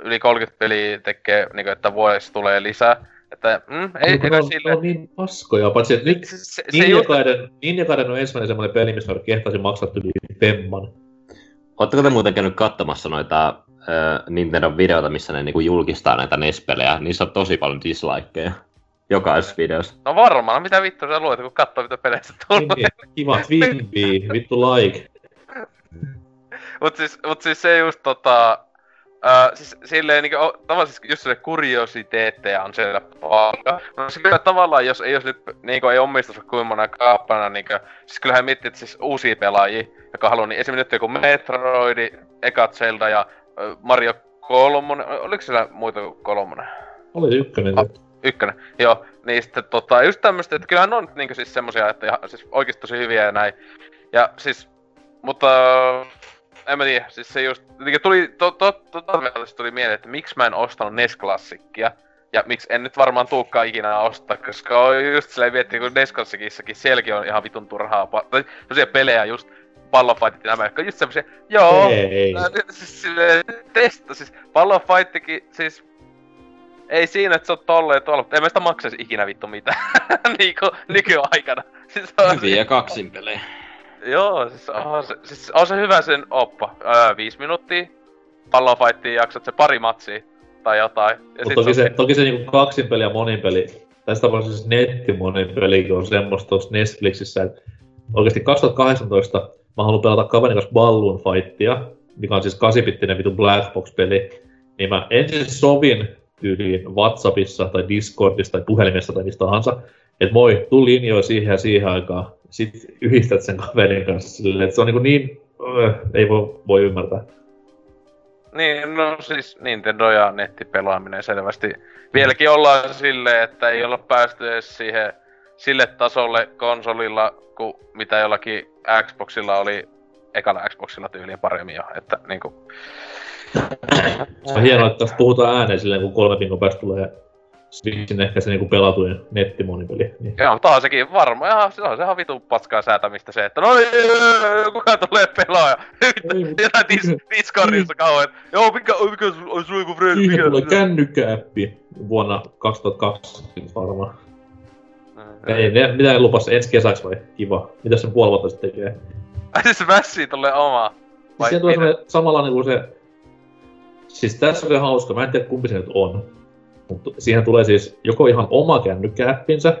[SPEAKER 3] yli 30 peliä tekee, niinku, että vuodessa tulee lisää. Että, mm, ei,
[SPEAKER 2] Mutta
[SPEAKER 3] ei
[SPEAKER 2] on,
[SPEAKER 3] sille...
[SPEAKER 2] on niin paskoja, paitsi että nyt
[SPEAKER 3] Se, se, se
[SPEAKER 2] Ninja
[SPEAKER 3] just,
[SPEAKER 2] Gaiden, Ninja Gaiden on ensimmäinen semmoinen peli, missä kehtaisin maksaa yli femman.
[SPEAKER 4] Oletteko te muuten käynyt katsomassa noita äh, Nintendo videoita, missä ne niinku julkistaa näitä NES-pelejä? Niissä on tosi paljon dislikeja. Jokaisessa videossa.
[SPEAKER 3] no varmaan, mitä vittu sä luet, kun katsoo mitä peleistä tulee.
[SPEAKER 2] Niin, Kiva Twinbee, vittu like.
[SPEAKER 3] Mut siis, mut siis se just tota... Ää, siis silleen niinku, tavallaan siis just se kuriositeetteja on siellä paljon. No siis kyllä tavallaan, jos ei jos nyt niinku ei omistus kuin monen kaappana niinku, siis kyllähän miettii, että siis uusia pelaajia, jotka haluaa, niin esimerkiksi nyt joku Metroid, Eka Zelda ja Mario kolmonen, oliko siellä muita kuin kolmonen?
[SPEAKER 2] Oli ykkönen.
[SPEAKER 3] Ah. Ykkönen, joo. Niin sitten tota, just tämmöstä, että kyllähän on niinku siis semmosia, että ihan, siis oikeesti tosi hyviä ja näin. Ja siis, mutta en mä tiedä, siis se just, jotenkin tuli, to, to, to, to, tuli mieleen, että miksi mä en ostanut NES-klassikkia. Ja miksi en nyt varmaan tuukkaan ikinä ostaa, koska on just silleen miettii, kun NES Klassikissakin sielläkin on ihan vitun turhaa, pa- tai semmosia pelejä just, pallonfightit ja nämä, jotka on just semmosia, joo,
[SPEAKER 2] Ei.
[SPEAKER 3] Nää siis silleen testa, siis pallonfighttikin, siis ei siinä, että se on tolleen tuolla, mutta en mä sitä maksaisi ikinä vittu mitään, niinku nykyaikana. Siis on,
[SPEAKER 4] Hyviä kaksinpelejä.
[SPEAKER 3] Joo, siis on se, siis on se hyvä sen oppa. Öö, viisi minuuttia, pallonfightiin jaksat se pari matsia tai jotain. Ja
[SPEAKER 2] Mutta toki se, toki se niinku kaksinpeli ja monipeli, tässä tapauksessa siis nettimonipeli on semmoista tuossa Netflixissä, että oikeasti 2018 mä haluan pelata kaverin kanssa Balloon Fightia, mikä on siis 8-bittinen vitu Black Box-peli, niin mä ensin sovin tyyliin Whatsappissa tai Discordissa tai puhelimessa tai mistä tahansa, että moi, tuu linjoja siihen ja siihen aikaan, sit yhdistät sen kaverin kanssa silleen, että se on niinku niin, öö, ei voi, voi ymmärtää.
[SPEAKER 3] Niin, no siis Nintendo ja nettipelaaminen selvästi. Vieläkin ollaan silleen, että ei olla päästy edes siihen, sille tasolle konsolilla, kuin mitä jollakin Xboxilla oli ekalla Xboxilla tyyliin paremmin jo. Että niinku...
[SPEAKER 2] Se on hienoa, että puhutaan ääneen silleen, kun kolme viikon päästä tulee Switchin ehkä se niinku pelatuin nettimonipeli. Niin.
[SPEAKER 3] Joo, mutta on sekin varma. Ja se on sehän vitun paskaa säätämistä se, että no niin, kuka tulee pelaaja. Jotain dis- Discordissa kauan. Joo, mikä, mikä olisi sulla joku friend?
[SPEAKER 2] Siihen tulee kännykkäappi vuonna 2020 varmaan. Ei, ne, mitä lupas ensi kesäksi vai? Kiva. Mitä sen puoli vuotta sitten tekee?
[SPEAKER 3] Ai siis Smashii tulee oma.
[SPEAKER 2] Siis siihen tulee samanlainen kuin se... Siis tässä on se hauska, mä en tiedä kumpi se nyt on. Mutta siihen tulee siis joko ihan oma kännykkääppinsä,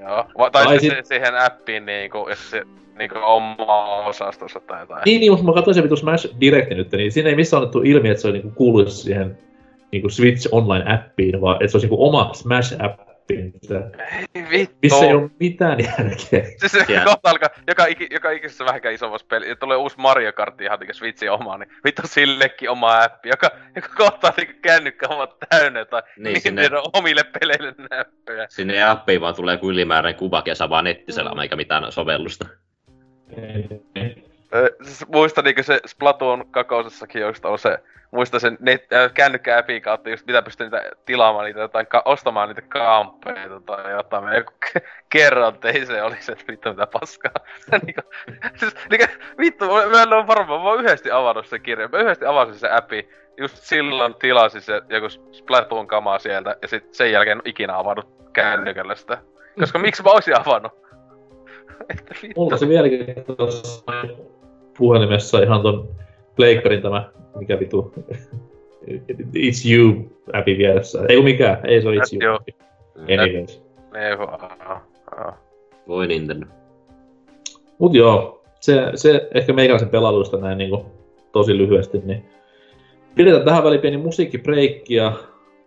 [SPEAKER 3] Joo, tai,
[SPEAKER 2] Tai sit-
[SPEAKER 3] se, siihen appiin niinku, jos se niinku oma osastossa tai jotain.
[SPEAKER 2] Niin, niin, mutta mä katsoin se vitu Smash Directi nyt, niin siinä ei missään annettu ilmi, että se niinku kuuluisi siihen niinku Switch Online-appiin, vaan että se olisi niinku oma Smash-appinsä,
[SPEAKER 3] Ei vittu.
[SPEAKER 2] missä ei ole mitään järkeä.
[SPEAKER 3] Siis se kohta alkaa, joka, iki, joka ikisessä vähänkään isommassa peli, ja tulee uusi Mario Kart ihan niinku Switchin oma, niin vittu sillekin oma appi, joka, joka kohtaa niinku kännykkä ovat täynnä tai
[SPEAKER 4] Niin,
[SPEAKER 3] niin,
[SPEAKER 4] sinne-
[SPEAKER 3] omille peleille näppöjä.
[SPEAKER 4] Sinne appiin vaan tulee kuin ylimääräinen kuvakesa vaan nettisellä, eikä mitään sovellusta.
[SPEAKER 3] Siis muista niinku se Splatoon kakosessakin just on se, muista sen net, äh, kännykkä-appin kautta just mitä pystyy niitä tilaamaan niitä jotain, ka- ostamaan niitä kamppeita tai jotain. Mä joku k- kerran tein se, oli se, että vittu mitä paskaa. niinku, siis, niinku, vittu, mä en ole varmaan, mä oon yhdesti avannut sen kirjan. Mä yhdesti avasin se appi, just silloin tilasin se joku Splatoon kamaa sieltä ja sit sen jälkeen ikinä avannut kännykällä sitä. Koska miksi mä oisin avannut? Että
[SPEAKER 2] se vieläkin tuossa puhelimessa ihan ton pleikkarin tämä, mikä vitu, It's You appi vieressä. Ei oo mikään, ei se ole It's You. Anyways.
[SPEAKER 4] Voi Nintendo.
[SPEAKER 2] Mut joo, se, se ehkä meikäläisen pelailuista näin niinku tosi lyhyesti, niin pidetään tähän väliin pieni musiikkibreikki ja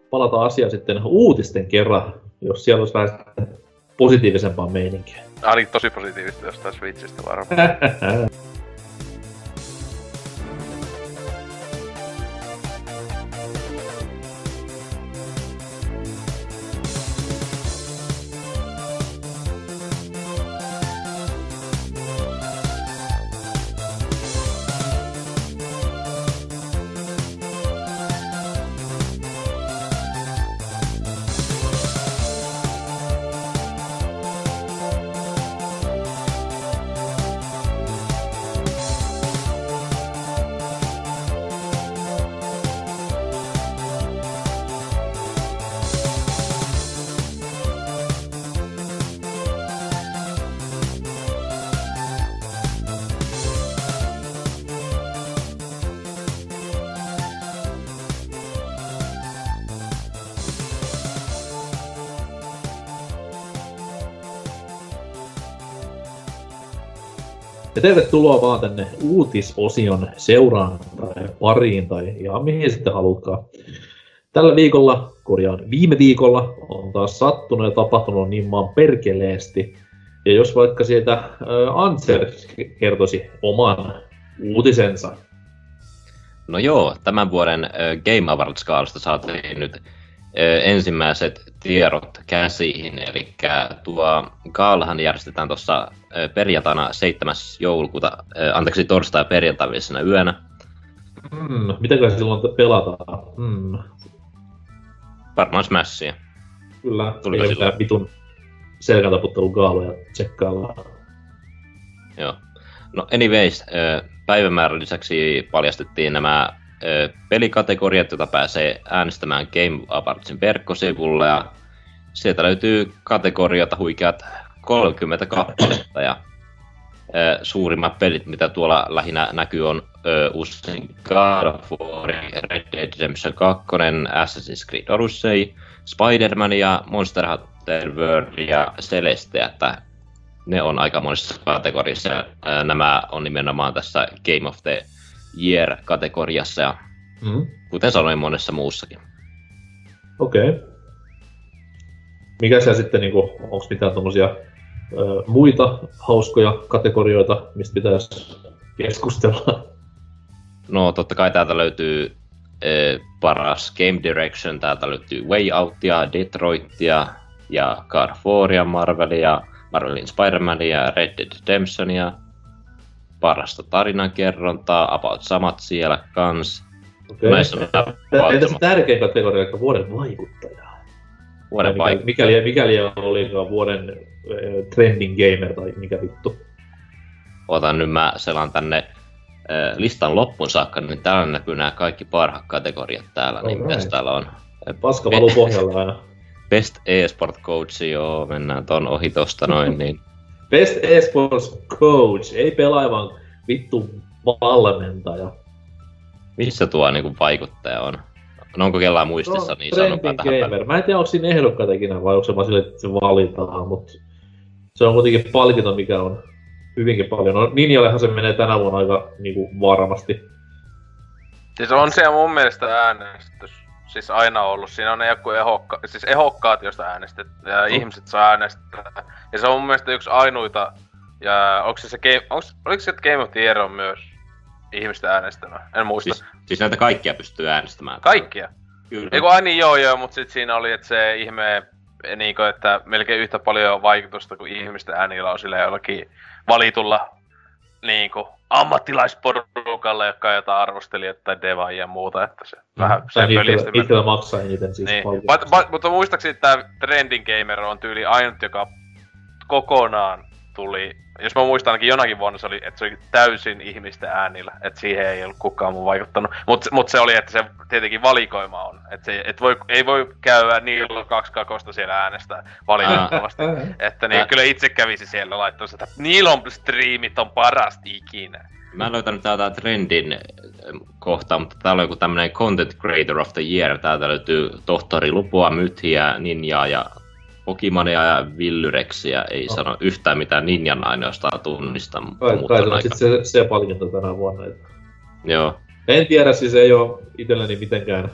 [SPEAKER 2] palataan asiaan sitten uutisten kerran, jos siellä olisi vähän positiivisempaa meininkiä.
[SPEAKER 3] Oli tosi positiivista jostain Switchistä varmaan.
[SPEAKER 2] tervetuloa vaan tänne uutisosion seuraan tai pariin tai ihan mihin sitten halutkaan. Tällä viikolla, korjaan viime viikolla, on taas sattunut ja tapahtunut niin maan perkeleesti. Ja jos vaikka sieltä Antser kertoisi oman uutisensa.
[SPEAKER 4] No joo, tämän vuoden Game Awards-kaalasta saatiin nyt ensimmäiset tiedot käsiin. Eli tuo Kaalahan järjestetään tuossa perjantaina 7. joulukuuta, anteeksi torstai perjantai yönä.
[SPEAKER 2] Hmm, mitäkö silloin pelataan? Hmm.
[SPEAKER 4] Varmaan Smashia.
[SPEAKER 2] Kyllä, Tuli ei mitään vitun selkäntaputtelu gaaloja tsekkaillaan.
[SPEAKER 4] Joo. No anyways, päivämäärän lisäksi paljastettiin nämä pelikategoriat, joita pääsee äänestämään Game Awardsin verkkosivulle. Ja sieltä löytyy kategorioita huikeat 30 kappaletta ja suurimmat pelit, mitä tuolla lähinnä näkyy, on usein God of War, Red Dead Redemption 2, Assassin's Creed Odyssey, Spider-Man ja Monster Hunter World ja Celeste, että ne on aika monissa kategoriassa. Nämä on nimenomaan tässä Game of the Year-kategoriassa ja mm. kuten sanoin monessa muussakin.
[SPEAKER 2] Okei. Okay. Mikä se sitten, niin onko mitään tuommoisia muita hauskoja kategorioita, mistä pitäisi keskustella?
[SPEAKER 4] No totta kai täältä löytyy e, paras Game Direction, täältä löytyy Way Outia, Detroitia ja Waria, Marvelia, Marvelin Spider-Mania, Red Dead Redemptionia, parasta tarinankerrontaa, about samat siellä kans.
[SPEAKER 2] Okay. Näissä on tärkein kategoria, eli vuoden vaikuttaja?
[SPEAKER 4] Vuoden
[SPEAKER 2] vaikuttaja. Mikäli, mikäli olikaan vuoden äh, trending gamer tai mikä vittu.
[SPEAKER 4] Otan nyt mä selan tänne äh, listan loppuun saakka, niin täällä näkyy nämä kaikki parhaat kategoriat täällä, niin mitäs täällä on?
[SPEAKER 2] Paska valuu pohjalla aina.
[SPEAKER 4] Best eSport Coach, joo, mennään ton ohi tosta noin, niin
[SPEAKER 2] Best Esports Coach, ei pelaa vaan vittu valmentaja.
[SPEAKER 4] Missä tuo niinku vaikuttaja on? No onko kellään muistissa no, niin sanokaa
[SPEAKER 2] tähän gamer. Mä en tiedä, onko siinä ehdokkaita ikinä vai onko se vaan sille, että se valitaan, mutta se on kuitenkin palkinto, mikä on hyvinkin paljon. No Ninjallehan se menee tänä vuonna aika niinku varmasti.
[SPEAKER 3] Siis on se mun mielestä äänestys siis aina ollut. Siinä on ne joku ehokka, siis ehokkaat, joista äänestet, ja mm. ihmiset saa äänestää. Ja se on mun mielestä yksi ainuita, ja onko se se game, onks, oliko se Game of the Year on myös ihmistä äänestämään? En muista.
[SPEAKER 4] Siis, siis näitä kaikkia pystyy äänestämään.
[SPEAKER 3] Kaikkia? Kyllä. Eiku aini joo joo, mutta sitten siinä oli, että se ihme, niinku, että melkein yhtä paljon vaikutusta kuin ihmisten äänillä on sillä jollakin valitulla niinku, ammattilaisporukalle, jotka jotain arvostelijat tai devaa ja muuta, että se mm. vähän
[SPEAKER 2] se pölistä. Itsellä maksaa eniten siis
[SPEAKER 3] niin. But, but, mutta muistaakseni tämä Trending Gamer on tyyli ainut, joka kokonaan tuli, jos mä muistan ainakin jonakin vuonna se oli, että se oli täysin ihmisten äänillä, että siihen ei ollut kukaan mun vaikuttanut. Mutta mut se oli, että se tietenkin valikoima on, että se, et voi, ei voi käydä niillä kaksi kakosta siellä äänestää valitettavasti. että niin, kyllä itse kävisi siellä laittamassa, että niillä on striimit on parasta ikinä.
[SPEAKER 4] Mä en löytänyt täältä trendin kohtaa, mutta täällä on joku tämmönen Content Creator of the Year. Täältä löytyy Tohtori Lupua, Mythiä, Ninjaa ja Pokemonia ja Villyreksiä. Ei oh. sano yhtään mitään Ninjan ainoastaan tunnista.
[SPEAKER 2] Kai aika... se, se palkinto tänä vuonna. Että...
[SPEAKER 4] Joo.
[SPEAKER 2] En tiedä, siis ei ole itselleni mitenkään...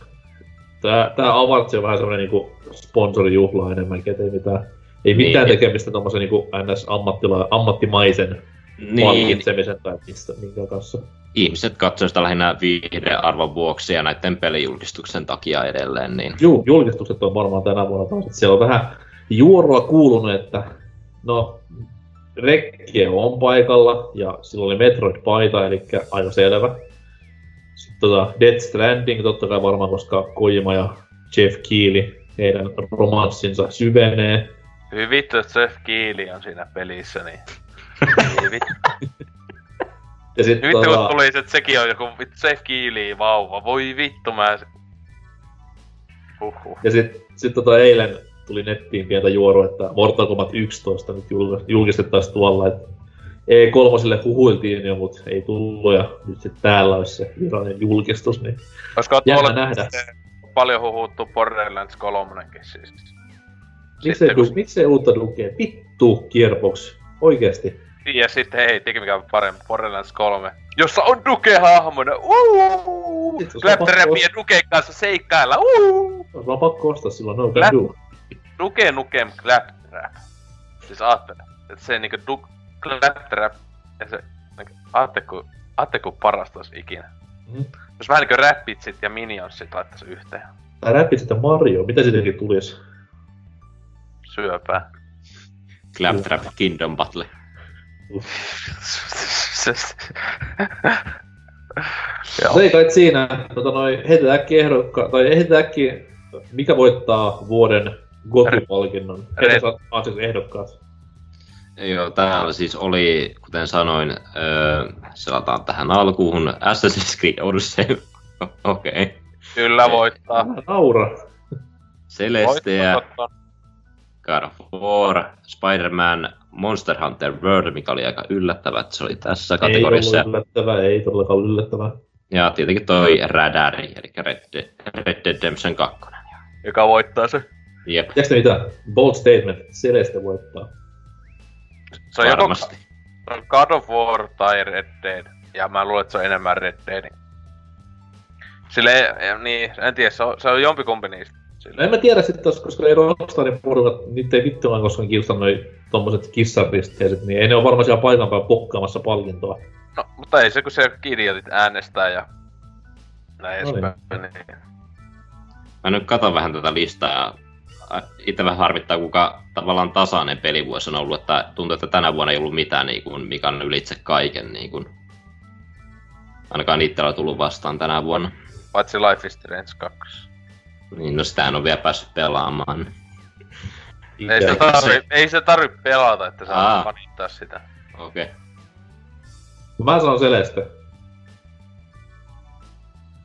[SPEAKER 2] Tää, tää Awards on vähän semmonen niinku sponsorijuhla enemmänkin, ettei mitään... Ei mitään niin. tekemistä tommosen niinku ns. ammattimaisen niin. palkitsemisen tai mistä, minkä kanssa.
[SPEAKER 4] Ihmiset katsoo sitä lähinnä viihdearvon vuoksi ja näiden pelijulkistuksen takia edelleen. Niin...
[SPEAKER 2] Juu, julkistukset on varmaan tänä vuonna taas. Siellä on vähän juoroa kuulunut, että no, Rekkio on paikalla ja sillä oli Metroid-paita, eli aika selvä. Sitten tota Death Stranding totta kai varmaan, koska Kojima ja Jeff Keely, heidän romanssinsa syvenee.
[SPEAKER 3] Hyvin vittu, että Jeff Keely on siinä pelissä, niin ja sit vittu tota... kun tuli että sekin on joku vittu Safe Keely vauva. Voi vittu mä...
[SPEAKER 2] Huhhuh. Ja sit, sit tota eilen tuli nettiin pientä juorua, että Mortal Kombat 11 nyt julkistettaisiin tuolla, että E3 huhuiltiin jo, mutta ei tullut ja nyt sitten täällä olisi se virallinen julkistus, niin
[SPEAKER 3] Olisiko tuolla nähdä. paljon huhuttu Borderlands 3 siis?
[SPEAKER 2] Miksei, kun... miksei uutta lukee? Vittu, Gearbox. Oikeesti.
[SPEAKER 3] Niin, ja sitten hei, teki mikä on parempi, Borderlands 3, jossa on Duke-hahmona, Claptrapin ja Duken kanssa seikkailla, uuuu!
[SPEAKER 2] Olisi vaan pakko ostaa silloin, no do.
[SPEAKER 3] Duke Nukem Claptrap. Siis aattele, että se niinku Duke Claptrap, ja se, niinku, aatteko, aatteko parasta olisi ikinä.
[SPEAKER 2] Mhm.
[SPEAKER 3] Jos vähän niinku Rapidsit ja Minionsit laittaisi yhteen.
[SPEAKER 2] Tai räpit sitä Mario, mitä siitäkin tulisi?
[SPEAKER 3] Syöpää.
[SPEAKER 4] Claptrap Kingdom Battle.
[SPEAKER 3] Joo.
[SPEAKER 2] Se ei kai siinä, tota noi, heitetään äkkiä ehdokka, tai heitetään äkkiä, mikä voittaa vuoden GOTY-palkinnon.
[SPEAKER 3] Red.
[SPEAKER 2] Ketä saa anteeksi ehdokkaat?
[SPEAKER 4] Joo, täällä siis oli, kuten sanoin, öö, selataan tähän alkuun, Assassin's Creed Odyssey, okei, okay.
[SPEAKER 3] Kyllä voittaa.
[SPEAKER 2] Älä naura.
[SPEAKER 4] Celestia. God of War, Spider-Man, Monster Hunter World, mikä oli aika yllättävää, että se oli tässä
[SPEAKER 2] Ei
[SPEAKER 4] kategoriassa.
[SPEAKER 2] ollut yllättävää, ei todellakaan ollut yllättävää.
[SPEAKER 4] Ja tietenkin toi Radari, eli Red Dead, Red Dead Redemption 2.
[SPEAKER 3] Joka voittaa se.
[SPEAKER 4] Jep,
[SPEAKER 2] Tiedätkö mitä? Bold statement, Celeste voittaa.
[SPEAKER 3] Se on joko
[SPEAKER 4] varmasti.
[SPEAKER 3] se on God of War tai Red Dead. Ja mä luulen, että se on enemmän Red Dead. Sille niin, en tiedä, se on, se on jompikumpi niistä. Sille.
[SPEAKER 2] No en mä tiedä sitten tos, koska ei Rockstarin porukat, niitä ei vittuaan koskaan kiusannut noi tommoset kissaristeiset, niin ei ne ole varmaan siellä paikan päällä pokkaamassa palkintoa.
[SPEAKER 3] No, mutta ei se, kun se idiotit äänestää ja näin
[SPEAKER 2] No niin.
[SPEAKER 3] edespäin. Niin.
[SPEAKER 4] Mä nyt katon vähän tätä listaa ja itse vähän harmittaa, kuinka tavallaan tasainen pelivuosi on ollut, että tuntuu, että tänä vuonna ei ollut mitään, niin kuin, mikä on ylitse kaiken. Niin kuin, ainakaan itsellä on tullut vastaan tänä vuonna.
[SPEAKER 3] Paitsi Life is Strange 2.
[SPEAKER 4] Niin, no sitä en ole vielä päässyt pelaamaan.
[SPEAKER 3] Ei se, tarvi, ei se tarvi pelata, että saa
[SPEAKER 4] Aa.
[SPEAKER 3] fanittaa sitä.
[SPEAKER 4] Okei. Okay.
[SPEAKER 2] Mä sanon Celeste.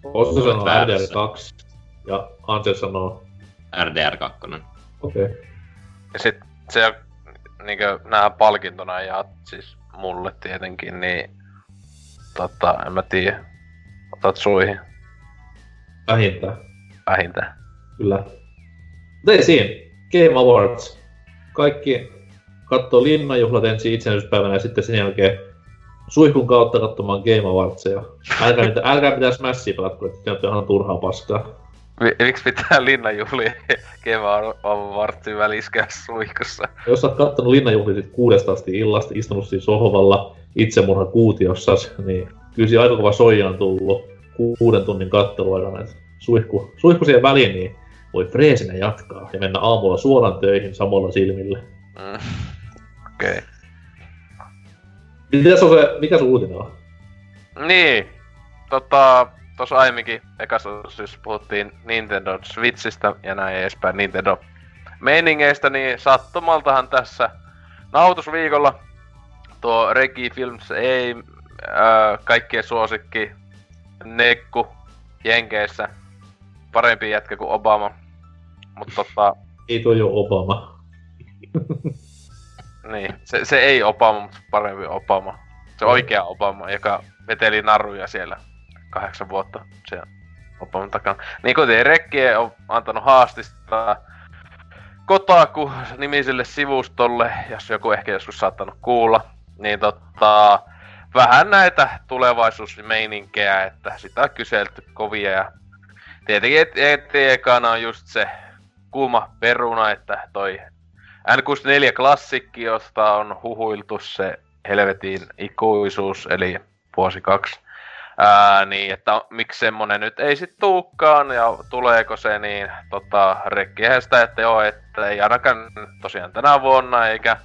[SPEAKER 2] Ossa sanoo
[SPEAKER 4] väärässä.
[SPEAKER 2] RDR 2 ja Ansel sanoo
[SPEAKER 4] RDR 2.
[SPEAKER 2] okei. Okay.
[SPEAKER 3] Ja sit se on niinkö nää palkintona ja siis mulle tietenkin, niin tota, en mä tiedä. Otat suihin
[SPEAKER 2] Vähintään,
[SPEAKER 3] vähintään.
[SPEAKER 2] kyllä. Mutta ei siinä. Game Awards. Kaikki katsoo linnanjuhlat ensin itsenäisyyspäivänä ja sitten sen jälkeen suihkun kautta katsomaan Game Awardsia. Älkää, mitä, älkää mitään Smashia pelatko, että se on ihan turhaa paskaa.
[SPEAKER 3] Mi- miksi pitää linnanjuhlia Keva Awartsin väliskää suihkussa?
[SPEAKER 2] Jos sä oot kattonut linnanjuhlia kuudesta asti illasta, istunut siinä sohvalla itsemurha kuutiossas, niin kyllä siinä aika kova soija on tullut ku- kuuden tunnin kattelu aikana. Et Suihku, suihku siihen väliin, niin voi freesinä jatkaa ja mennä aamulla suoraan töihin samalla silmillä.
[SPEAKER 3] Mm. Okei. Okay.
[SPEAKER 2] Mitäs on se, mikä sun uutinen on?
[SPEAKER 3] Niin, tota, tuossa aiemminkin ekassa siis puhuttiin Nintendo Switchistä ja näin edespäin Nintendo meiningeistä, niin sattumaltahan tässä nautusviikolla tuo Regi Films ei ää, kaikkien suosikki Nekku Jenkeissä parempi jätkä kuin Obama. Mutta tota,
[SPEAKER 2] Ei toi ole Obama.
[SPEAKER 3] niin, se, se ei Obama, mutta parempi Obama. Se oikea Obama, joka veteli naruja siellä kahdeksan vuotta siellä Obaman takana. Niin kuten Rekki on antanut haastista Kotaku nimiselle sivustolle, jos joku ehkä joskus saattanut kuulla, niin tota, vähän näitä tulevaisuusmeininkejä, että sitä on kyselty kovia ja tietenkin et, et, on just se kuuma peruna, että toi N64 klassikki, josta on huhuiltu se helvetin ikuisuus, eli vuosi kaksi. Ää, niin, että miksi semmonen nyt ei sit tuukkaan ja tuleeko se, niin tota, rekkihän sitä, että joo, että ei ainakaan tosiaan tänä vuonna, eikä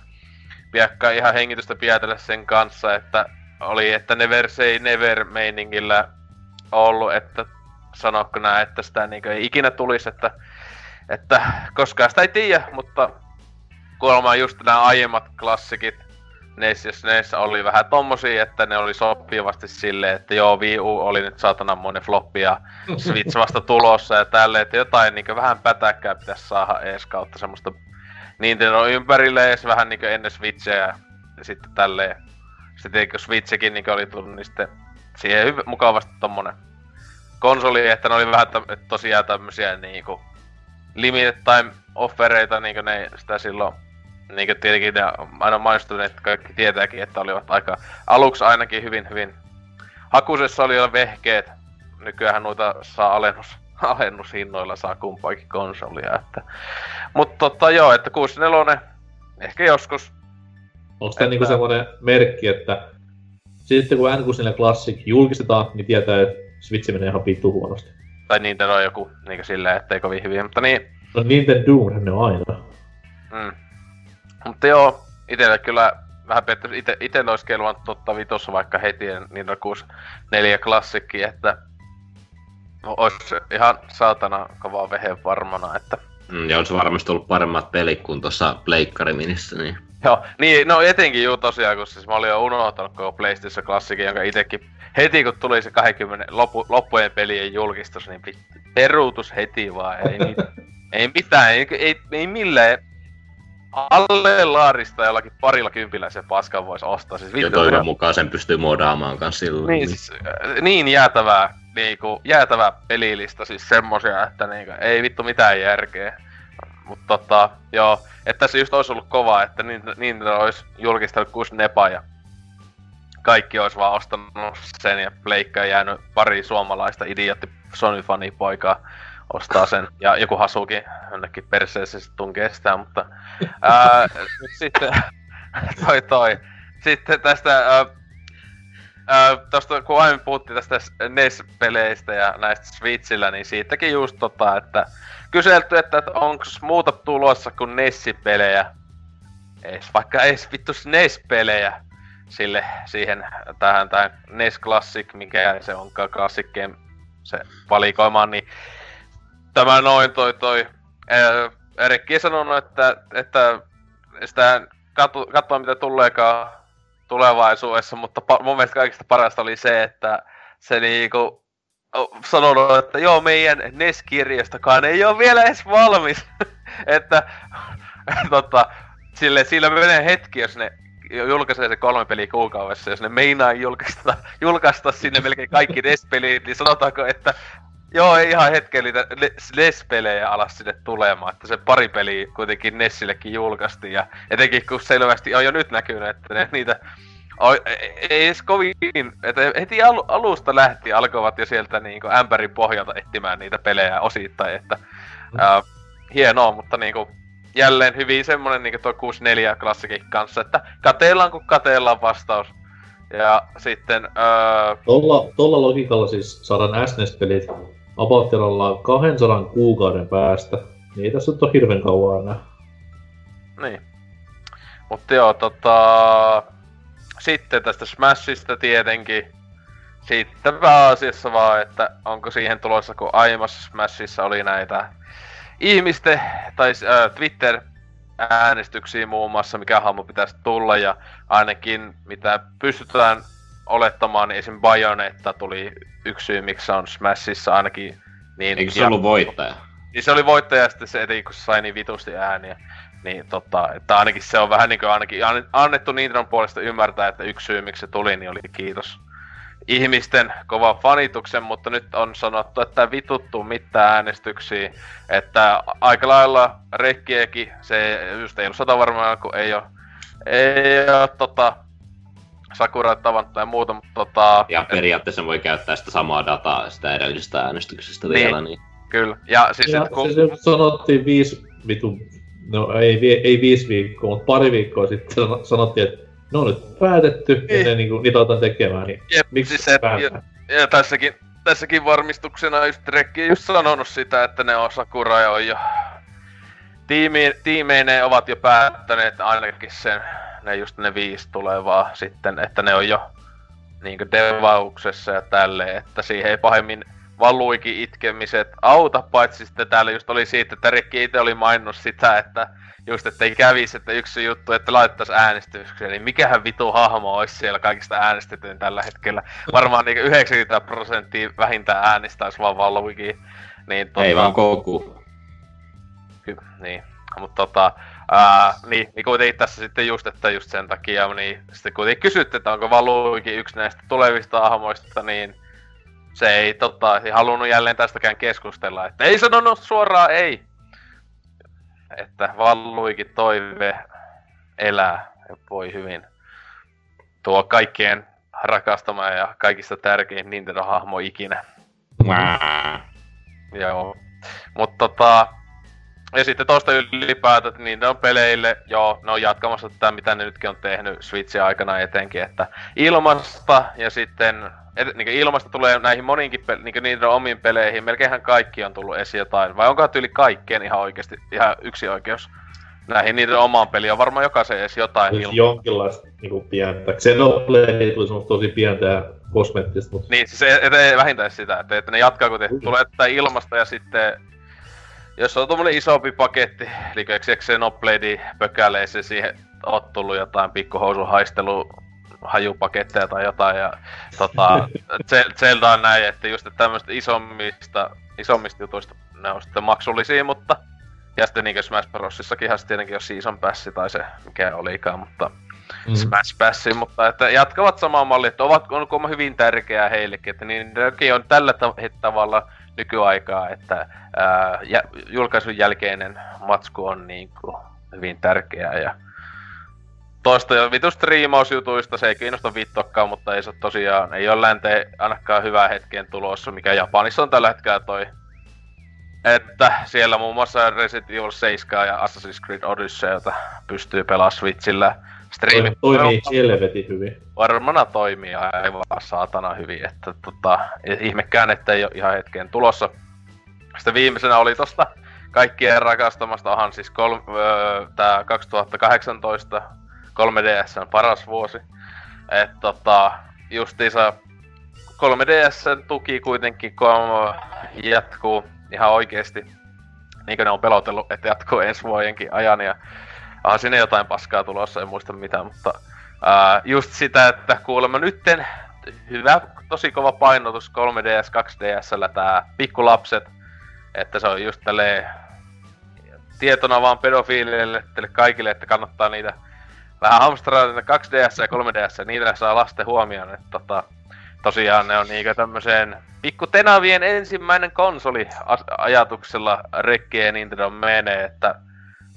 [SPEAKER 3] piakka ihan hengitystä pietellä sen kanssa, että oli, että never say never meiningillä ollut, että sanokko nää, että sitä niin ei ikinä tulisi, että, että koskaan sitä ei tiedä, mutta kuulemma just nämä aiemmat klassikit NES ja SNES oli vähän tommosia, että ne oli sopivasti silleen, että joo, Wii U oli nyt saatananmoinen floppi ja Switch vasta tulossa ja tälleen, että jotain niin vähän pätäkkää pitäisi saada ees kautta semmoista Nintendo ympärille ees vähän niin ennen Switchia ja sitten tälleen. Sitten kun Switchikin niin oli tullut, niin sitten siihen hyvä, mukavasti tommonen konsoli, että ne oli vähän että tosiaan tämmösiä niinku limited time offereita, niinku ne sitä silloin niin kuin tietenkin ne aina mainostuneet, että kaikki tietääkin, että olivat aika aluksi ainakin hyvin, hyvin hakusessa oli jo vehkeet. Nykyään noita saa alennus, alennushinnoilla saa kumpaakin konsolia, että... Mutta tota joo, että 64 ehkä joskus.
[SPEAKER 2] Onko tämä niinku semmoinen merkki, että sitten kun N64 Classic julkistetaan, niin tietää, että Switch menee ihan vittu huonosti.
[SPEAKER 3] Tai Nintendo on joku niinku silleen, ettei kovin hyvin, mutta niin.
[SPEAKER 2] No Nintendo ne on aina.
[SPEAKER 3] Mm. Mutta joo, itellä kyllä vähän petty, ite, ite olisi kelvannut totta vitossa vaikka heti niin 64 klassikki, että olisi ihan saatana kovaa vehen varmana, että...
[SPEAKER 4] Mm, ja olisi varmasti ollut paremmat pelit kuin tuossa Pleikkariminissä, niin...
[SPEAKER 3] Joo, niin, no etenkin juu tosiaan, kun siis mä olin jo unohtanut koko PlayStation klassikin, jonka itekin heti kun tuli se 20 loppu, loppujen pelien julkistus, niin peruutus heti vaan, ei, ei mitään, ei, ei, ei millään alle laarista jollakin parilla kympillä se paskan voisi ostaa. Siis
[SPEAKER 4] ja toivon mukaan sen pystyy modaamaan kans silloin.
[SPEAKER 3] Niin, siis, äh, niin jäätävää, niinku, jäätävää pelilista, siis semmosia, että niinku, ei vittu mitään järkeä. Mutta tota, joo, että se just olisi ollut kova, että niin, niin olisi julkistanut kuusi nepa ja kaikki olisi vaan ostanut sen ja pleikka jäänyt pari suomalaista idiootti Sony-fani poikaa ostaa sen, ja joku hasukin jonnekin perseessä sitten tunkee sitä, mutta ää, sitten toi toi. Sitten tästä ää, ää, tosta, kun aiemmin puhuttiin tästä NES-peleistä ja näistä Switchillä, niin siitäkin just tota, että kyselty, että, että onko muuta tulossa kuin NES-pelejä. Ees, vaikka ees vittu NES-pelejä sille, siihen, tähän, tähän NES Classic, mikä se onkaan Classic Game, se valikoimaan, niin tämä noin toi toi... Erikki sanonut, että, että sitä katso, katsoa mitä tuleekaan tulevaisuudessa, mutta pa, mun mielestä kaikista parasta oli se, että se niinku sanonut, että joo, meidän NES-kirjastokaan ei ole vielä edes valmis. että tota, sille, sillä menee hetki, jos ne julkaisee se kolme peliä kuukaudessa, jos ne meinaa julkaista, julkaista sinne melkein kaikki NES-pelit, niin sanotaanko, että Joo, ei ihan hetken niitä NES-pelejä alas sinne tulemaan, että se pari peliä kuitenkin Nessillekin julkaistiin, ja etenkin kun selvästi on jo nyt näkynyt, että ne, niitä ei edes kovin, että heti al, alusta lähti alkoivat jo sieltä niin kuin ämpärin pohjalta etsimään niitä pelejä osittain, että mm. ää, hienoa, mutta niin kuin, jälleen hyvin semmonen niin tuo 64 klassikin kanssa, että katellaan kun katellaan vastaus. Ja sitten... Ää...
[SPEAKER 2] Tolla, tolla logiikalla siis saadaan SNES-pelit Apouttiralla 200 kuukauden päästä. Niin tässä on hirveän kauan enää.
[SPEAKER 3] Niin. Mutta joo, tota... Sitten tästä Smashista tietenkin. Sitten pääasiassa vaan, että onko siihen tulossa, kun aiemmassa Smashissa oli näitä ihmisten, tai äh, Twitter äänestyksiä muun muassa, mikä hahmo pitäisi tulla, ja ainakin mitä pystytään olettamaan, niin esim. Bayonetta tuli yksi syy, miksi se on Smashissa ainakin niin...
[SPEAKER 4] Eikö se ja, ollut voittaja?
[SPEAKER 3] Niin se oli voittaja, ja sitten se eti, kun se sai niin vitusti ääniä. Niin tota, että ainakin se on vähän niinku ainakin annettu Nintendon puolesta ymmärtää, että yksi syy, miksi se tuli, niin oli kiitos ihmisten kova fanituksen, mutta nyt on sanottu, että vituttu mitään äänestyksiä. Että aika lailla Rekkiekin, se just ei ollut sata varmaan, kun ei ole, ei ole tota, Sakura tavannut tai muuta, mutta tota...
[SPEAKER 4] Ja periaatteessa voi käyttää sitä samaa dataa sitä edellisestä äänestyksestä niin, vielä, niin...
[SPEAKER 3] Kyllä, ja siis ja,
[SPEAKER 2] kun... Siis sanottiin viisi vitu... No ei, ei viisi viikkoa, mutta pari viikkoa sitten sanottiin, että ne on nyt päätetty niin. ja ne, niin. kuin, niitä aletaan tekemään, niin
[SPEAKER 3] Jep, miksi siis se, ja, ja, tässäkin, tässäkin varmistuksena just Rekki just sanonut sitä, että ne on Sakura ja on jo tiimi, tiimeineen ovat jo päättäneet ainakin sen ne just ne viisi tulevaa sitten, että ne on jo niinku devauksessa ja tälleen, että siihen ei pahemmin valuikin itkemiset auta, paitsi sitten täällä just oli siitä, että Rikki itse oli maininnut sitä, että just ettei kävisi, että yksi juttu, että laittaisi äänestykseen, niin mikähän vitu hahmo olisi siellä kaikista äänestetyn tällä hetkellä. Varmaan niinku 90 prosenttia vähintään äänestäisi vaan Valuikin. Niin,
[SPEAKER 4] tota... Ei vaan.
[SPEAKER 3] Ky- niin, mutta tota, Ää, niin, niin kuitenkin tässä sitten just, että just sen takia, niin sitten kuitenkin kysytte, että onko Valuikin yksi näistä tulevista ahmoista, niin se ei tota, ei halunnut jälleen tästäkään keskustella, että ei sanonut suoraan ei. Että Valuikin toive elää ja voi hyvin. Tuo kaikkien rakastama ja kaikista tärkein Nintendo-hahmo ikinä.
[SPEAKER 4] Mwää.
[SPEAKER 3] Joo. Mutta tota, ja sitten tosta ylipäätään, että niin ne on peleille, joo, ne on jatkamassa tätä, mitä ne nytkin on tehnyt Switchin aikana etenkin, että ilmasta ja sitten et, niin ilmasta tulee näihin moninkin pe- niin niiden omiin peleihin, melkeinhän kaikki on tullut esiin jotain, vai onko tyyli kaikkeen ihan oikeasti ihan yksi oikeus näihin niiden omaan peliin, on varmaan jokaisen edes jotain
[SPEAKER 2] Siis
[SPEAKER 3] ilma-
[SPEAKER 2] jonkinlaista niinku pientä. Xenoblade tuli semmoista tosi pientä ja kosmeettista, mutta
[SPEAKER 3] Niin, siis ei, ei vähintään sitä, että, että ne jatkaa, kun te, tulee tätä ilmasta ja sitten jos on tommonen isompi paketti, eli eikö Xenoblade pökäleissä siihen oot tullut jotain pikkuhousun haistelu hajupaketteja tai jotain ja tota, Ze- Zelda on näin, että just että tämmöistä isommista, isommista jutuista ne on sitten maksullisia, mutta ja sitten niinkö Smash Brosissakin ihan tietenkin jos Season Pass tai se mikä olikaan, mutta
[SPEAKER 2] mm.
[SPEAKER 3] Smash Passin, mutta että jatkavat samaa mallia, että ovat on kuulemma hyvin tärkeää heillekin, että niin on tällä tav- tavalla nykyaikaa, että ää, jä, julkaisun jälkeinen matsku on niin kuin hyvin tärkeää ja toista jo vitu striimausjutuista, se ei kiinnosta vittokkaan, mutta ei se tosiaan, ei ole länteen ainakaan hyvää hetkeen tulossa, mikä Japanissa on tällä hetkellä toi että siellä muun muassa Resident Evil 7 ja Assassin's Creed Odysseyta pystyy pelaamaan Switchillä. Striimi
[SPEAKER 2] Toi, toimii helvetin hyvin.
[SPEAKER 3] varmana toimii aivan saatana hyvin, että tota, ihmekään, että ei ole ihan hetkeen tulossa. Sitten viimeisenä oli tosta kaikkien rakastamasta, onhan siis kol, öö, tää 2018 3DS paras vuosi. Et tota, justiinsa 3DS tuki kuitenkin kun jatkuu ihan oikeesti. Niin kuin ne on pelotellut, että jatkuu ensi vuodenkin ajan ja onhan sinne jotain paskaa tulossa, en muista mitä, mutta ää, just sitä, että kuulemma nytten hyvä, tosi kova painotus 3DS, 2DSllä tää pikkulapset, että se on just tälleen tietona vaan pedofiileille teille kaikille, että kannattaa niitä vähän hamstraa niitä 2DS ja 3DS, niitä saa lasten huomioon, että tota, tosiaan ne on niinkö tämmöiseen pikku tenavien ensimmäinen konsoli ajatuksella rekkeen Nintendo menee, että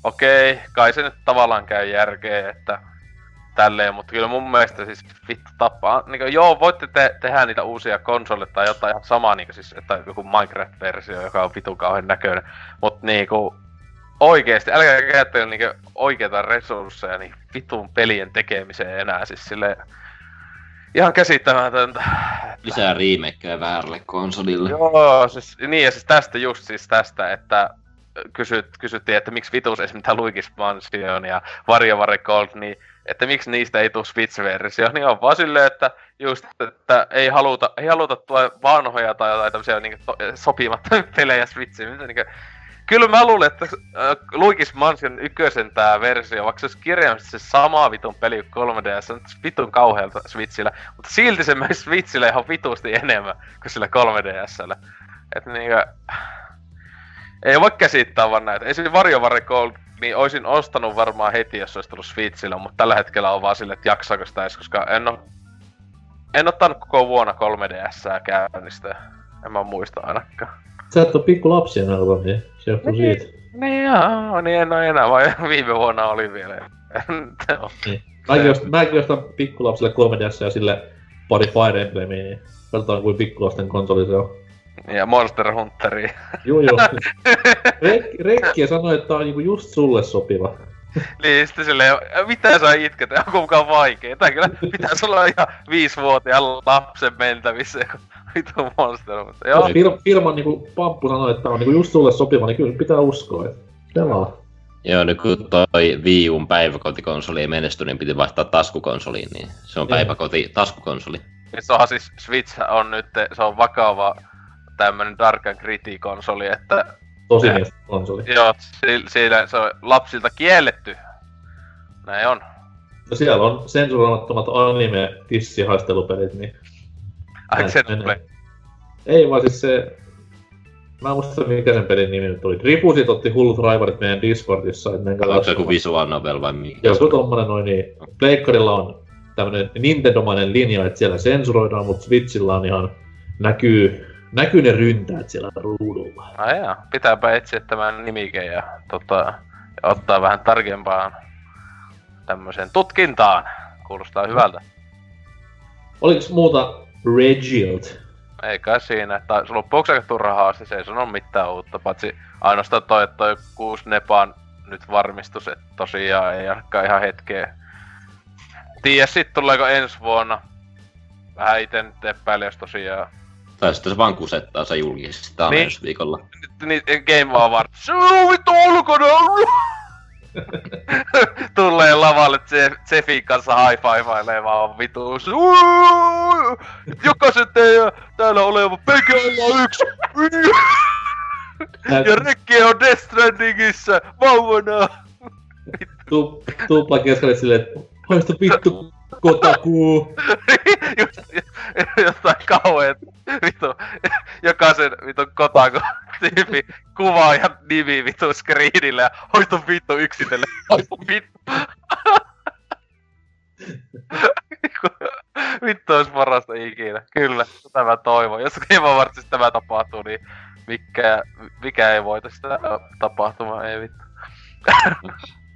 [SPEAKER 3] okei, kai se nyt tavallaan käy järkeä, että tälleen, mutta kyllä mun mielestä siis vittu tappaa, niinku joo, voitte te- tehdä niitä uusia konsoleita tai jotain ihan samaa niinku siis, että joku Minecraft-versio, joka on vitun kauhean näköinen, mut niinku oikeesti, älkää käyttäkö niinku oikeita resursseja niin vitun pelien tekemiseen enää, siis silleen ihan käsittämätöntä.
[SPEAKER 4] Lisää remakeja väärälle konsolille.
[SPEAKER 3] Joo, siis, niin ja siis tästä just siis tästä, että kysyt, kysyttiin, että miksi vitus esimerkiksi Luigi's Mansion ja WarioWare Gold, niin että miksi niistä ei tule Switch-versio, niin on vaan silleen, että just, että ei haluta, ei haluta tuoda vanhoja tai jotain tämmöisiä niin to, sopimattomia pelejä Switchiin. Niin, kyllä mä luulen, että äh, Luigi's Mansion ykkösen tää versio, vaikka se olisi kirjaimisesti se sama vitun peli kuin 3DS, se on vitun kauhealta Switchillä, mutta silti se menisi Switchillä ihan vitusti enemmän kuin sillä 3DSllä. Että niinkö... Ei voi käsittää vaan näitä. Esimerkiksi WarioWare Gold, niin oisin ostanut varmaan heti, jos olisi tullut Switchillä, mutta tällä hetkellä on vaan sille, että jaksaako sitä edes, koska en oo... En ottanut koko vuonna 3DSää käynnistä. En mä muista ainakaan.
[SPEAKER 2] Sä et oo pikku lapsia enää, niin se johtuu siitä.
[SPEAKER 3] Niin joo, niin en oo enää, vai viime vuonna oli vielä.
[SPEAKER 2] Niin. Mäkin, ostan, mäkin ostan pikkulapsille 3DS ja sille pari Fire Emblemia, niin katsotaan kuin pikkulasten konsoli se on.
[SPEAKER 3] Ja Monster Hunteri.
[SPEAKER 2] Juu joo. Rek, Rekki sanoi, että tää on niinku just sulle sopiva.
[SPEAKER 3] niin sitten silleen, mitä sä itket, onko mukaan vaikee? Tää kyllä pitäisi olla ihan viisivuotiaan lapsen mentävissä, kun vitu Monster Hunter. Joo,
[SPEAKER 2] Jos fir, firman niinku pamppu sanoi, että tää on niinku just sulle sopiva, niin kyllä pitää uskoa, että pelaa.
[SPEAKER 4] Joo, nyt kun toi Wii Uun päiväkotikonsoli ei menesty, niin piti vaihtaa taskukonsoliin, niin se on
[SPEAKER 2] Joo.
[SPEAKER 4] päiväkoti taskukonsoli.
[SPEAKER 3] niin se onhan siis Switch on nyt, se on vakava tämmönen Dark and Gritty konsoli, että
[SPEAKER 2] Tosi mies konsoli.
[SPEAKER 3] joo, si- siinä se on lapsilta kielletty. Näin on.
[SPEAKER 2] No siellä on sensuroimattomat anime tissihaistelupelit, niin...
[SPEAKER 3] Ai.
[SPEAKER 2] Ei vaan siis se... Mä en muista mikä sen pelin nimi nyt oli. Ripusit otti hullut raivarit meidän Discordissa, että menkää
[SPEAKER 4] Onko se joku visual novel vai mikä?
[SPEAKER 2] Joku tommonen noin niin. Pleikkarilla on tämmönen Nintendomainen linja, että siellä sensuroidaan, mutta Switchillä on ihan näkyy, näkyy ne ryntäät siellä ruudulla.
[SPEAKER 3] Ai jaa, pitääpä etsiä tämän nimike ja, tota, ja ottaa vähän tarkempaan tämmöiseen tutkintaan. Kuulostaa hyvältä.
[SPEAKER 2] Oliko muuta Regild?
[SPEAKER 3] Ei kai siinä. Tai se loppuksi aika turha haaste, se ei sano mitään uutta, paitsi ainoastaan toi, että toi kuusi Nepan nyt varmistus, että tosiaan ei ainakaan ihan hetkeä. Tiedä sit tuleeko ensi vuonna. Vähän ite nyt epäilen, jos tosiaan
[SPEAKER 4] Tai sitten se vaan kusettaa se julkistaa
[SPEAKER 3] Niin.
[SPEAKER 4] ensi viikolla.
[SPEAKER 3] niin Game Award. Se on vittu ulkona! Tulee lavalle Jeff- Jeffin kanssa high fiveilee vaan vituus. Jokaisen teidän täällä oleva PGL on yksi. ja Rekki on Death Strandingissa vauvana.
[SPEAKER 2] Tu, tupla keskelle silleen, että haista vittu kotakuu.
[SPEAKER 3] Just, jotain kauheet vitu, jokaisen vitu kotako tyyppi kuva ja nimi vitu screenille ja hoito vittu yksitelle. Hoito vittu. vittu olisi parasta ikinä. Kyllä, tätä mä toivon. Jos Game Awardsissa tämä tapahtuu, niin mikä, mikä ei voita sitä tapahtumaa, ei vittu.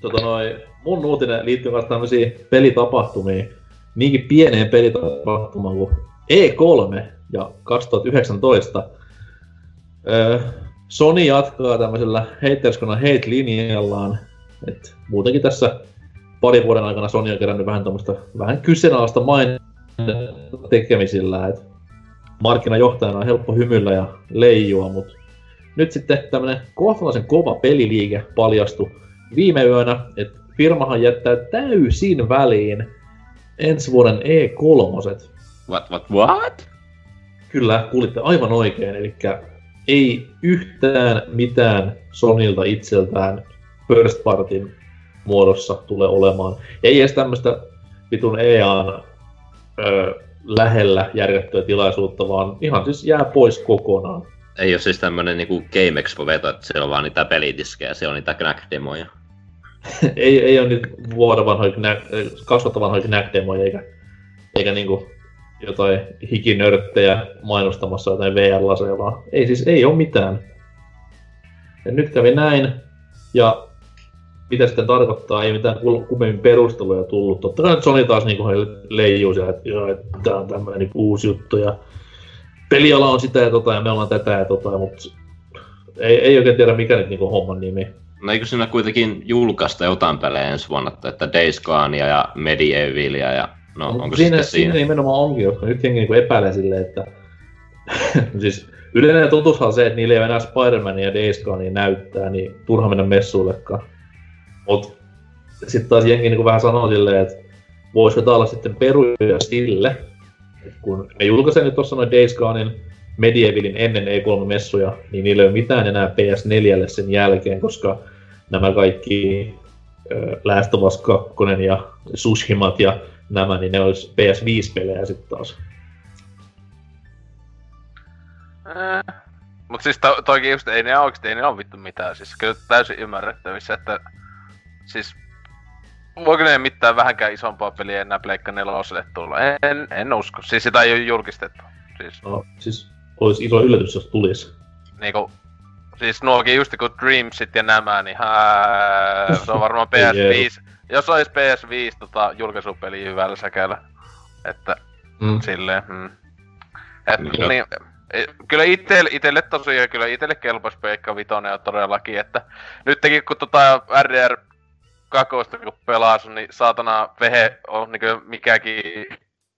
[SPEAKER 2] Tota noi, mun uutinen liittyy myös tämmöisiin pelitapahtumiin. Niinkin pieneen pelitapahtumaan kuin E3 ja 2019. Öö, Sony jatkaa tämmöisellä haterskona hate-linjallaan. Et muutenkin tässä parin vuoden aikana Sony on kerännyt vähän tämmöistä vähän kyseenalaista mainetta tekemisillä. Et markkinajohtajana on helppo hymyillä ja leijua, mutta nyt sitten tämmönen kohtalaisen kova peliliike paljastui viime yönä, että firmahan jättää täysin väliin ensi vuoden E3.
[SPEAKER 4] What, what, what?
[SPEAKER 2] Kyllä, kuulitte aivan oikein, eli ei yhtään mitään Sonilta itseltään first partyn muodossa tule olemaan. Ei edes tämmöistä vitun EAN ö, lähellä järjestettyä tilaisuutta, vaan ihan siis jää pois kokonaan.
[SPEAKER 4] Ei ole siis tämmönen niinku Game Expo veto, että siellä on vaan niitä pelidiskejä, siellä on niitä Knack-demoja.
[SPEAKER 2] ei, ei ole niitä vuoden vanhoja, kasvatta vanhoja Knack-demoja, eikä, eikä niinku jotain hikinörttejä mainostamassa jotain VR-laseja, vaan ei siis ei ole mitään. Ja nyt kävi näin, ja mitä sitten tarkoittaa, ei mitään kummemmin perusteluja tullut. Totta kai nyt Sony taas niinku leijuu siellä, että, joo, että tää on tämmöinen niinku uusi juttu, ja peliala on sitä ja tota, ja me ollaan tätä ja tota, mutta ei, ei oikein tiedä mikä nyt niinku homman nimi.
[SPEAKER 4] No eikö siinä kuitenkin julkaista jotain pelejä ensi vuonna, että DaysGonea ja Medievalia ja no
[SPEAKER 2] Mut
[SPEAKER 4] onko
[SPEAKER 2] siinä,
[SPEAKER 4] sitten siinä?
[SPEAKER 2] siinä nimenomaan onkin, koska nyt jengi niinku epäilee silleen, että siis yleinen totuushan on se, että niillä ei ole enää Spider-Mania ja Days Gonea näyttää, niin turha mennä messuillekaan. Mut sitten taas jengi niinku vähän sanoo silleen, että voisiko tää olla sitten peruja sille, että kun ne julkaisee nyt tuossa noin Days Gonein Medievalin ennen E3-messuja, niin niillä ei ole mitään enää PS4 sen jälkeen, koska nämä kaikki Last of Us 2 ja Sushimat ja nämä, niin ne olisi PS5-pelejä sitten taas.
[SPEAKER 3] Äh. Mut siis to, toikin just ei ne oikeesti ei ne oo vittu mitään. Siis kyllä täysin ymmärrettävissä, että siis voiko ne mitään vähänkään isompaa peliä enää Pleikka neloselle tulla? En, en usko. Siis sitä ei ole julkistettu. Siis
[SPEAKER 2] No, siis olisi iso yllätys, jos tulisi.
[SPEAKER 3] niinku... Siis nuokin just kun Dreamsit ja nämä, niin hää, se on varmaan
[SPEAKER 2] Ei
[SPEAKER 3] PS5. Jos olisi PS5 tota, julkaisupeli hyvällä säkällä. Että
[SPEAKER 2] Mm.
[SPEAKER 3] silleen, mm. Et, niin, e, kyllä itelle, itelle tosiaan, kyllä itelle kelpas Peikka Vitonen on todellakin, että nytkin kun tota RDR kakosta kun pelas, niin saatana vehe on niin mikäkin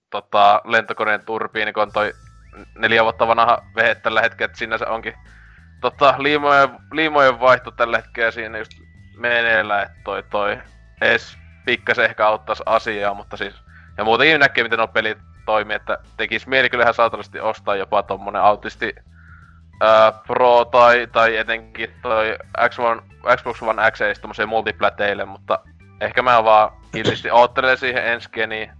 [SPEAKER 3] tota, lentokoneen turbiini, kun on toi neljä vuotta vanha vehe tällä hetkellä, että siinä se onkin tota, liimojen, liimojen vaihto tällä hetkellä siinä just meneillä, että toi, toi edes pikkasen ehkä auttaisi asiaa, mutta siis ja muutenkin näkee, miten nuo pelit toimii, että tekis mieli kyllähän saatanasti ostaa jopa tommonen autisti ää, Pro tai, tai etenkin toi X1, Xbox One X multiplateille, mutta ehkä mä vaan kiltisti oottelen siihen ensi geniin.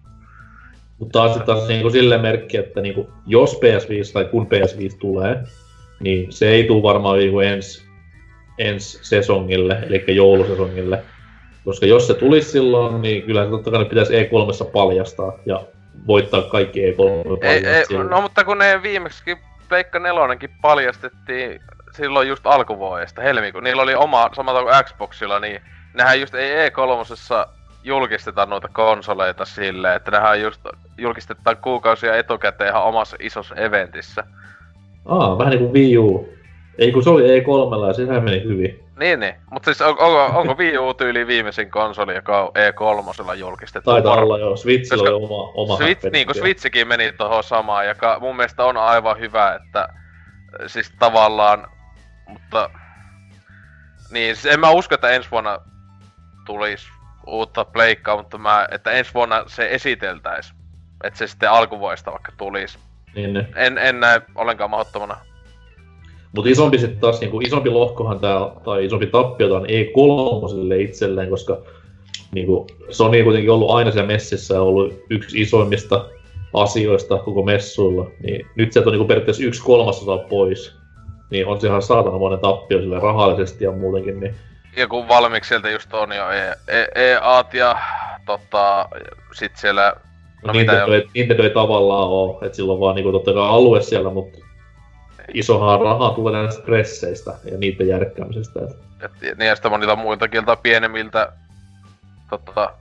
[SPEAKER 2] Mutta taas, taas niinku silleen merkki, että niinku, jos PS5 tai kun PS5 tulee, niin se ei tule varmaan niinku ensi ens sesongille, eli joulusesongille. Koska jos se tulisi silloin, niin kyllä se totta kai pitäisi E3 paljastaa ja voittaa kaikki E3
[SPEAKER 3] Ei, ei, no mutta kun ne viimeksi Pleikka nelonenkin paljastettiin silloin just alkuvuodesta, helmikuun. Niillä oli oma, samalla kuin Xboxilla, niin nehän just ei E3 julkisteta noita konsoleita silleen, että nehän just julkistetaan kuukausia etukäteen ihan omassa isossa eventissä.
[SPEAKER 2] Aa, vähän niinku Wii U. Ei kun se oli E3 ja sehän meni hyvin.
[SPEAKER 3] Niin, niin. Mutta siis on, onko, onko Wii U tyyli viimeisin konsoli, joka on E3 julkistettu?
[SPEAKER 2] Taitaa olla joo, Switchillä oli oma, oma
[SPEAKER 3] Switch, niin kuin Switchikin meni tuohon samaan, joka mun mielestä on aivan hyvä, että siis tavallaan, mutta niin, siis en mä usko, että ensi vuonna tulisi uutta pleikkaa, mutta mä, että ensi vuonna se esiteltäis. Että se sitten alkuvuodesta vaikka tulisi.
[SPEAKER 2] Niin, ne.
[SPEAKER 3] En, en näe ollenkaan mahdottomana.
[SPEAKER 2] Mutta isompi sitten taas, niinku, isompi lohkohan tää, tai isompi tappio on E3 itselleen, koska niinku, Sony on kuitenkin ollut aina siellä messissä ja ollut yksi isoimmista asioista koko messuilla. Niin nyt sieltä on niinku periaatteessa yksi kolmasosa pois. Niin on se ihan saatanamoinen tappio sille rahallisesti ja muutenkin. Niin...
[SPEAKER 3] Ja kun valmiiksi sieltä just on jo e, e, EAT ja tota, sit siellä...
[SPEAKER 2] No, Nintendo, ei, Nintendo ei tavallaan oo, että sillä on vaan niinku totta kai alue siellä, mutta isohaa rahaa tulee näistä presseistä ja niiden järkkäämisestä.
[SPEAKER 3] Et, niin ja sitten monilta muilta pienemmiltä tota,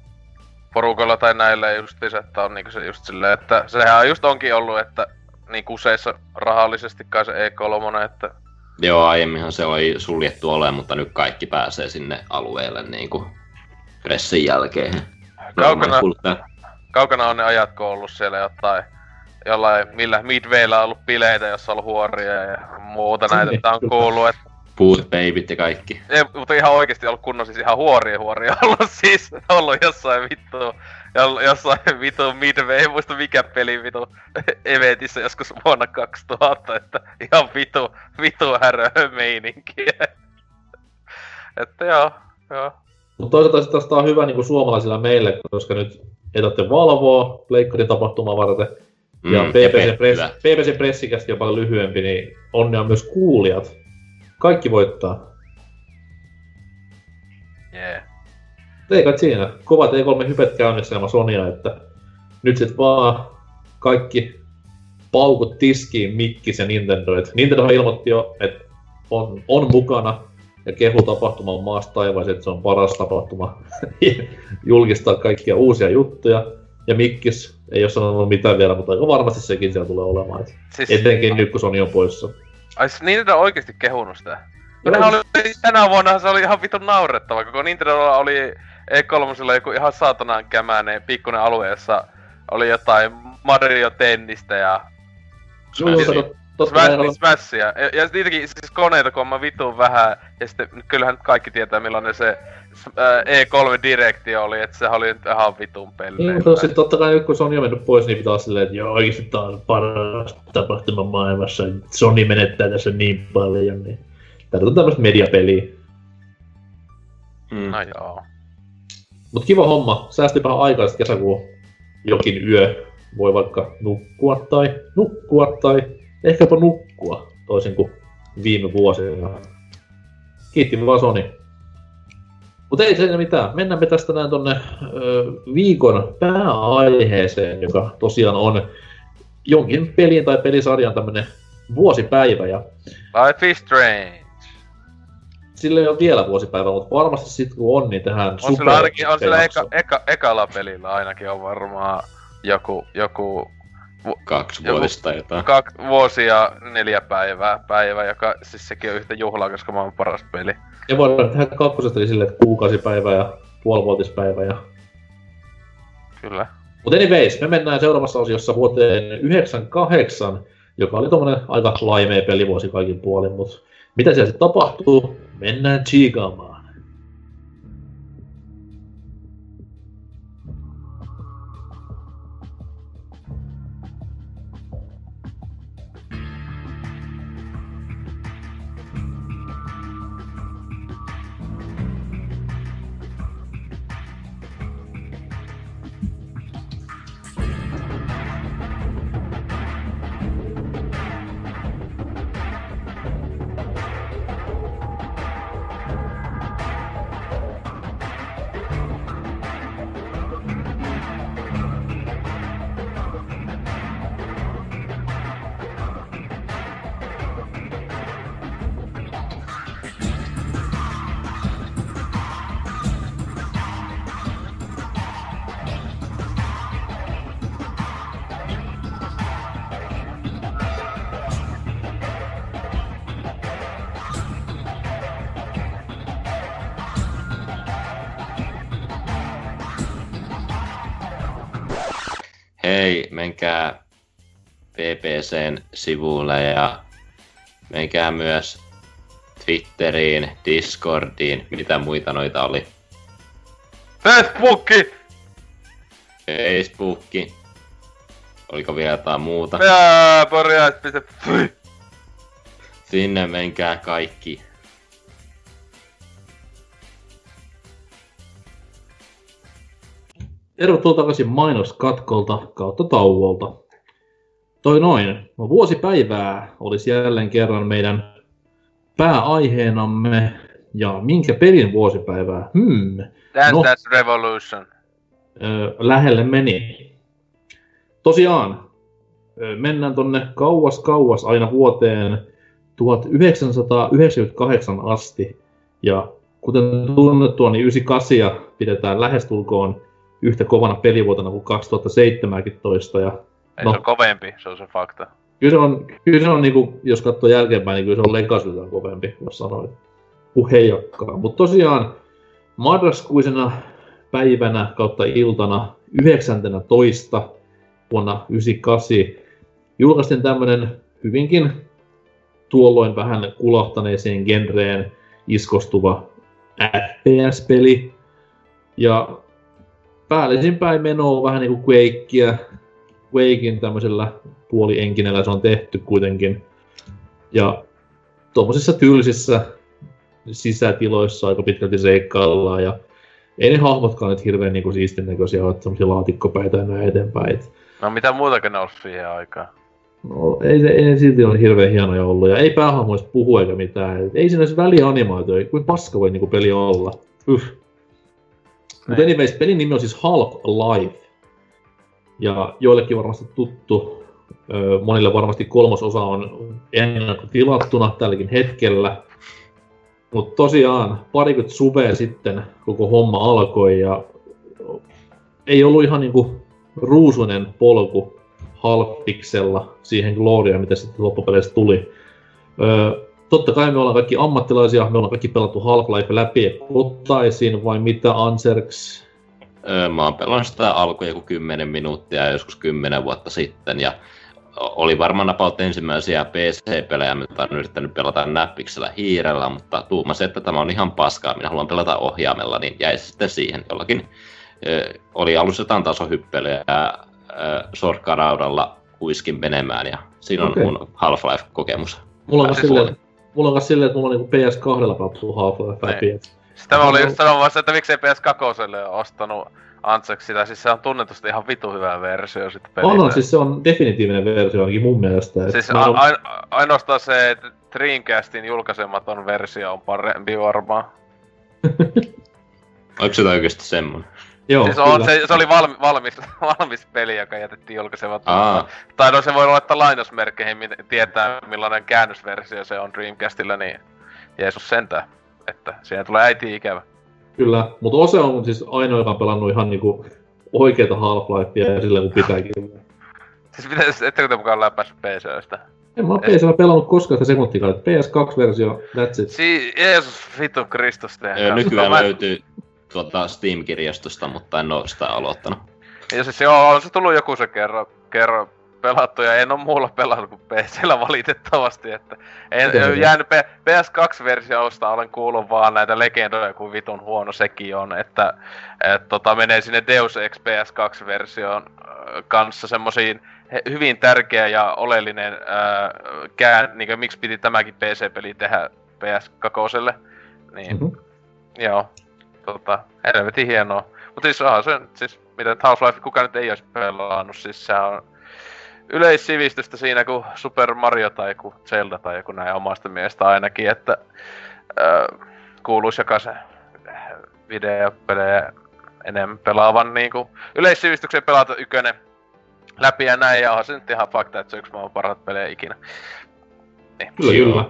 [SPEAKER 3] porukalla tai näillä justiinsa, että on niinku se just silleen, että sehän just onkin ollut, että niin kuseissa rahallisesti kai se E3, että...
[SPEAKER 4] Joo, aiemminhan se oli suljettu ole, mutta nyt kaikki pääsee sinne alueelle niinku pressin jälkeen.
[SPEAKER 3] Kaukana, kaukana on ne ajat, kun on ollut siellä jotain jollain, millä Midwayllä on ollut bileitä, jossa on ollut huoria ja muuta näitä, että on kuullut, että
[SPEAKER 4] Boot Babyt ja kaikki.
[SPEAKER 3] Ei, mutta ihan oikeesti ollut kunnon siis ihan huoria huoria ollut siis ollut jossain vittu jossain vittu Midway, en muista mikä peli vittu eventissä joskus vuonna 2000, että ihan vittu, vittu härö meininkiä. että joo, joo.
[SPEAKER 2] Mutta toisaalta tästä on hyvä niin suomalaisilla meille, koska nyt ei tarvitse valvoa Pleikkarin tapahtumaa varten. Mm, ja PPC, press, PPC Pressikästi on paljon lyhyempi, niin onnea myös kuulijat. Kaikki voittaa. Ei kai siinä. Kovat E3 hypet käynnissä ilman Sonia, että nyt sit vaan kaikki paukut tiskiin Mikkis ja Nintendo. Et Nintendo ilmoitti jo, että on, on mukana ja kehu tapahtuma on maasta taivaaseen, että se on paras tapahtuma julkistaa kaikkia uusia juttuja. Ja Mikkis ei ole sanonut mitään vielä, mutta aika varmasti sekin siellä tulee olemaan. siis... Etenkin nyt, kun Sony on poissa.
[SPEAKER 3] Ai siis Nintendo on oikeesti kehunut sitä? Oli, tänä vuonna se oli ihan vitun naurettava, koko Nintendo oli E3 joku ihan saatanaan kämäinen pikkuinen alue, jossa oli jotain Mario Tennistä ja... Totta Smash, Smashia. Ja, ja niitäkin siis koneita, kun mä vitun vähän, ja sitten kyllähän nyt kaikki tietää millainen se E3 Directi oli, että se oli nyt ihan vitun pelle.
[SPEAKER 2] Niin, mutta sitten totta kai nyt kun Sony on mennyt pois, niin pitää silleen, että joo oikeesti tää on paras tapahtuma maailmassa. Sony menettää tässä niin paljon, niin tää on tämmöistä mediapeliä.
[SPEAKER 3] Mm. No joo.
[SPEAKER 2] Mut kiva homma. Säästipä aikaa sitten kesäkuun jokin yö. Voi vaikka nukkua tai nukkua tai ehkäpä nukkua, toisin kuin viime vuosina. Kiitti vaan Sony. Mutta ei se mitään. Mennään me tästä näin tonne ö, viikon pääaiheeseen, joka tosiaan on jonkin pelin tai pelisarjan tämmönen vuosipäivä. Ja
[SPEAKER 3] Life is Strange.
[SPEAKER 2] Sillä ei ole vielä vuosipäivä, mutta varmasti sitten kun on, niin tähän
[SPEAKER 3] On sillä ainakin, on sillä eka, eka, ekalla pelillä ainakin on varmaan joku, joku
[SPEAKER 4] kaksi vuodesta jotain.
[SPEAKER 3] Kaksi vuosia neljä päivää, päivä, joka siis sekin on yhtä juhlaa, koska mä oon paras peli.
[SPEAKER 2] Ja voidaan tehdä kakkosesta eli silleen, että kuukausipäivä ja puolivuotispäivä ja...
[SPEAKER 3] Kyllä.
[SPEAKER 2] Mutta anyways, me mennään seuraavassa osiossa vuoteen 98, joka oli tommonen aika laimea pelivuosi kaikin puolin, mutta mitä siellä sitten tapahtuu, mennään chiikaamaan.
[SPEAKER 4] Hei, PPCn sivuille ja menkää myös Twitteriin, Discordiin, mitä muita noita oli.
[SPEAKER 3] Facebookki!
[SPEAKER 4] Facebookki. Oliko vielä jotain muuta?
[SPEAKER 3] Pääporjais.fi
[SPEAKER 4] Sinne menkää kaikki.
[SPEAKER 2] Tervetuloa takaisin mainoskatkolta kautta tauolta. Toi noin, no vuosipäivää olisi jälleen kerran meidän pääaiheenamme. Ja minkä pelin vuosipäivää? Hmm.
[SPEAKER 3] Dance
[SPEAKER 2] No.
[SPEAKER 3] Dance Revolution.
[SPEAKER 2] Ö, lähelle meni. Tosiaan, ö, mennään tonne kauas kauas aina vuoteen 1998 asti. Ja kuten tunnettua, niin 98 pidetään lähestulkoon yhtä kovana pelivuotena kuin 2017. Ja
[SPEAKER 3] Ei
[SPEAKER 2] No.
[SPEAKER 3] se on kovempi, se on se fakta.
[SPEAKER 2] kyllä se on, kyllä se on niinku, jos katsoo jälkeenpäin, niin kyllä se on Legasiltaan kovempi, jos sanoit. Puhejakkaa. Mutta tosiaan marraskuisena päivänä kautta iltana 19. vuonna 98 julkaistiin tämmönen hyvinkin tuolloin vähän kulahtaneeseen genreen iskostuva FPS-peli. Ja päällisinpäin menoa vähän niinku Quakea, Quakein tämmöisellä puolienkinellä se on tehty kuitenkin. Ja tuommoisissa tylsissä sisätiloissa aika pitkälti seikkaillaan ja ei ne hahmotkaan nyt hirveän niinku siistin näköisiä ole, semmosia laatikkopäitä ja näin eteenpäin. Et,
[SPEAKER 3] No mitä muutakin ne olisi siihen aikaan?
[SPEAKER 2] no, ei, se, ei silti ole hirveän hienoja ollut ja ei päähahmoista puhu eikä mitään. Et ei siinä olisi väliä animaatio, kuin paska voi niinku peli olla. Yh. Mutta
[SPEAKER 3] Niin.
[SPEAKER 2] anyways, pelin nimi on siis Half-Life. Ja joillekin varmasti tuttu. Monille varmasti kolmososa on ennakkotilattuna tälläkin hetkellä. Mutta tosiaan parikymmentä suvea sitten koko homma alkoi ja ei ollut ihan niinku ruusuinen polku Halfiksella siihen gloriaan, mitä sitten loppupeleissä tuli. Öö, totta kai me ollaan kaikki ammattilaisia, me ollaan kaikki pelattu Half-Life läpi ottaisin, vai mitä Anserks?
[SPEAKER 4] Öö, mä oon pelannut sitä alkuun joku 10 minuuttia joskus 10 vuotta sitten ja oli varmaan about ensimmäisiä PC-pelejä, mitä on yrittänyt pelata näppiksellä hiirellä, mutta tuumasin, että tämä on ihan paskaa, minä haluan pelata ohjaamella, niin jäi sitten siihen jollakin. Ö, oli alussa jotain tasohyppelyä ja sorkkaraudalla huiskin menemään ja siinä on
[SPEAKER 2] Okei.
[SPEAKER 4] mun Half-Life-kokemus.
[SPEAKER 2] Mulla on silleen, mulla on myös silleen, että mulla on niinku PS2 pelattu Half-Life.
[SPEAKER 3] Niin. Sitä mä olin just sanomassa, että miksei PS2 ole ostanut Antseks sitä, siis se on tunnetusti ihan vitu hyvä versio sit pelistä.
[SPEAKER 2] On, on, siis se on definitiivinen versio ainakin mun mielestä. et
[SPEAKER 3] Siis a- ain- ainoastaan se, että Dreamcastin julkaisematon versio on parempi varmaan.
[SPEAKER 4] Onko se oikeasti semmonen?
[SPEAKER 2] Joo,
[SPEAKER 3] siis on,
[SPEAKER 2] kyllä.
[SPEAKER 3] se, se oli valmi, valmis, valmis peli, joka jätettiin julkaisematon.
[SPEAKER 4] Aa,
[SPEAKER 3] Tai no se voi laittaa lainausmerkkeihin, tietää millainen käännösversio se on Dreamcastilla, niin Jeesus sentään. Että siihen tulee äiti ikävä.
[SPEAKER 2] Kyllä, mutta Ose on siis ainoa, joka on pelannut ihan niinku oikeita Half-Lifea ja silleen kuin pitääkin.
[SPEAKER 3] Siis miten, ettekö te mukaan läpäissyt PCstä?
[SPEAKER 2] En mä oo PCllä pelannut koskaan sitä sekuntikaan. PS2-versio, that's it.
[SPEAKER 3] Si Jeesus vittu Kristus kanssa.
[SPEAKER 4] nykyään
[SPEAKER 3] mä-
[SPEAKER 4] löytyy tuota Steam-kirjastosta, mutta en oo sitä aloittanut.
[SPEAKER 3] Ja siis joo, on se tullut joku se kerran, kerran pelattu ja en oo muulla pelannut kuin PCllä valitettavasti, että en,
[SPEAKER 2] Miten
[SPEAKER 3] jäänyt P- PS2-versiosta, olen kuullut vaan näitä legendoja, kuin vitun huono sekin on, että et, tota, menee sinne Deus Ex PS2-version äh, kanssa semmosiin he- hyvin tärkeä ja oleellinen äh, kään, niin miksi piti tämäkin PC-peli tehdä PS2, niin
[SPEAKER 2] Mhm.
[SPEAKER 3] Joo, tota, helvetin hienoa. Mutta siis onhan se, siis miten Half-Life kuka nyt ei olisi pelannut, siis se on yleissivistystä siinä kuin Super Mario tai kuin Zelda tai joku näin omasta mielestä ainakin, että öö, kuuluisi jokaisen videopelejä enemmän pelaavan niinku yleissivistyksen pelata ykönen läpi ja näin, ja onhan se nyt ihan fakta, että se on yksi maailman parhaat pelejä ikinä. Niin.
[SPEAKER 2] Kyllä, kyllä.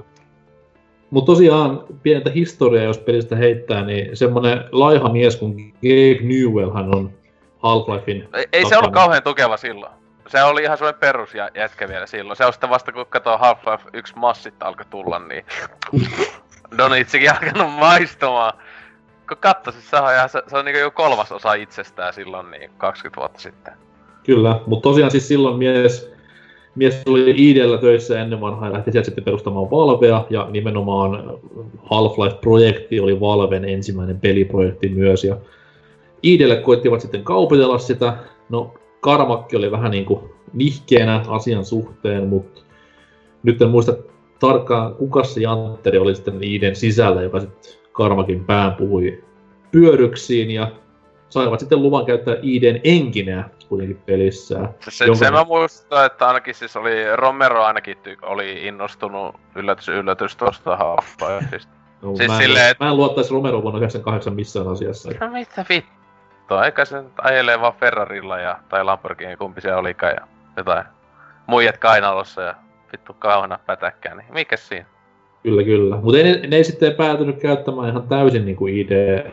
[SPEAKER 2] Mutta tosiaan pientä historiaa, jos pelistä heittää, niin semmonen laiha mies kuin Gabe Newell, hän on Half-Lifein
[SPEAKER 3] Ei, ei se ollut kauhean tukeva silloin. Se oli ihan semmoinen perus ja jätkä vielä silloin. Se on sitten vasta kun katsoo Half-Life 1 massit alkoi tulla, niin Donitsikin alkanut maistumaan. Kun katso, siis se on, ihan, se, se on niinku jo kolmas osa itsestään silloin niin 20 vuotta sitten.
[SPEAKER 2] Kyllä, mutta tosiaan siis silloin mies, mies oli IDllä töissä ennen vanhaa ja lähti sieltä sitten perustamaan Valvea, ja nimenomaan Half-Life-projekti oli Valven ensimmäinen peliprojekti myös, ja IDlle koittivat sitten kaupitella sitä, no Karmakki oli vähän niin kuin nihkeänä asian suhteen, mutta nyt en muista tarkkaan, kuka se Jantteri oli sitten niiden sisällä, joka sitten Karmakin pään puhui pyöryksiin ja saivat sitten luvan käyttää IDn enkineä kuitenkin pelissä.
[SPEAKER 3] Se, jonka... se mä muistan, että ainakin siis oli, Romero ainakin ty, oli innostunut yllätys yllätys tuosta Half-Lifeista.
[SPEAKER 2] No, siis mä, en, silleen, et... mä en luottaisi Romero vuonna 98 missään asiassa.
[SPEAKER 3] No mitä vittua, eikä se ajelee vaan Ferrarilla ja, tai Lamborghini, kumpi se olikaan ja jotain muijat kainalossa ja vittu kauhana pätäkkää, niin mikä siinä?
[SPEAKER 2] Kyllä, kyllä. Mutta ei, ne ei sitten päätynyt käyttämään ihan täysin niin kuin ID,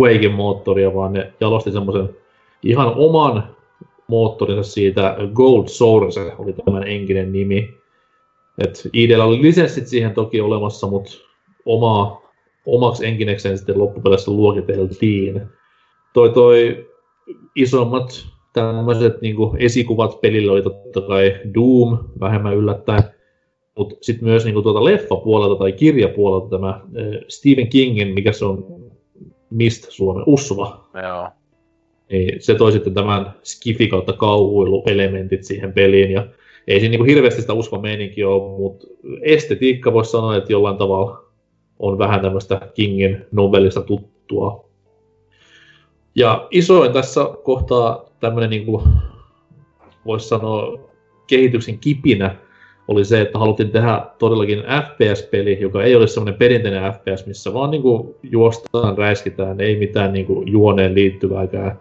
[SPEAKER 2] Quakein moottoria, vaan ne jalosti semmoisen ihan oman moottorinsa siitä Gold Source, oli tämän enkinen nimi. Et IDllä oli lisenssit siihen toki olemassa, mutta oma, omaksi enkinekseen sitten loppupeleissä luokiteltiin. Toi toi isommat tämmöiset niin esikuvat pelillä oli totta kai Doom, vähemmän yllättäen, mutta sitten myös niin kuin, tuota leffa-puolelta tai kirjapuolelta tämä äh, Stephen Kingin, mikä se on Mist Suomen, Usva.
[SPEAKER 3] Joo.
[SPEAKER 2] Niin se toi sitten tämän skifi kautta kauhuiluelementit siihen peliin, ja ei siinä niin kuin hirveästi sitä usva meininki ole, mutta estetiikka voisi sanoa, että jollain tavalla on vähän tämmöistä Kingin novellista tuttua. Ja isoin tässä kohtaa tämmöinen, niin voisi sanoa, kehityksen kipinä oli se, että haluttiin tehdä todellakin FPS-peli, joka ei ole semmoinen perinteinen FPS, missä vaan niin kuin juostaan, räiskitään, ei mitään niin kuin juoneen liittyvääkään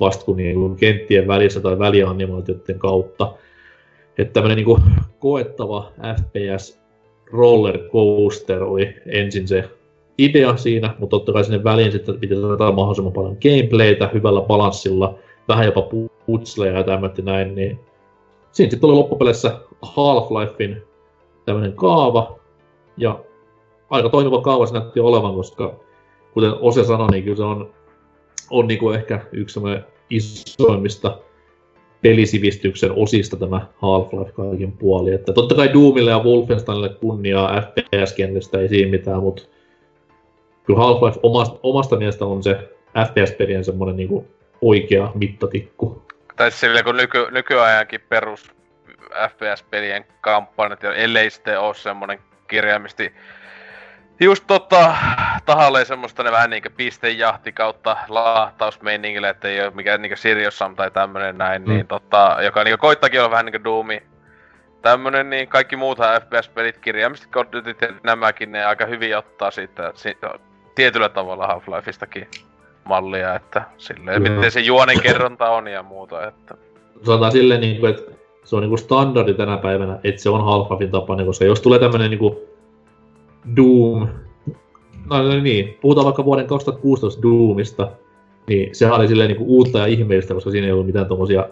[SPEAKER 2] vasta niin kuin kenttien välissä tai välianimaatioiden kautta. Että tämmöinen niin kuin koettava FPS roller coaster oli ensin se idea siinä, mutta totta kai sinne väliin sitten piti saada mahdollisimman paljon gameplaytä hyvällä balanssilla, vähän jopa putsleja ja tämmöistä näin, niin siinä sitten oli loppupeleissä Half-Lifein tämmöinen kaava, ja aika toimiva kaava se näytti olevan, koska kuten Ose sanoi, niin kyllä se on, on niin kuin ehkä yksi semmoinen isoimmista pelisivistyksen osista tämä Half-Life kaikin puoli. Että totta kai Doomille ja Wolfensteinille kunniaa FPS-kentästä ei siinä mitään, mutta kyllä Half-Life omasta, omasta mielestä on se FPS-pelien semmoinen niin oikea mittatikku.
[SPEAKER 3] Tai silleen kun nyky, nykyajankin perus FPS-pelien kampanjat, ja ellei sitten ole semmonen kirjaimisesti just tota, tahalleen semmoista ne vähän niinkö pistejahti kautta laahtausmeiningille, että ei oo mikään niinkö Sirius Sam tai tämmönen näin, mm. niin tota, joka niinkö koittakin olla vähän niinkö Doomi. Tämmönen, niin kaikki muuthan FPS-pelit, kirjaimisesti God ja nämäkin, ne aika hyvin ottaa siitä, siitä tietyllä tavalla Half-Lifeistakin mallia, että silleen, Joo. miten se juonen kerronta on ja muuta, että...
[SPEAKER 2] Sanotaan silleen niinku, että se on niinku standardi tänä päivänä, että se on Half-Lifein tapainen, koska jos tulee tämmönen niinku Doom, no, no niin, puhutaan vaikka vuoden 2016 Doomista, niin sehän oli silleen niinku uutta ja ihmeellistä, koska siinä ei ollut mitään tommosia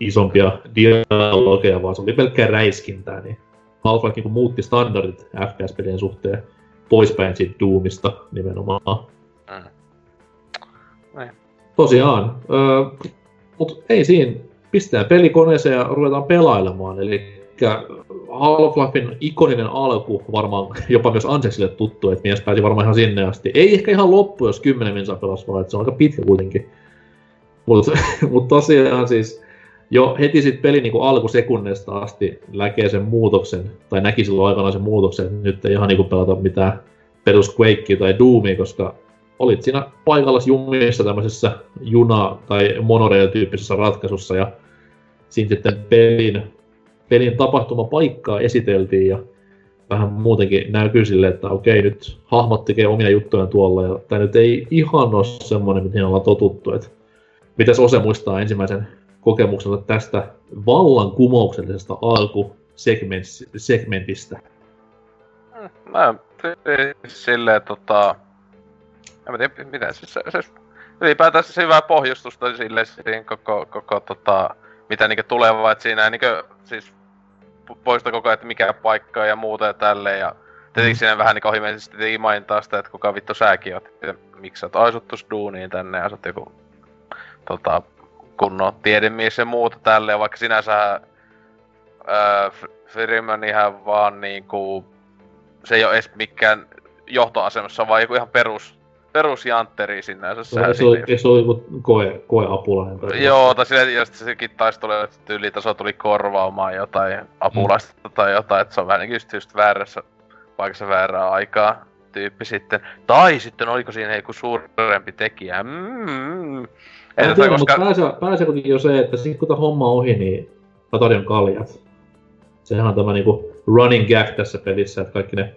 [SPEAKER 2] isompia dialogeja, vaan se oli pelkkää räiskintää, niin Half-Life niinku muutti standardit FPS-pelien suhteen poispäin siitä Doomista nimenomaan. Mm.
[SPEAKER 3] Niin.
[SPEAKER 2] Tosiaan. Öö, mut ei siinä. Pistää pelikoneeseen ja ruvetaan pelailemaan. Eli Half-Lifein ikoninen alku varmaan jopa myös Ansexille tuttu, että mies pääsi varmaan ihan sinne asti. Ei ehkä ihan loppu, jos 10 minsaa pelas vaan, että se on aika pitkä kuitenkin. Mutta mut tosiaan siis jo heti sitten peli niin alkusekunneista asti näkee sen muutoksen, tai näki silloin aikana sen muutoksen, että nyt ei ihan niin pelata mitään perus Quakea tai Doomia, koska olit siinä paikalla jumissa tämmöisessä juna- tai monorail-tyyppisessä ratkaisussa, ja siinä sitten pelin, pelin tapahtumapaikkaa esiteltiin, ja vähän muutenkin näkyy sille, että okei, nyt hahmot tekee omia juttuja tuolla, ja tämä nyt ei ihan ole semmoinen, miten ollaan totuttu, että mitäs Ose muistaa ensimmäisen kokemuksensa tästä vallankumouksellisesta alkusegmentistä?
[SPEAKER 3] Mä silleen tota... En tiedä, mitä se, se, se ylipäätään se hyvää pohjustusta sille siihen koko, koko tota, mitä niinku tulevaa, että siinä niinku, siis poista koko ajan, että mikä paikka ja muuta ja tälleen ja tietenkin mm. siinä vähän niinku ohimeisesti tietenkin mainittaa sitä, että kuka vittu säkin oot, ja miksi sä oot aisuttus duuniin tänne ja sä oot joku tota, kunnon tiedemies ja muuta tälleen, vaikka sinänsä öö, Freeman ihan vaan niinku, se ei ole edes mikään johtoasemassa, vaan joku ihan perus, perusjantteri sinänsä.
[SPEAKER 2] Se, se, oli, se joku koe, koeapulainen.
[SPEAKER 3] Joo, tai sille, jos sekin taisi tulla, että tyylitaso tuli korvaamaan jotain apulaista mm. tai jotain, että se on vähän just, just väärässä paikassa väärää aikaa tyyppi sitten. Tai sitten oliko siinä joku suurempi tekijä. Mm.
[SPEAKER 2] En tiedä, koska... pääsee, pääsee kuitenkin jo se, että sitten kun tämä homma on ohi, niin mä tarjon kaljat. Sehän on tämä niinku running gag tässä pelissä, että kaikki ne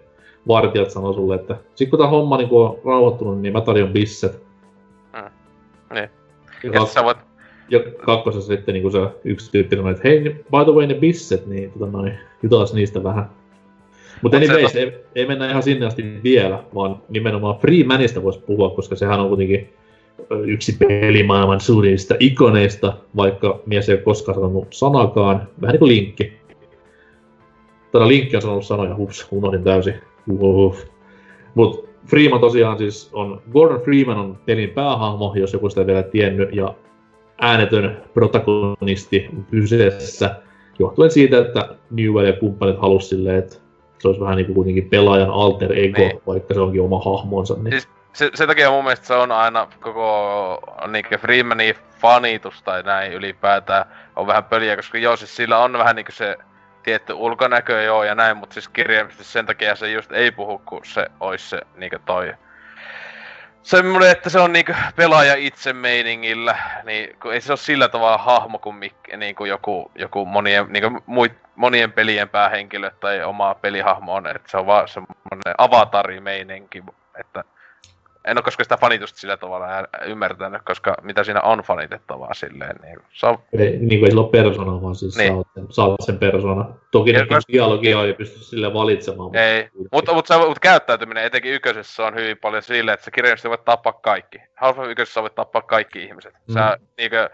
[SPEAKER 2] vartijat sanoo sulle, että sit kun tämä homma niinku on rauhoittunut, niin mä tarjon bisset.
[SPEAKER 3] Mm. Niin.
[SPEAKER 2] Ja, ja kak- voit... ja kakkosessa sitten niinku se yksi tyyppi sanoo, että hei, by the way ne bisset, niin tota noin, jutellaan niistä vähän. Mutta Mut anyways, ei, ei, mennä ihan sinne asti vielä, vaan nimenomaan Freemanista voisi puhua, koska sehän on kuitenkin yksi pelimaailman suurimmista ikoneista, vaikka mies ei ole koskaan sanonut sanakaan. Vähän niin kuin linkki. Tällä linkki on sanonut sanoja, hups, unohdin täysin. Uhuh. Mut Freeman tosiaan siis on, Gordon Freeman on pelin päähahmo, jos joku sitä vielä tiennyt, ja äänetön protagonisti kyseessä, johtuen siitä, että Newell ja kumppanit halusivat silleen, että se olisi vähän niin kuin kuitenkin pelaajan alter ego, niin. vaikka se onkin oma hahmonsa. Niin. Siis
[SPEAKER 3] se, sen takia mun mielestä se on aina koko niinkö Freemanin fanitus tai näin ylipäätään on vähän pöliä, koska joo siis sillä on vähän niinku se tietty ulkonäkö joo ja näin, mutta siis kirjaimisesti sen takia se just ei puhu, kun se ois se niinkö toi. Semmoinen, että se on niinku pelaaja itse meiningillä, niin kun ei se ole sillä tavalla hahmo kuin mik, niinku joku, joku monien, niinku muit, monien pelien päähenkilö tai oma pelihahmo on, että se on vaan semmoinen avatari-meininki, että en ole koskaan sitä fanitusta sillä tavalla ymmärtänyt, koska mitä siinä on fanitettavaa silleen, niin se on...
[SPEAKER 2] Ei, niin kuin ei sillä ole persona, vaan siis niin. saat, sen, saat sen persona. Toki ne koska... dialogia ei pysty sille valitsemaan.
[SPEAKER 3] Ei, mutta, mutta, mutta, käyttäytyminen etenkin ykkösessä on hyvin paljon silleen, että sä kirjallisesti voit tappaa kaikki. Half-Life ykkösessä voit tappaa kaikki ihmiset. Mm. Sä, niin kuin, äh,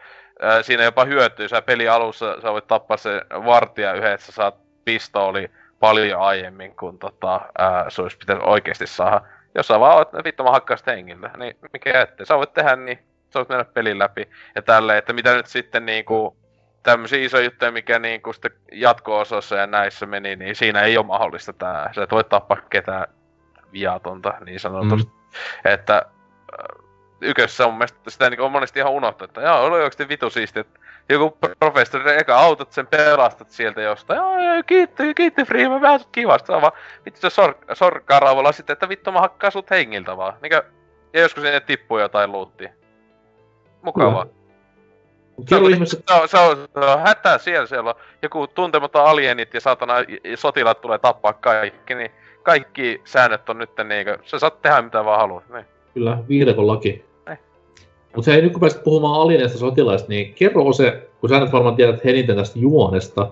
[SPEAKER 3] siinä jopa hyötyy, sä peli alussa sä voit tappaa se vartija yhden, että sä saat pistooli paljon aiemmin kuin tota, äh, se olisi pitänyt oikeasti saada jos sä vaan oot, vittu mä hakkaan sitä hengiltä, niin mikä ettei. Sä voit tehdä niin, sä voit mennä pelin läpi. Ja tälleen, että mitä nyt sitten niinku, tämmöisiä isoja juttuja, mikä niinku sitten jatko-osassa ja näissä meni, niin siinä ei ole mahdollista tää. Sä et voi tappaa ketään viatonta, niin sanotusti. Mm. Että ykössä on mielestä sitä niin on monesti ihan unohtanut, että joo, oli oikeasti vitu siisti, että joku professori, eka autot sen pelastat sieltä jostain. Joo, joo, kiitti, kiitti Freeman, vähän kivasta. vaan vittu se sor, sorkkaa raavalla sitten, että vittu mä hakkaan sut hengiltä vaan. Niinkö, ja joskus sinne tippuu jotain luuttia. Mukavaa. Se on, ihmiset... se, on, se, on, se on hätää siellä, siellä on joku tuntematon alienit ja saatana sotilaat tulee tappaa kaikki, niin kaikki säännöt on nyt niinkö, sä saat tehdä mitä vaan haluat. Niin.
[SPEAKER 2] Kyllä, viidakon laki. Mutta hei, nyt kun pääsit puhumaan alieneista sotilaista, niin kerro se, kun sä nyt varmaan tiedät eniten tästä juonesta,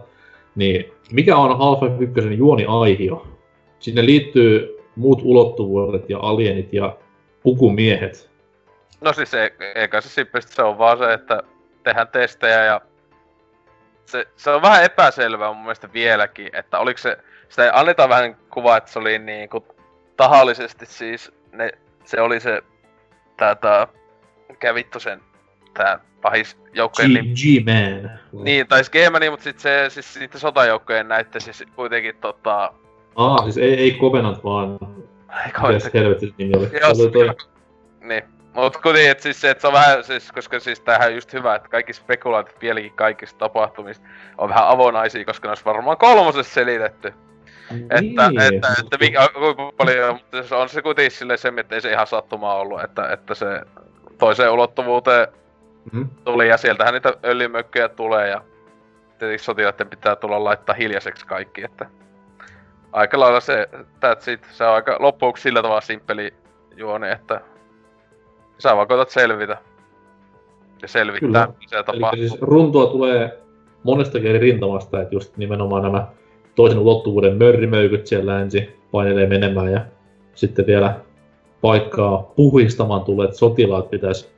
[SPEAKER 2] niin mikä on Half-Life 1 juoni-aihio? Sinne liittyy muut ulottuvuudet ja alienit ja pukumiehet.
[SPEAKER 3] No siis e- eikä se simpelisti se on vaan se, että tehdään testejä ja se, se on vähän epäselvää mun mielestä vieläkin, että oliko se, sitä annetaan vähän kuvaa, että se oli niin kuin tahallisesti siis, ne, se oli se tää, mikä vittu sen tää pahis joukkojen
[SPEAKER 2] G- G-Man.
[SPEAKER 3] Niin, tai G-Man, mutta sit se, siis sitten sotajoukkojen näitte siis kuitenkin tota...
[SPEAKER 2] Aa, siis ei, ei Covenant vaan... Ei Covenant. helvetti nimi oli. Joo, se toi...
[SPEAKER 3] Niin. Mut kuitenkin, et siis että se on vähän, siis, koska siis tämähän on just hyvä, että kaikki spekulaatit vieläkin kaikista tapahtumista on vähän avonaisia, koska ne olisi varmaan kolmosessa selitetty. Niin. Että, että, että mikä, kuinka paljon, mutta se on se kuitenkin silleen se, että ei se ihan sattumaa ollut, että, että se toiseen ulottuvuuteen mm-hmm. tuli, ja sieltähän niitä öljymökköjä tulee, ja tietysti sotilaiden pitää tulla laittaa hiljaiseksi kaikki, että aika lailla se, that's it, se on aika loppuksi sillä tavalla simppeli juoni, että sä vaan koetat selvitä. Ja selvittää, Kyllä. mitä tapahtuu.
[SPEAKER 2] siis runtua tulee monestakin eri rintamasta, että just nimenomaan nämä toisen ulottuvuuden mörrimöykyt siellä ensin painelee menemään ja sitten vielä paikkaa puhistamaan tulleet sotilaat pitäisi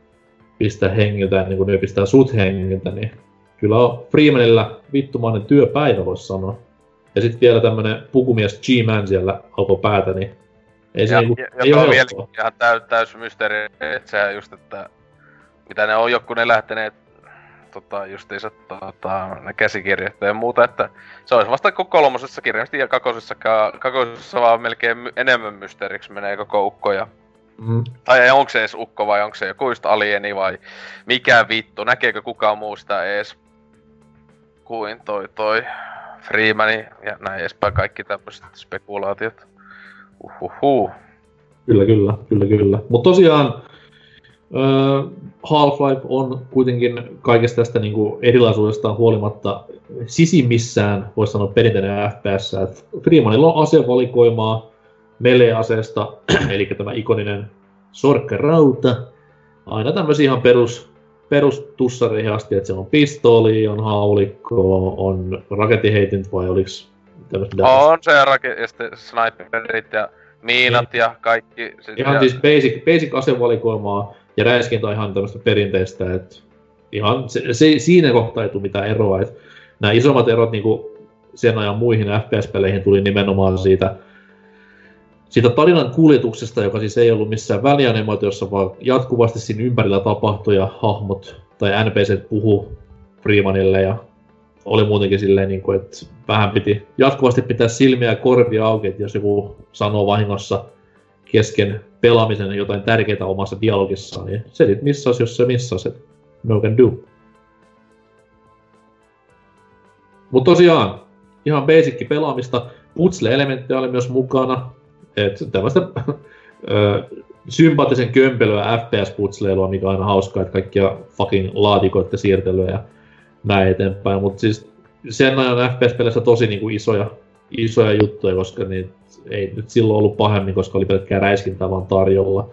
[SPEAKER 2] pistää hengiltä niin kuin ne pistää sut hengiltä, niin kyllä on Freemanilla vittumainen työpäivä, voisi sanoa. Ja sitten vielä tämmönen pukumies G-Man siellä alkoi päätä, niin ei se ja, niinku,
[SPEAKER 3] ja, ei ole vielä ihan täys, täys mysteeri, että se just, että mitä ne on joku ne lähteneet tota, justiinsa tota, käsikirjat ja muuta, että se olisi vasta koko kolmosessa kirjallisesti ja kakosessa, kakosessa vaan melkein my- enemmän mysteeriksi menee koko ukko ja
[SPEAKER 2] Mm.
[SPEAKER 3] Tai onko se edes ukko vai onko se joku just alieni vai mikä vittu, näkeekö kukaan muu sitä ees kuin toi toi Freemani ja näin edespäin kaikki tämmöiset spekulaatiot. Uhuhu.
[SPEAKER 2] Kyllä, kyllä, kyllä, kyllä. Mutta tosiaan Half-Life on kuitenkin kaikesta tästä niin kuin erilaisuudestaan huolimatta sisimmissään, voisi sanoa perinteinen FPS. Freemanilla on asevalikoimaa melee-aseesta, eli tämä ikoninen sorkkarauta, aina tämmöisiä ihan perus, perustussareihin asti, että se on pistooli, on haulikko, on raketiheitintä vai oliks tämmöistä
[SPEAKER 3] On se ja, rake- ja sitten sniperit ja miinat ja kaikki.
[SPEAKER 2] Ihan
[SPEAKER 3] ja...
[SPEAKER 2] siis basic, basic asevalikoimaa ja räiskintä on ihan tämmöistä perinteistä, että ihan se, se, siinä kohtaa ei tule mitään eroa. Että nämä isommat erot niin kuin sen ajan muihin FPS-peleihin tuli nimenomaan siitä, siitä tarinan kuljetuksesta, joka siis ei ollut missään välianimaatiossa, vaan jatkuvasti siinä ympärillä tapahtui ja hahmot tai NPC puhu Freemanille ja oli muutenkin silleen, niin kuin, että vähän piti jatkuvasti pitää silmiä ja korvia auki, että jos joku sanoo vahingossa kesken pelaamisen jotain tärkeää omassa dialogissaan, niin se sitten missas, jos se missas, että no can do. Mutta tosiaan, ihan basic pelaamista. Putsle-elementtejä oli myös mukana. että tällaista sympaattisen kömpelyä FPS-putsleilua, mikä on aina hauskaa, että kaikkia fucking laatikoita siirtelyä ja näin eteenpäin. Mutta siis sen ajan FPS-peleissä tosi niinku isoja, isoja juttuja, koska niitä ei nyt silloin ollut pahemmin, koska oli pelkkää räiskintää vaan tarjolla.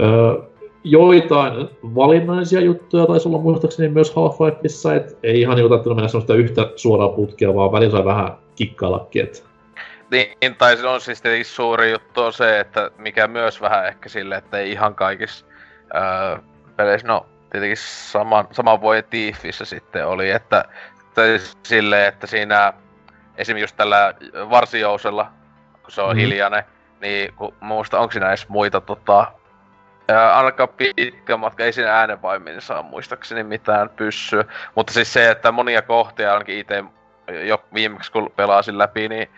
[SPEAKER 2] Öö, joitain valinnaisia juttuja taisi olla muistaakseni myös Half-Lifeissa, että ei ihan niinku tarvinnut mennä sellaista yhtä suoraa putkea, vaan välillä sai vähän kikkaillakin, että
[SPEAKER 3] Niin, tai on siis tietenkin suuri juttu on se, että mikä myös vähän ehkä sille, että ei ihan kaikissa öö, peleissä, no tietenkin sama, sama voi Thiefissä sitten oli, että sille, että siinä esimerkiksi just tällä varsijousella, kun se on mm. hiljainen, niin kun muista, onko siinä edes muita tota, ää, ainakaan pitkä matka, ei siinä äänenvaimin saa muistaakseni mitään pyssyä. Mutta siis se, että monia kohtia ainakin itse jo viimeksi kun pelasin läpi, niin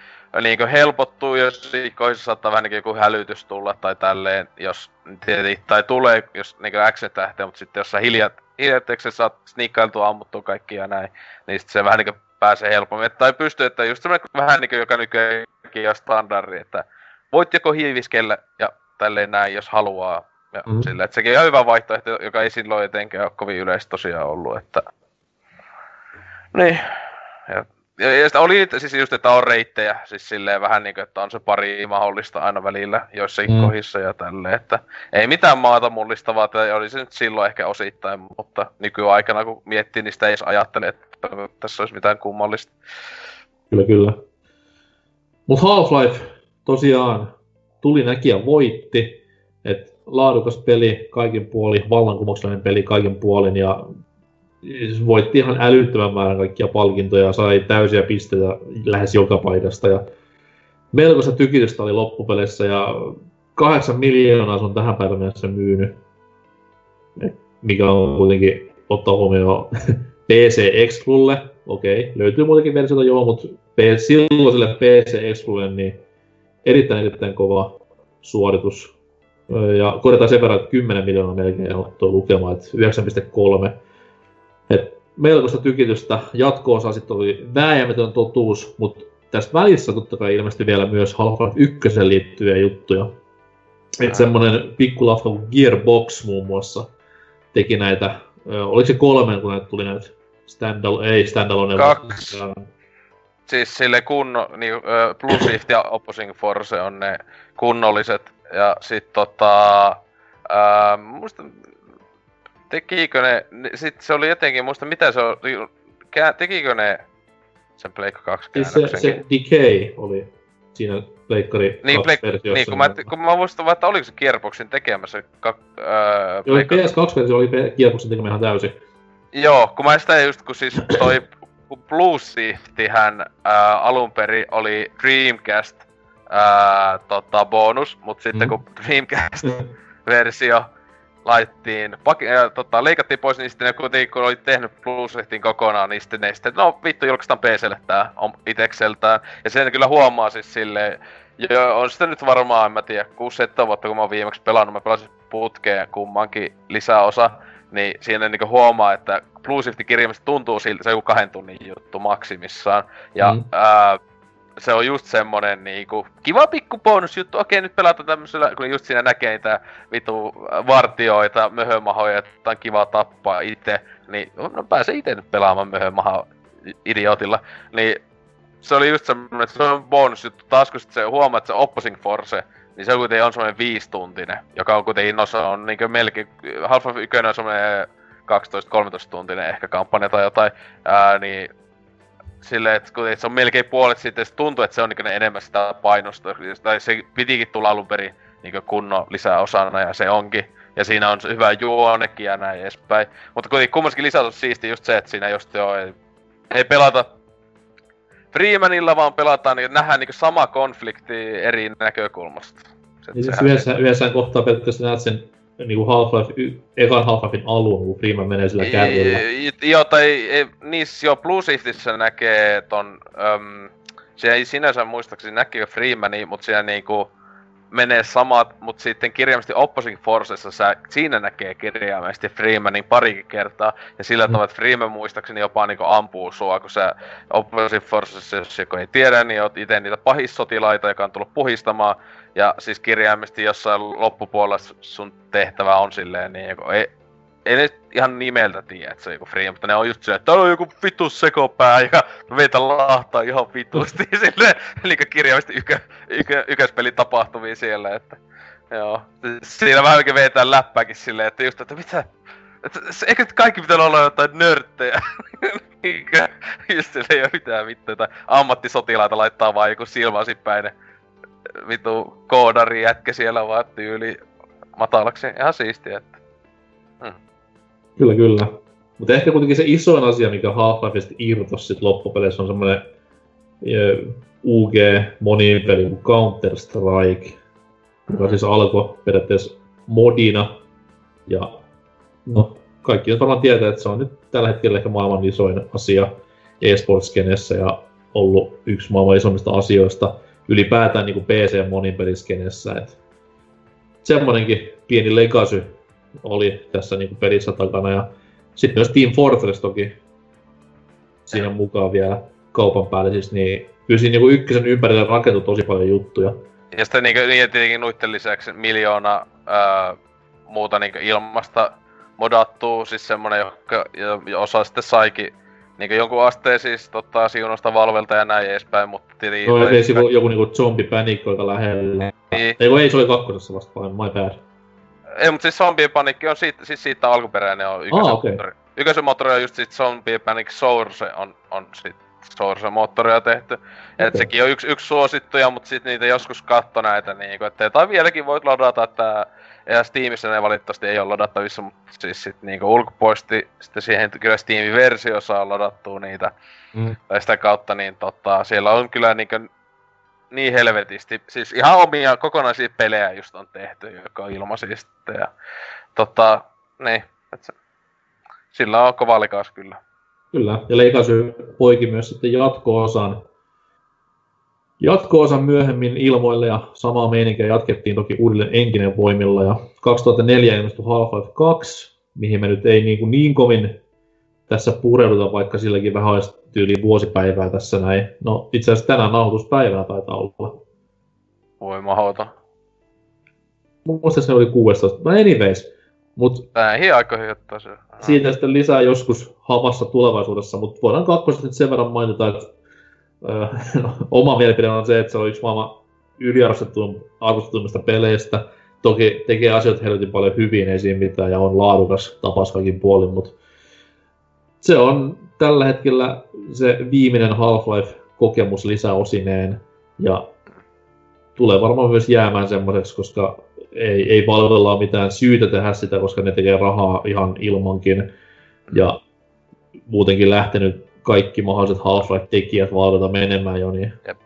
[SPEAKER 3] niin helpottuu, jos kohdissa saattaa vähän niin joku hälytys tulla tai tälleen, jos tai tulee, jos niin action tähteä, mutta sitten jos sä hiljat, hiljatteeksi saat sniikkailtua ammuttua kaikki ja näin, niin sitten se vähän niin pääsee helpommin. Tai pystyy, että just semmoinen vähän niin kuin, joka nykyäänkin on standardi, että voit joko hiiviskellä ja tälleen näin, jos haluaa. Ja mm. sille, että sekin on hyvä vaihtoehto, joka ei silloin etenkään ole kovin yleistä tosiaan ollut, että... Niin. Ja, ja, ja sitä oli siis just, että on reittejä, siis silleen vähän niinku, että on se pari mahdollista aina välillä joissakin
[SPEAKER 2] Mm.
[SPEAKER 3] kohdissa ja tälleen, että ei mitään maata mullistavaa, tai oli se nyt silloin ehkä osittain, mutta nykyaikana kun miettii, niin sitä ei edes ajattele, että tässä olisi mitään kummallista.
[SPEAKER 2] Kyllä, kyllä. Mutta Half-Life tosiaan tuli näkijä voitti. Et laadukas peli kaikin puolin, vallankumouksellinen peli kaikin puolin ja voitti ihan älyttömän määrän kaikkia palkintoja, sai täysiä pisteitä lähes joka paikasta ja melkoista tykitystä oli loppupeleissä ja kahdeksan miljoonaa se on tähän päivän mennessä myynyt. Mikä on kuitenkin ottaa huomioon PC Exclulle, okei, löytyy muitakin versioita joo, mutta silloiselle PC Exclulle niin erittäin erittäin kova suoritus. Ja korjataan sen verran, että 10 miljoonaa melkein on tuo lukema, että 9,3. Et melkoista tykitystä. Jatko-osa sitten oli vääjäämätön totuus, mutta tässä välissä totta kai ilmestyi vielä myös Half-Life 1 liittyviä juttuja. Et semmonen pikkulafka kuin Gearbox muun muassa teki näitä, oliko se kolmen, kun näitä tuli näitä standalone, ei standalone.
[SPEAKER 3] Kaksi.
[SPEAKER 2] vaan-
[SPEAKER 3] Siis sille kunno, niin, Blue Shift ja Opposing Force on ne kunnolliset. Ja sit tota... Ää, muista, tekikö ne, sit se oli jotenkin, muista mitä se on, kää, tekikö ne sen Pleikka 2
[SPEAKER 2] Siis se, se Decay oli siinä Pleikkari
[SPEAKER 3] Niin,
[SPEAKER 2] 2
[SPEAKER 3] Pleik-
[SPEAKER 2] versiossa.
[SPEAKER 3] Niin, kun mä, kun mä muistan vaan, että oliko se Gearboxin tekemässä ka, öö,
[SPEAKER 2] Joo,
[SPEAKER 3] Pleikka-
[SPEAKER 2] PS2-versio oli Gearboxin tekemä ihan täysin.
[SPEAKER 3] Joo, kun mä sitä just, kun siis toi kun Blue Shiftihän ää, alun perin oli Dreamcast ää, tota, bonus, mut sitten
[SPEAKER 2] Mm.
[SPEAKER 3] kun Dreamcast-versio laittiin, pak- äh, tota, leikattiin pois, niin sitten ne kuitenkin kun oli tehnyt Bluesriftin kokonaan, niin sitten ne sitten, no vittu julkaistaan PClle tää on itekseltään. Ja sen kyllä huomaa siis silleen, jo, on sitä nyt varmaan, en mä tiedä, 6-7 vuotta kun mä oon viimeksi pelannut, mä pelasin putkeen kummankin lisäosa, niin siinä niinku huomaa, että Bluesiftin kirjaimista tuntuu siltä, se on joku kahden tunnin juttu maksimissaan. Ja mm. ää, se on just semmonen niinku kiva pikku bonusjuttu. Okei, nyt pelata tämmöisellä, kun just siinä näkee niitä vitu vartioita, möhömahoja, että on kiva tappaa itse. Niin no pääsee itse nyt pelaamaan möhömaha idiotilla. Niin se oli just semmonen, että se on bonusjuttu. Taas kun sit se huomaa, että se Opposing Force, niin se kuitenkin on semmonen viistuntinen, joka on kuitenkin noissa on niinku melkein, Half-Life 1 on semmonen 12-13 tuntinen ehkä kampanja tai jotain, ää, niin silleen, että kun se on melkein puolet sitten, se tuntuu, että se on niin enemmän sitä painosta, tai se pitikin tulla alun perin niin kunnon lisäosana, ja se onkin. Ja siinä on hyvä juonekin ja näin edespäin. Mutta kuitenkin kummaskin lisäys on siisti just se, että siinä just jo ei, ei pelata Freemanilla, vaan pelataan, niin nähdään niin sama konflikti eri näkökulmasta.
[SPEAKER 2] Niin siis yhdessä, yhdessä kohtaa pelkästään näet sen niinku Half-Life, ekan Half-Lifein alun, kun Freeman menee sillä kärryllä.
[SPEAKER 3] Joo, tai niissä jo Blue Shiftissä näkee ton, öm, se ei sinänsä muistaakseni näkee Freemani, mutta siinä niinku menee samat, mutta sitten kirjaimesti Opposing Forcessa sä, siinä näkee kirjaimesti Freemanin parikin kertaa. Ja sillä mm. tavalla, että Freeman muistaakseni jopa niinku ampuu sua, kun sä Opposing Forcessa, jos joku ei tiedä, niin oot itse niitä pahissotilaita, joka on tullut puhistamaan. Ja siis kirjaimesti jossain loppupuolella sun tehtävä on silleen niin, ei, ei ne ihan nimeltä tiedä, että se on joku free, mutta ne on just se, että on joku vitu sekopää ja meitä lahtaa ihan vitusti sille, eli kirjaimesti ykö, ykö, yköspeli tapahtumia siellä, että joo. Siinä vähän oikein vetää läppääkin silleen, että just, että mitä, että, eikö kaikki pitää olla jotain nörttejä? just sille ei ole mitään vittu, tai ammattisotilaita laittaa vaan joku silmäsipäinen vitu koodari jätkä siellä vaan tyyli matalaksi. Ihan siistiä, että
[SPEAKER 2] Kyllä, kyllä. Mutta ehkä kuitenkin se isoin asia, mikä Half-Lifeista irtos sit loppupeleissä on semmoinen UG monipeli kuin Counter-Strike, joka siis alkoi periaatteessa modina. Ja no, kaikki varmaan tietää, että se on nyt tällä hetkellä ehkä maailman isoin asia e-sports ja ollut yksi maailman isommista asioista ylipäätään niin kuin PC monipeliskenessä. semmoinenkin pieni legacy oli tässä niin kuin pelissä takana. Ja sitten myös Team Fortress toki siinä mukaan vielä kaupan päälle. Siis niin, kyllä siinä niin ykkösen ympärille rakentui tosi paljon juttuja.
[SPEAKER 3] Ja sitten niin, niin tietenkin nuitten lisäksi miljoona ää, muuta niin ilmasta modattuu, siis semmonen, joka osa sitten saikin niin jonkun asteen siis tota, siunosta Valvelta ja näin edespäin, mutta
[SPEAKER 2] tietenkin... No, joku, joku niinku zombi panic aika lähellä. Niin. Ei, ei, se oli kakkosessa vasta vain, my bad.
[SPEAKER 3] Ei, mutta siis Zombie Panic on siitä, siis siitä alkuperäinen on ykösen ah, okay. moottori. Ykösen moottori on just sit Zombie Panic Source on, on sit Source-moottoria tehty. Okay. Et sekin on yksi, yksi suosittuja, mutta sit niitä joskus katto näitä niinku, että tai vieläkin voit ladata, että ja Steamissa ne valitettavasti ei ole ladattavissa, mutta siis sit niinku ulkopuolisesti sitten siihen kyllä Steamin versio saa ladattua niitä. Mm. Tai sitä kautta niin tota, siellä on kyllä niinku niin helvetisti, siis ihan omia kokonaisia pelejä just on tehty, joka on ilmaisia sitten ja tota, niin, että se, sillä on kova likas kyllä.
[SPEAKER 2] Kyllä, ja Leikasy poiki myös sitten jatko-osan, jatko-osan myöhemmin ilmoille ja samaa meininkiä jatkettiin toki uudelleen enkinen voimilla ja 2004 ilmestyi Half-Life 2, mihin me nyt ei niin, kuin niin kovin tässä pureuduta, vaikka silläkin vähän olisi tyyli vuosipäivää tässä näin. No itse asiassa tänään nauhoituspäivänä taitaa olla.
[SPEAKER 3] Voi mahota.
[SPEAKER 2] Muista se oli 16. No anyways. Mut
[SPEAKER 3] Näihin aikoihin jotta se.
[SPEAKER 2] Siitä sitten lisää joskus havassa tulevaisuudessa, mutta voidaan kakkosesta nyt sen verran mainita, että äh, oma mielipide on se, että se on yksi maailman yliarvostetuimmista peleistä. Toki tekee asioita helvetin paljon hyvin, ei siinä mitään, ja on laadukas tapas kaikin puolin, mutta se on tällä hetkellä se viimeinen Half-Life-kokemus lisäosineen, ja tulee varmaan myös jäämään semmoiseksi, koska ei, ei palvella mitään syytä tehdä sitä, koska ne tekee rahaa ihan ilmankin, ja muutenkin lähtenyt kaikki mahdolliset Half-Life-tekijät valvota menemään jo, niin...
[SPEAKER 3] Jep.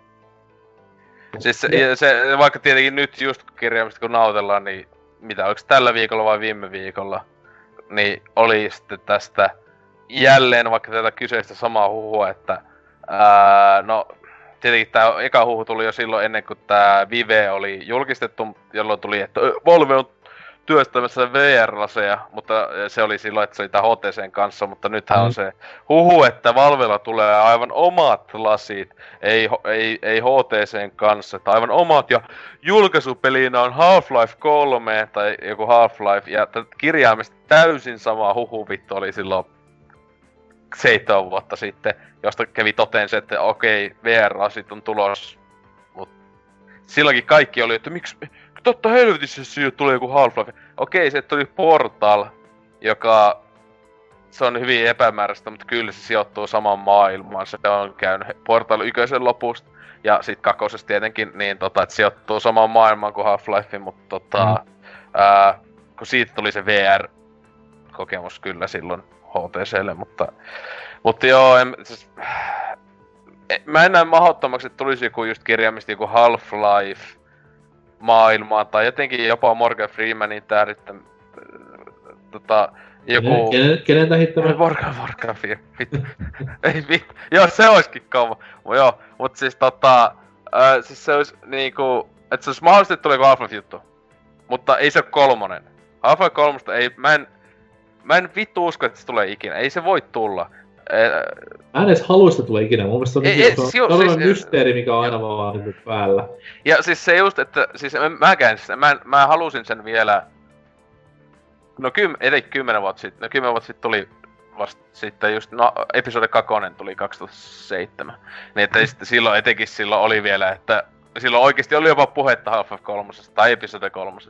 [SPEAKER 3] Siis se, se, vaikka tietenkin nyt just kirjaimista kun nautellaan, niin mitä onko tällä viikolla vai viime viikolla, niin oli sitten tästä jälleen vaikka tätä kyseistä samaa huhua, että ää, no tietenkin tämä eka huhu tuli jo silloin ennen kuin tämä Vive oli julkistettu, jolloin tuli, että Valve on työstämässä VR-laseja, mutta se oli silloin, että se oli tämä HTCn kanssa, mutta nythän mm. on se huhu, että Valvella tulee aivan omat lasit, ei, ei, ei HTCn kanssa, että aivan omat, ja julkaisupelinä on Half-Life 3 tai joku Half-Life, ja kirjaimesti täysin sama huhu vittu oli silloin seitsemän vuotta sitten, josta kävi toteen se, että okei, VR-lasit on tulos, mutta silloinkin kaikki oli, että miksi, totta helvetissä se tulee joku Half-Life. Okei, se tuli Portal, joka se on hyvin epämääräistä, mutta kyllä se sijoittuu samaan maailmaan. Se on käynyt Portal yköisen lopusta. Ja sit kakosesta tietenkin, niin tota, että sijoittuu samaan maailmaan kuin Half-Life, mutta tota, mm. ää, kun siitä tuli se VR-kokemus kyllä silloin HTClle, mutta, mutta joo, en, siis, mä en näe mahdottomaksi, että tulisi joku just kirjaimisesti joku Half-Life, maailmaan, tai jotenkin jopa Morgan Freemanin tää nyt, äh, tota, joku...
[SPEAKER 2] Kenen, kenen tähittämä?
[SPEAKER 3] Morgan, Morgan Freeman, Ei vittu, joo se olisikin kova. Mut joo, mut siis tota, äh, siis se olisi niinku, että se olisi mahdollisesti tulee half juttu. Mutta ei se ole kolmonen. Half-Life kolmosta ei, mä en, mä en vittu usko, että se tulee ikinä. Ei se voi tulla.
[SPEAKER 2] Mä en edes halua sitä tulee ikinä. Mun mielestä se on, ei, niinku- se on, siis, mysteeri, mikä on aina vaan niin päällä.
[SPEAKER 3] Ja siis se just, että siis mäkään, siis, mä, mä halusin sen vielä... No kym, ei kymmenen vuotta sitten, no kymmenen vuotta sitten tuli vasta sitten just, no episode 2 tuli 2007. Niin että sitten silloin, etenkin silloin oli vielä, että silloin oikeasti oli jopa puhetta Half-Life 3 tai episode 3.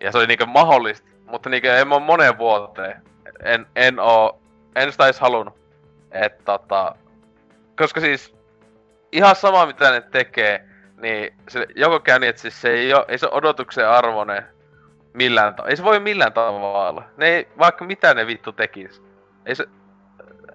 [SPEAKER 3] Ja se oli niinkö mahdollista, mutta niinkö en mä moneen vuoteen. En, en oo, en sitä edes halunnut. Et tota, koska siis ihan sama mitä ne tekee, niin se joko käy niin, että siis se ei, ole, ei se ole odotuksen arvoinen millään tavalla. Ei se voi millään tavalla. Ne ei, vaikka mitä ne vittu tekis. Ei se...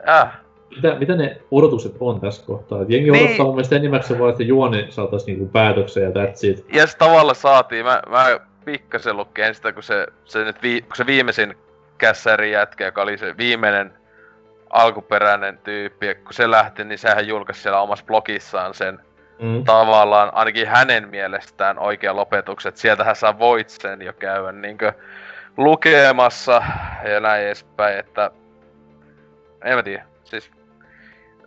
[SPEAKER 3] Äh.
[SPEAKER 2] Mitä, mitä ne odotukset on tässä kohtaa? Et jengi niin. odottaa mun mielestä enimmäkseen vaan, että juoni saataisiin niinku päätöksen ja that's it.
[SPEAKER 3] Ja se tavalla saatiin. Mä, mä pikkasen lukkeen sitä, kun se, se, nyt vi, kun se viimeisin kässäri jätkä, joka oli se viimeinen alkuperäinen tyyppi, kun se lähti, niin sehän julkaisi siellä omassa blogissaan sen mm. tavallaan, ainakin hänen mielestään oikea lopetukset. Sieltähän sä voit sen jo käydä niinkö lukemassa ja näin edespäin, että en mä tiedä, siis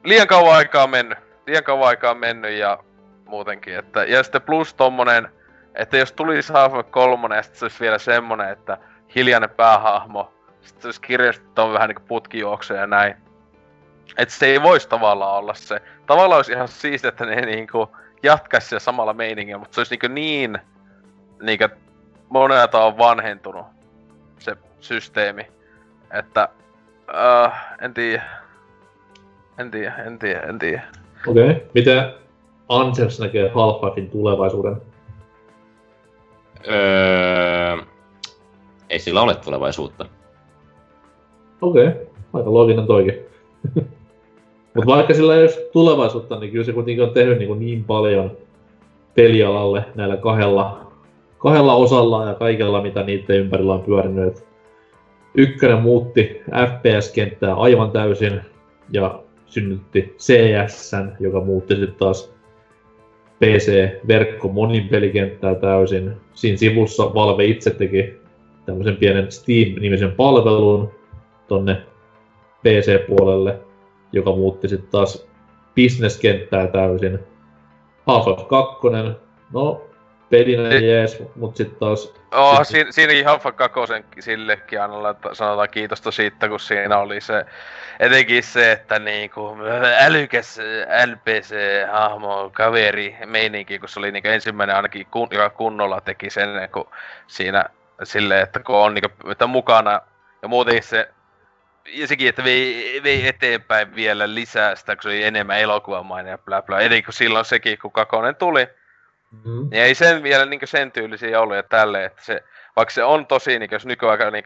[SPEAKER 3] liian kauan aikaa on mennyt, liian kauan aikaa on mennyt ja muutenkin, että ja sitten plus tommonen, että jos tulisi Half-Life 3 ja sitten se olisi vielä semmonen, että hiljainen päähahmo sitten jos kirjastot on vähän niinku ja näin. Et se ei voisi tavallaan olla se. Tavallaan olisi ihan siistiä, että ne niinku jatkaisi siellä samalla meiningillä, mutta se olisi niinku niin niinku monelta on vanhentunut se systeemi. Että uh, en tiedä. En tiedä, en tiedä, en tiedä.
[SPEAKER 2] Okei, okay. miten Ansels näkee Half-Lifein tulevaisuuden?
[SPEAKER 4] Öö, ei sillä ole tulevaisuutta.
[SPEAKER 2] Okei, okay. aika looginen toikin. Mutta vaikka sillä ei olisi tulevaisuutta, niin kyllä se kuitenkin on tehnyt niin, niin paljon pelialalle näillä kahdella, kahdella osalla ja kaikella, mitä niiden ympärillä on pyörinyt. Ykkönen muutti FPS-kenttää aivan täysin ja synnytti CS, joka muutti sitten taas PC-verkko monin pelikenttää täysin. Siinä sivussa Valve itse teki tämmöisen pienen Steam-nimisen palvelun, tonne PC-puolelle, joka muutti sitten taas bisneskenttää täysin. Half-Life 2, no pelinä jees, mut sitten taas...
[SPEAKER 3] Oh, sit... siinä, siinäkin Half-Life 2 sillekin aina sanotaan kiitosta siitä, kun siinä oli se, etenkin se, että niinku älykäs LPC-hahmo, kaveri, meininki, kun se oli niinku ensimmäinen ainakin, kun, joka kunnolla teki sen, kun siinä silleen, että kun on niinku, että mukana, ja muutenkin se ja sekin, että vei, vei eteenpäin vielä lisää sitä, kun se oli enemmän elokuvamainen ja bla bla. Eli kun silloin sekin, kun Kakonen tuli, mm-hmm. niin ei sen vielä niin sen tyylisiä ollut ja tälle, että se, vaikka se on tosi, niin jos nykyaika niin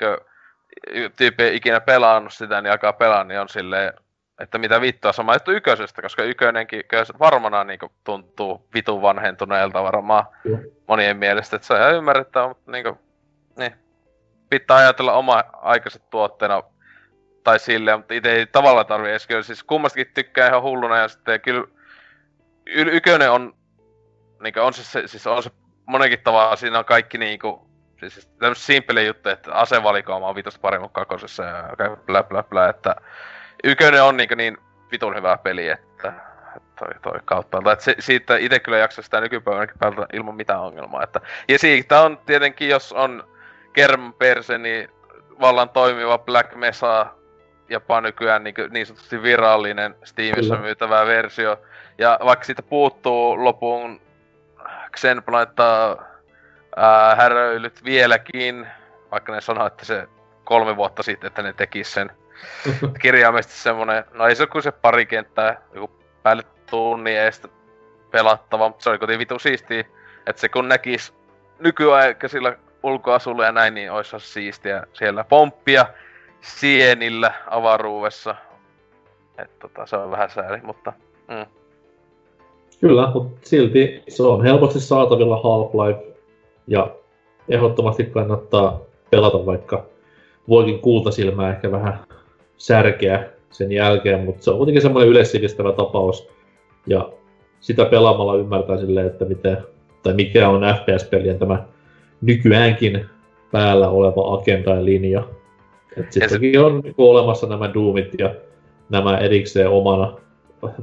[SPEAKER 3] tyyppi ei ikinä pelannut sitä, niin alkaa pelaa, niin on silleen, että mitä vittua sama juttu yköisestä, koska ykönenkin varmana niin tuntuu vitun vanhentuneelta varmaan mm. monien mielestä, että se on ihan ymmärrettävä, mutta niin kuin, niin. Pitää ajatella oma aikaiset tuotteena tai silleen, mutta itse ei tavallaan tarvii edes kyllä. Siis kummastakin tykkää ihan hulluna ja sitten kyllä y- ykönen on, niin on se, siis on se monenkin tavalla, siinä on kaikki niinku, siis tämmöset simppeli juttu, että asevalikoima on vitosta paremmin kakosessa ja blä blä blä, että ykönen on niinku niin vitun hyvä peli, että toi, toi kautta. Että se, siitä itse kyllä jaksaa sitä nykypäivänäkin päältä ilman mitään ongelmaa. Että, ja siitä on tietenkin, jos on Kerm Perse, niin vallan toimiva Black Mesa jopa nykyään niin, niin sanotusti virallinen Steamissa myytävä versio. Ja vaikka siitä puuttuu lopun Xenoblade häröilyt vieläkin, vaikka ne sanoo, että se kolme vuotta sitten, että ne tekis sen kirjaimesti semmonen, no ei se kuin se pari kenttää, joku päälle tunnin eestä pelattava, mutta se oli kuitenkin vitu siistiä, että se kun näkis nykyaikaisilla ulkoasulla ja näin, niin olisi siistiä siellä pomppia sienillä avaruudessa. Että tota, se on vähän sääli, mutta... Mm.
[SPEAKER 2] Kyllä, mutta silti se on helposti saatavilla Half-Life ja ehdottomasti kannattaa pelata, vaikka voikin kultasilmää ehkä vähän särkeä sen jälkeen, mutta se on kuitenkin semmoinen yleissivistävä tapaus. Ja sitä pelaamalla ymmärtää silleen, että miten, tai mikä on FPS-pelien tämä nykyäänkin päällä oleva agenda ja linja. Sittenkin se... on niin olemassa nämä Doomit ja nämä erikseen omana,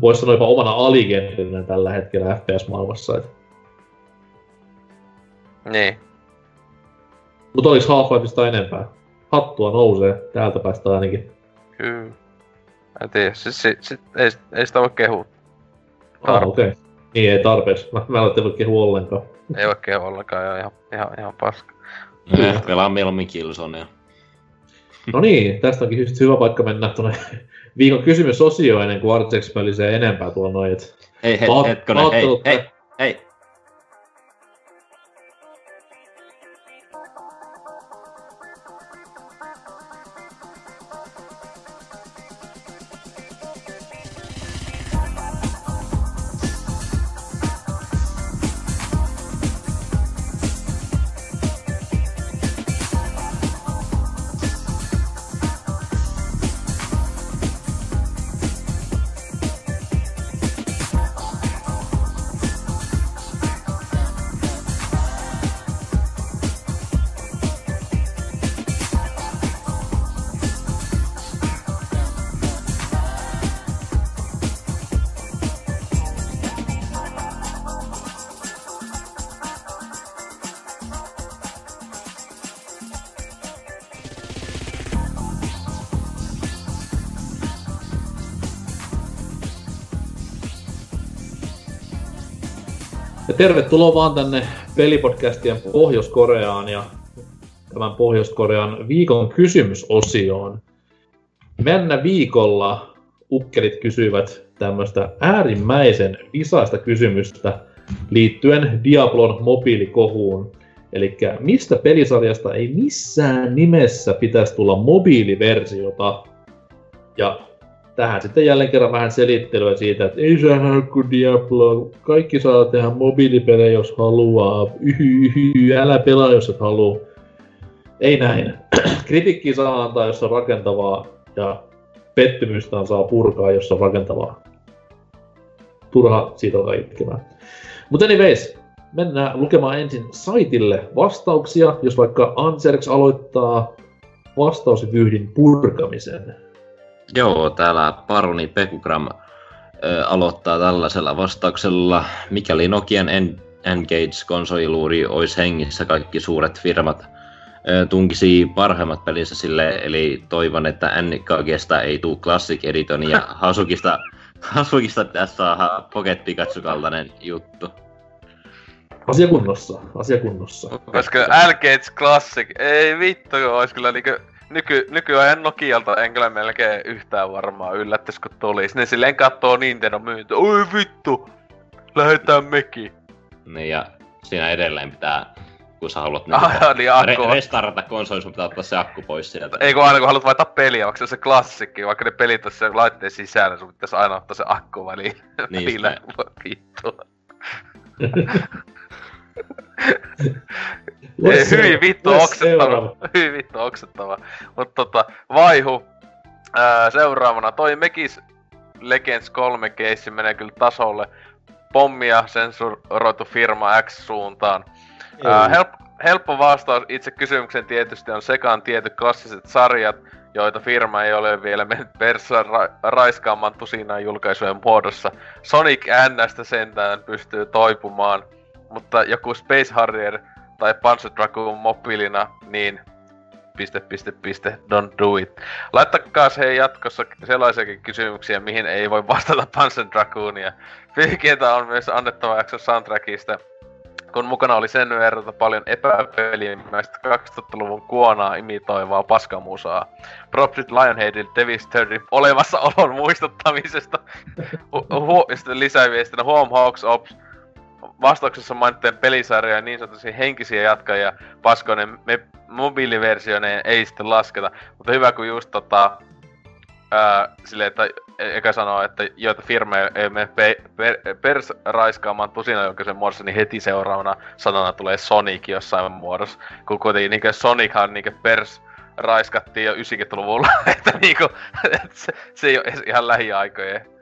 [SPEAKER 2] voisi sanoa jopa omana aligentinä tällä hetkellä FPS-maailmassa. Että...
[SPEAKER 3] Niin.
[SPEAKER 2] Mutta olis Half-Lifeista enempää? Hattua nousee, täältä päästä ainakin.
[SPEAKER 3] Kyllä. En tiedä, siis, siis, siis ei, ei sitä voi kehua.
[SPEAKER 2] Ah, okei. Okay. Niin, ei tarpeeksi. Mä, mä en voi kehua ollenkaan.
[SPEAKER 3] Ei voi kehua ollenkaan, joo, ihan, ihan, ihan paska.
[SPEAKER 4] Eh, pelaan mieluummin Killzonea.
[SPEAKER 2] No niin, tästä onkin just hyvä paikka mennä tuonne viikon kysymysosioon ennen kuin Artex pölisee enempää tuolla noin.
[SPEAKER 4] Hei, hei, hetkonen, hei, hei, hei,
[SPEAKER 2] tervetuloa vaan tänne pelipodcastien Pohjois-Koreaan ja tämän Pohjois-Korean viikon kysymysosioon. Mennä viikolla ukkelit kysyivät tämmöistä äärimmäisen visaista kysymystä liittyen Diablon mobiilikohuun. Eli mistä pelisarjasta ei missään nimessä pitäisi tulla mobiiliversiota? Ja tähän sitten jälleen kerran vähän selittelyä siitä, että ei se kuin Diablo, kaikki saa tehdä mobiilipelejä jos haluaa, yhy, yhy, älä pelaa jos et halua. Ei näin. Kritiikki saa antaa, jos on rakentavaa, ja pettymystä saa purkaa, jos on rakentavaa. Turha siitä alkaa itkemään. Mutta anyways, mennään lukemaan ensin saitille vastauksia, jos vaikka Anserx aloittaa vastausvyhdin purkamisen.
[SPEAKER 4] Joo, täällä Paroni Pekugram aloittaa tällaisella vastauksella. Mikäli Nokian en- Engage-konsoliluuri olisi hengissä, kaikki suuret firmat tunkisi parhaimmat pelissä sille, eli toivon, että NKGstä ei tule Classic Edition ja Hasukista, Hasukista tässä on Pocket Pikachu-kaltainen juttu.
[SPEAKER 2] Asiakunnossa, asiakunnossa.
[SPEAKER 3] Koska LGH Classic, ei vittu, olisi kyllä niinku nyky, nykyajan Nokialta en kyllä melkein yhtään varmaan yllättis kun tulis. Ne silleen kattoo Nintendo myynti. Oi vittu! Lähetään meki.
[SPEAKER 4] Niin ja siinä edelleen pitää kun sä haluat
[SPEAKER 3] ah, niin,
[SPEAKER 4] re- restarata konsoli, sun pitää ottaa se akku pois sieltä.
[SPEAKER 3] Ei kun aina kun haluat vaihtaa peliä, vaikka se on se klassikki, vaikka ne pelit on se laitteen sisällä, sun pitäisi aina ottaa se akku väliin. Niin, Vittu.
[SPEAKER 2] se-
[SPEAKER 3] hyvin vittu oksettava.
[SPEAKER 2] seuraava.
[SPEAKER 3] Hyvin vittu oksettava. Mutta tota, vaihu. Ää, seuraavana toi Mekis Legends 3 keissi menee kyllä tasolle. Pommia sensuroitu firma X suuntaan. Ää, help, helppo vastaus itse kysymykseen tietysti on sekaan tietty klassiset sarjat, joita firma ei ole vielä mennyt perssaan ra- raiskaamaan tusinaan julkaisujen muodossa. Sonic Nstä sentään pystyy toipumaan, mutta joku Space Harrier tai Panzer Dragoon mobiilina, niin piste, piste, piste, don't do it. Laittakaa se jatkossa sellaisiakin kysymyksiä, mihin ei voi vastata Panzer Dragoonia. Vihkeitä on myös annettava jakso soundtrackista, kun mukana oli sen verran paljon epäpelimäistä 2000-luvun kuonaa imitoivaa paskamusaa. Propsit Lionheadille Devil's Thirdin olemassaolon muistuttamisesta. Hu- hu- lisäviestinä Home Hawks Ops vastauksessa mainittiin pelisarjoja ja niin sanotusti henkisiä jatkajia paskoinen me mobiiliversioineen ei sitten lasketa. Mutta hyvä kun just tota, ää, silleen, että e- eka sanoo, että joita firma ei mene pe- per, pers raiskaamaan tusina julkaisen muodossa, niin heti seuraavana sanana tulee Sonic jossain muodossa. Kun kuitenkin niinkö Sonichan niinkö pers raiskattiin jo 90-luvulla, että niinku, et se, se ei ole ihan lähiaikojen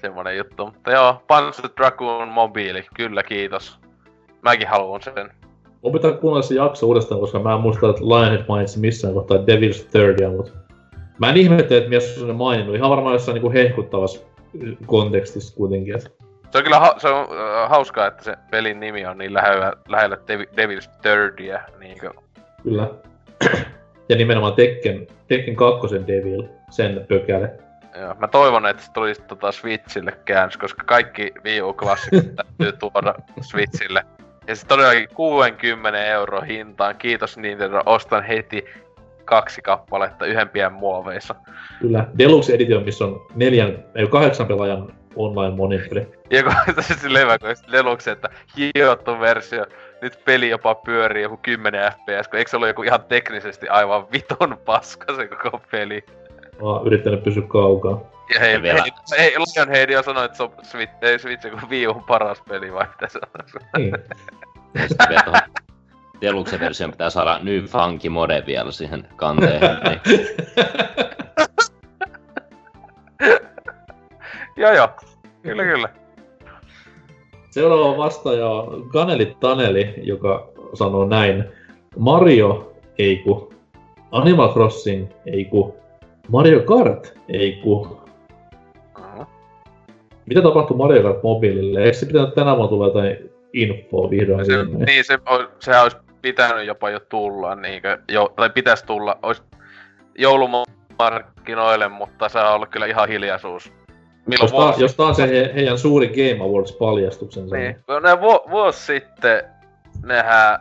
[SPEAKER 3] semmonen juttu. Mutta joo, Panzer Dragoon mobiili, kyllä kiitos. Mäkin haluan sen.
[SPEAKER 2] Mun pitää kuunnella se jakso uudestaan, koska mä en muista, että Lionhead mainitsi missään kohtaa Devil's Thirdia, mutta... Mä en ihmettele, että mies on sen maininnut. Ihan varmaan jossain niinku hehkuttavassa kontekstissa kuitenkin. Et.
[SPEAKER 3] Se on kyllä ha- se on, äh, hauskaa, että se pelin nimi on niin lähellä, lähellä Devi- Devil's Thirdia. Niinkö.
[SPEAKER 2] Kyllä. ja nimenomaan Tekken, Tekken 2 Devil, sen pökäle.
[SPEAKER 3] Joo, mä toivon, että se tulisi tota Switchille käännös, koska kaikki Wii U täytyy tuoda Switchille. Ja se todellakin 60 euro hintaan. Kiitos Nintendo, ostan heti kaksi kappaletta yhden muoveissa.
[SPEAKER 2] Kyllä. Deluxe Edition, missä on neljän, ei kahdeksan pelaajan online monitori.
[SPEAKER 3] Ja kun se silleen hyvä, kun Deluxe, että hiottu versio, nyt peli jopa pyörii joku 10 fps, kun eikö se ollut joku ihan teknisesti aivan vitun paska se koko peli.
[SPEAKER 2] Mä oon yrittänyt pysyä kaukaa.
[SPEAKER 3] Ja hei,
[SPEAKER 4] Ja vielä-
[SPEAKER 3] hei, hei Lionhead jo sanoi, että se on Switch, ei Switch, kun Wii U on paras peli, vai mitä se on?
[SPEAKER 2] Niin.
[SPEAKER 4] Tuohon Deluxe-versioon pitää saada New Funky Mode vielä siihen kanteen. Niin.
[SPEAKER 3] joo joo, kyllä kyllä.
[SPEAKER 2] Seuraava vastaaja on Kaneli Taneli, joka sanoo näin. Mario ei ku. Animal Crossing ei ku. Mario Kart ei ku. Mitä tapahtui Mario Kart mobiilille? Eikö se pitänyt tänä vuonna tulla jotain infoa vihdoin
[SPEAKER 3] Se,
[SPEAKER 2] sinne?
[SPEAKER 3] niin, se, on, sehän olisi pitänyt jopa jo tulla, niinkö, jo, tai pitäisi tulla, olisi joulumarkkinoille, mutta se on ollut kyllä ihan hiljaisuus. Milloin
[SPEAKER 2] Jos
[SPEAKER 3] vuosi?
[SPEAKER 2] jos tää on se he, heidän suuri Game Awards-paljastuksensa.
[SPEAKER 3] Niin, ne vu, vuosi sitten, nehän,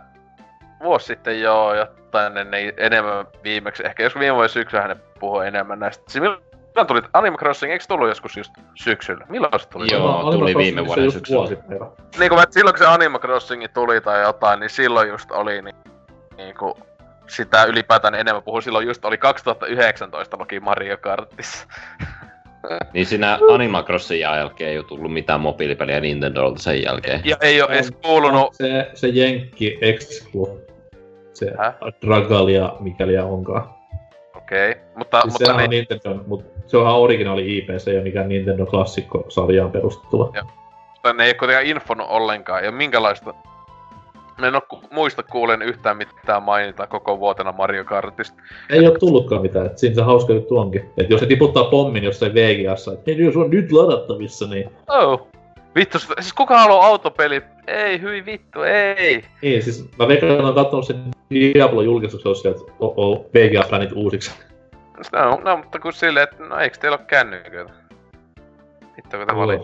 [SPEAKER 3] vuosi sitten joo, jotain ne, ne enemmän viimeksi, ehkä joskus viime vuoden syksyllä ne puhui enemmän näistä. Siis milloin tuli Animal Crossing, eikö se tullut joskus just syksyllä? Milloin se tuli?
[SPEAKER 4] Joo,
[SPEAKER 2] Animal
[SPEAKER 4] tuli
[SPEAKER 2] Crossing,
[SPEAKER 4] viime vuoden syksyllä.
[SPEAKER 2] vuosipäivä.
[SPEAKER 3] Niin kun, silloin kun se Animal Crossing tuli tai jotain, niin silloin just oli niin, niin kuin, sitä ylipäätään enemmän puhui. Silloin just oli 2019 Loki Mario Kartissa.
[SPEAKER 4] niin siinä Animal Crossing jälkeen ei ole tullut mitään mobiilipeliä Nintendolta sen jälkeen.
[SPEAKER 3] Ja ei ole edes kuulunut...
[SPEAKER 2] Se, se Jenkki Exclu. Se
[SPEAKER 3] Häh?
[SPEAKER 2] Dragalia, mikäli onkaan.
[SPEAKER 3] Okei, okay. mutta,
[SPEAKER 2] Siis
[SPEAKER 3] mutta
[SPEAKER 2] sehän on
[SPEAKER 3] niin,
[SPEAKER 2] Nintendo, mutta se onhan originaali IP, se ei ole mikään Nintendo klassikko-sarjaan perustuva.
[SPEAKER 3] Joo. mutta ne ei ole kuitenkaan infonut ollenkaan. Ja minkälaista... Mä en oo ku, muista kuulen yhtään mitään mainita koko vuotena Mario Kartista.
[SPEAKER 2] Ei ole tullutkaan mitään, että siinä se hauska juttu onkin. Että jos se tiputtaa pommin jossain VGassa, että hei, jos on nyt ladattavissa, niin...
[SPEAKER 3] Oh. Vittu, siis kuka haluaa autopelit? Ei, hyi vittu, ei.
[SPEAKER 2] Niin, siis mä veikkaan, että on katsonut sen Diablo-julkistuksen, jos sieltä oh, oh, VGA-fänit uusiksi.
[SPEAKER 3] No, no, mutta kun silleen, että no eikö teillä oo kännyköitä? Vittu, kun te valit.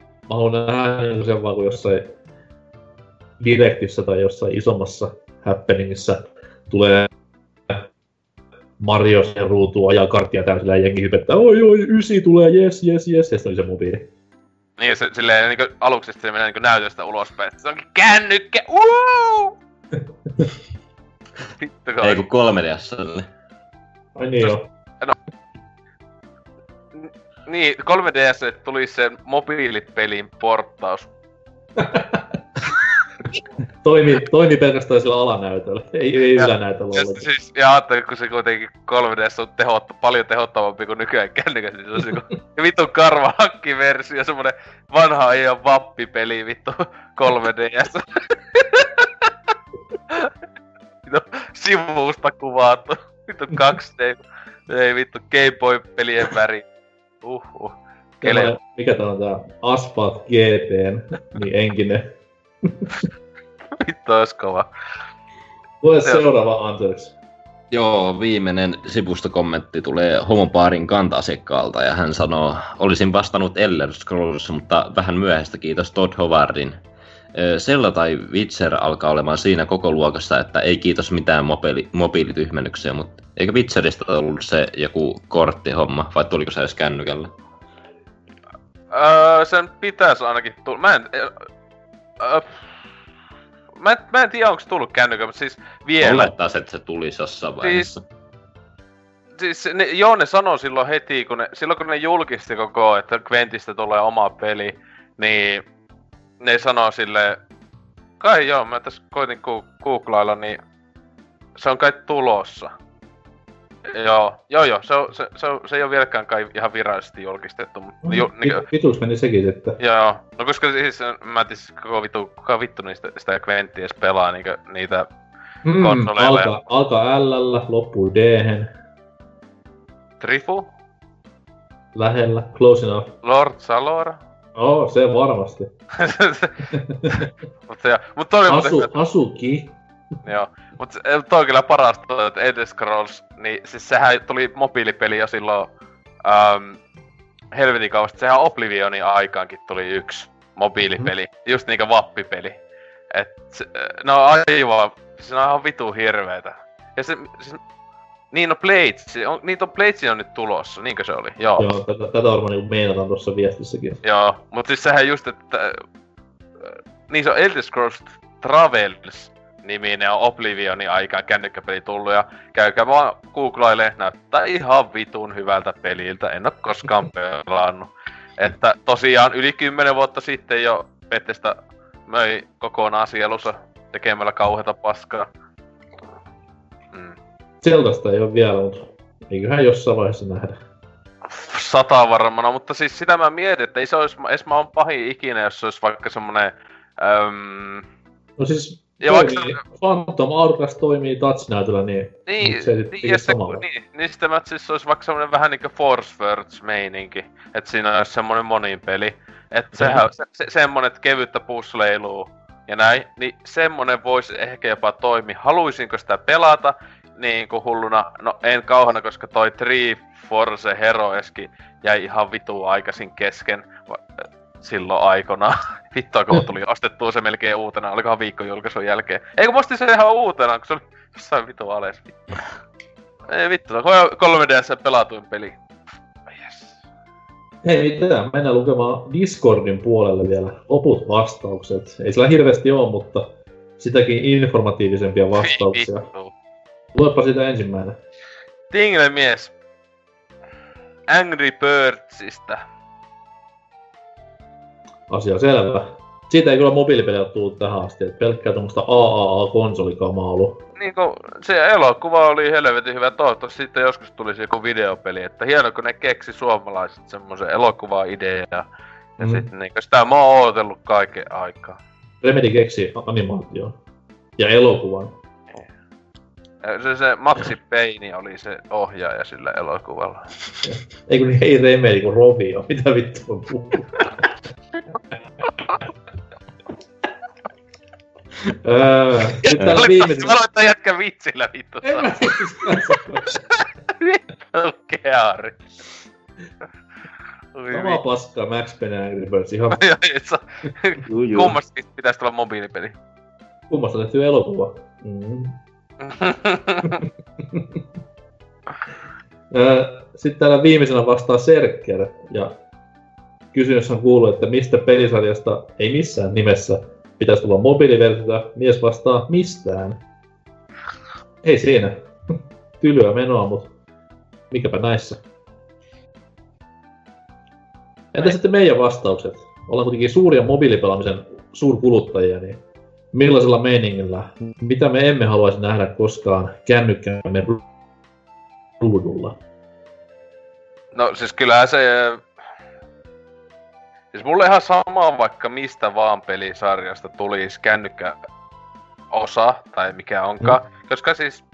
[SPEAKER 2] Mä haluan nähdä sen vaan, kun jossain Directissä tai jossain isommassa happeningissä tulee Mario sen ruutuun ajaa karttia täysillä ja jengi hypettää, oi oi, ysi tulee, jes, jes, jes, ja sitten oli se mobiili.
[SPEAKER 3] Niin, se, silleen niinku aluksi se menee niinku näytöstä ulospäin. Se onkin kännykkä! Woo! Vittu, kun
[SPEAKER 4] Ei kun 3DSlle.
[SPEAKER 2] Ai niin joo.
[SPEAKER 3] Niin, 3DS tuli se mobiilipelin porttaus.
[SPEAKER 2] toimi, toimi pelkästään sillä alanäytöllä, ei, ei
[SPEAKER 3] Ja-
[SPEAKER 2] ylänäytöllä
[SPEAKER 3] Ja,
[SPEAKER 2] ollenkaan.
[SPEAKER 3] siis, ja ajattelin, kun se kuitenkin 3DS on tehotta, paljon tehottavampi kuin nykyään kännykäs, niin se on niinku vittu karvahakkiversio, semmonen vanha ajan vappipeli vittu 3DS. vittu sivusta kuvattu. Vittu 2D. Ei vittu Game Boy pelien väri. Uhuh. Kele.
[SPEAKER 2] Mikä tää on tää Asphalt GT, niin enkinen.
[SPEAKER 3] Vittu ois kova.
[SPEAKER 2] Lue
[SPEAKER 3] Se-
[SPEAKER 2] seuraava Anteriksi.
[SPEAKER 4] Joo, viimeinen sivustokommentti tulee homopaarin kanta-asiakkaalta ja hän sanoo, olisin vastannut Elder Scrolls, mutta vähän myöhäistä kiitos Todd Howardin. Ö, Zelda tai Witcher alkaa olemaan siinä koko luokassa, että ei kiitos mitään mobiili, mobiilityhmennyksiä, mutta eikö Witcherista ollut se joku korttihomma, vai tuliko se edes kännykällä?
[SPEAKER 3] Öö, sen pitäis ainakin tulla. Mä en... Mä, mä en tiedä onko tullut kännykkä, mutta siis vielä.
[SPEAKER 4] Olettais, että se tulisi jossain vaiheessa.
[SPEAKER 3] Siis ne, joo, ne sanoi silloin heti, kun ne, silloin kun ne julkisti koko, että Quentistä tulee oma peli, niin ne sanoi sille kai joo, mä tässä koitin ku, googlailla, niin se on kai tulossa. Joo, joo, joo, se, on, se, se, on, se ei ole vieläkään kai ihan virallisesti julkistettu, mutta ju, niin,
[SPEAKER 2] Vi- Vituks meni sekin sitten.
[SPEAKER 3] Joo, no koska siis mä tiedä koko vittu, kuka vittu niistä sitä Quenttiä edes pelaa niinkö, niitä
[SPEAKER 2] Mm,
[SPEAKER 3] konsoleilla ja-
[SPEAKER 2] alkaa, alkaa L, loppuu d
[SPEAKER 3] Trifu,
[SPEAKER 2] lähellä, close enough.
[SPEAKER 3] Lord Salor.
[SPEAKER 2] Oo, se varmasti.
[SPEAKER 3] mutta joo, mut oli
[SPEAKER 2] Asu, Asuki.
[SPEAKER 3] joo. Mut toi on kyllä parasta, että Elder Scrolls, niin siis sehän tuli mobiilipeli jo silloin, ähm, helvetin kauasta, sehän Oblivionin aikaankin tuli yksi mobiilipeli, just niinkö vappipeli. Et se, no aivan, se on ihan vitu hirveetä. Ja se, siis, niin no Blades, se on, niitä on Blades on nyt tulossa, niinkö se oli? Joo.
[SPEAKER 2] Joo, tätä, tätä varmaan niinku meinataan tuossa viestissäkin.
[SPEAKER 3] Joo, mut siis sehän just, että... Niin se on Elder Scrolls Travels niminen on Oblivionin aikaan kännykkäpeli tullut ja käykää vaan googlailee, näyttää ihan vitun hyvältä peliltä, en oo koskaan pelannut. Että tosiaan yli 10 vuotta sitten jo Bethesda möi kokonaan sielunsa tekemällä kauheata paskaa. Mm.
[SPEAKER 2] Zeltasta ei ole vielä, mutta eiköhän jossain vaiheessa nähdä.
[SPEAKER 3] sata varmana, mutta siis sitä mä mietin, että ei se olisi edes maan pahin ikinä, jos se olisi vaikka semmonen... Öm,
[SPEAKER 2] No siis,
[SPEAKER 3] Ja
[SPEAKER 2] toimii,
[SPEAKER 3] vaikka
[SPEAKER 2] Phantom Hourglass toimii touch-näytöllä, niin
[SPEAKER 3] niin,
[SPEAKER 2] se
[SPEAKER 3] niin, ja se,
[SPEAKER 2] samalla.
[SPEAKER 3] niin, niin sitten mä siis olisi vaikka semmonen vähän niinku Force Words meininki, että siinä olisi semmonen monin peli. Että sehän, se, se, semmonen, että kevyttä pusleiluu ja näin, niin semmonen voisi ehkä jopa toimia. Haluaisinko sitä pelata niin kuin hulluna? No en kauhana, koska toi Tree Force Heroeski jäi ihan vitu aikaisin kesken silloin aikana. Vittua, kun tuli ostettua se melkein uutena, olikohan viikko julkaisun jälkeen. Mä ostin se ihan uutena, kun se oli jossain vitu ales. Vittu. Ei vittu, on 3DS pelatuin peli. Yes.
[SPEAKER 2] Ei mitään, mennään lukemaan Discordin puolelle vielä loput vastaukset. Ei sillä hirveästi ole, mutta sitäkin informatiivisempia vastauksia.
[SPEAKER 3] Vittu.
[SPEAKER 2] Luepa sitä ensimmäinen.
[SPEAKER 3] Tingle mies. Angry Birdsista.
[SPEAKER 2] Asia selvä. Siitä ei kyllä mobiilipeliä ole tullut tähän asti, että pelkkää tuommoista AAA-konsolikamaa ollut.
[SPEAKER 3] Niinku, se elokuva oli helvetin hyvä. Toivottavasti sitten joskus tulisi joku videopeli. Että hieno kun ne keksi suomalaiset semmoisen elokuva-ideaa. Ja
[SPEAKER 2] Mm.
[SPEAKER 3] sitten niinku, sitä mä oon ootellut kaiken aikaa.
[SPEAKER 2] Remedy keksi animaation ja elokuvan.
[SPEAKER 3] Ja Se, se Maxi Payne oli se ohjaaja sillä elokuvalla.
[SPEAKER 2] Ei kun ei Remedy, kun Rovio. Mitä vittua on puhuu? Öö, Nyt täällä
[SPEAKER 3] Oli
[SPEAKER 2] viimeisen...
[SPEAKER 3] Mä aloitan jätkä vitsillä vittu.
[SPEAKER 2] En mä
[SPEAKER 3] Keari.
[SPEAKER 2] Samaa paskaa Max Payne ja Angry Birds. Ihan.
[SPEAKER 3] Kummastakin pitäisi tulla mobiilipeli.
[SPEAKER 2] kummasta tehty elokuva. Mm. Öö, Sitten täällä viimeisenä vastaa Serker ja kysymys on kuullut, että mistä pelisarjasta ei missään nimessä pitäisi tulla mobiiliversiota. Mies vastaa mistään. Ei siinä. Tylyä menoa, mutta mikäpä näissä. Entä sitten meidän vastaukset? Ollaan kuitenkin suuria mobiilipelaamisen suurkuluttajia, niin millaisella meiningillä, mitä me emme haluaisi nähdä koskaan kännykkämme ruudulla.
[SPEAKER 3] No siis kyllähän se... Siis mulle ihan sama vaikka mistä vaan pelisarjasta tulisi kännykkä osa, tai mikä onkaan. Mm. Koska siis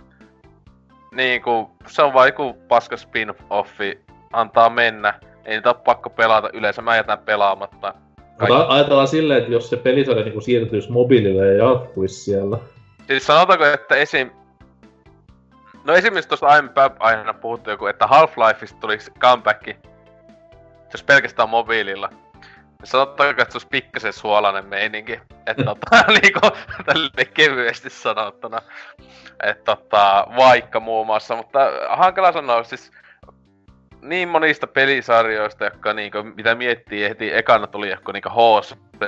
[SPEAKER 3] niinku, se on vaan joku paska spin-offi, antaa mennä. Ei niitä ole pakko pelata, yleensä mä jätän pelaamatta.
[SPEAKER 2] Mutta ajatellaan silleen, että jos se pelisarja niinku siirtyisi mobiilille ja jatkuisi siellä.
[SPEAKER 3] Siis sanotaanko, että esim... No esimerkiksi tuosta aiemmin aina puhuttu joku, että Half-Lifeista tulisi comeback, jos pelkästään mobiililla. Se olisi pikkasen suolainen meininki. Että tota, niinku, tälle kevyesti sanottuna. Että tota, vaikka muun muassa, mutta hankala sanoa, siis niin monista pelisarjoista, jotka niinku, mitä miettii, heti ekana tuli joku niinku HSP,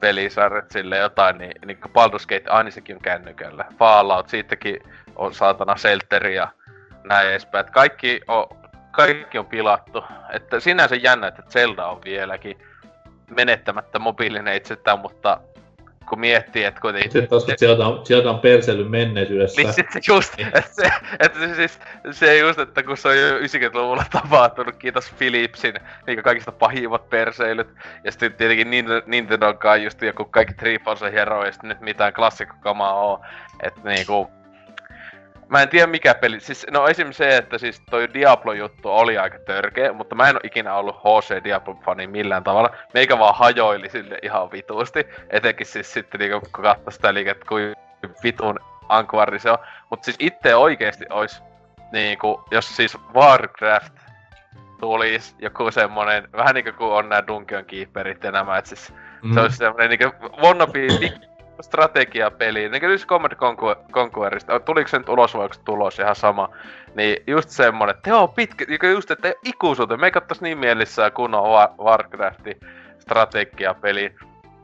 [SPEAKER 3] pelisarjat sille jotain, niin, niin Baldur's Gate aina sekin on kännykällä. Fallout, siitäkin on saatana Selteri ja näin edespäin. Et kaikki on, kaikki on pilattu. Että sinänsä jännä, että Zelda on vieläkin menettämättä mobiilinen itsetään, mutta kun miettii, että kuitenkin...
[SPEAKER 2] Sitten taas, sieltä on, sieltä on perseily menneisyydessä.
[SPEAKER 3] Niin sit se just, että se, että se, siis, se just, että kun se on jo 90-luvulla tapahtunut, kiitos Philipsin, niin kaikista pahimmat perseilyt. Ja sitten tietenkin Nintendo on just joku kaikki Triforce Hero, ja nyt mitään klassikkokamaa oo. Että niinku, mä en tiedä mikä peli, siis no esim. se, että siis toi Diablo-juttu oli aika törkeä, mutta mä en oo ikinä ollut HC Diablo-fani millään tavalla. Meikä vaan hajoili sille ihan vituusti, etenkin siis sitten niinku kun katsoi sitä liikettä, kuin vitun ankvari se on. Mut siis itse oikeesti ois niinku, jos siis Warcraft tulis joku semmonen, vähän niinku kuin on nää Dungeon Keeperit ja nämä, et siis mm. se olisi semmonen niinku wannabe strategiapeli, niin kuin Command Conquerista, tuliko se nyt ulos vai tulos? Ihan sama, niin just semmonen, että joo pitkä, just että ikuisuuteen, me ei kattais niin mielissään kun on Warcraftin strategiapeli,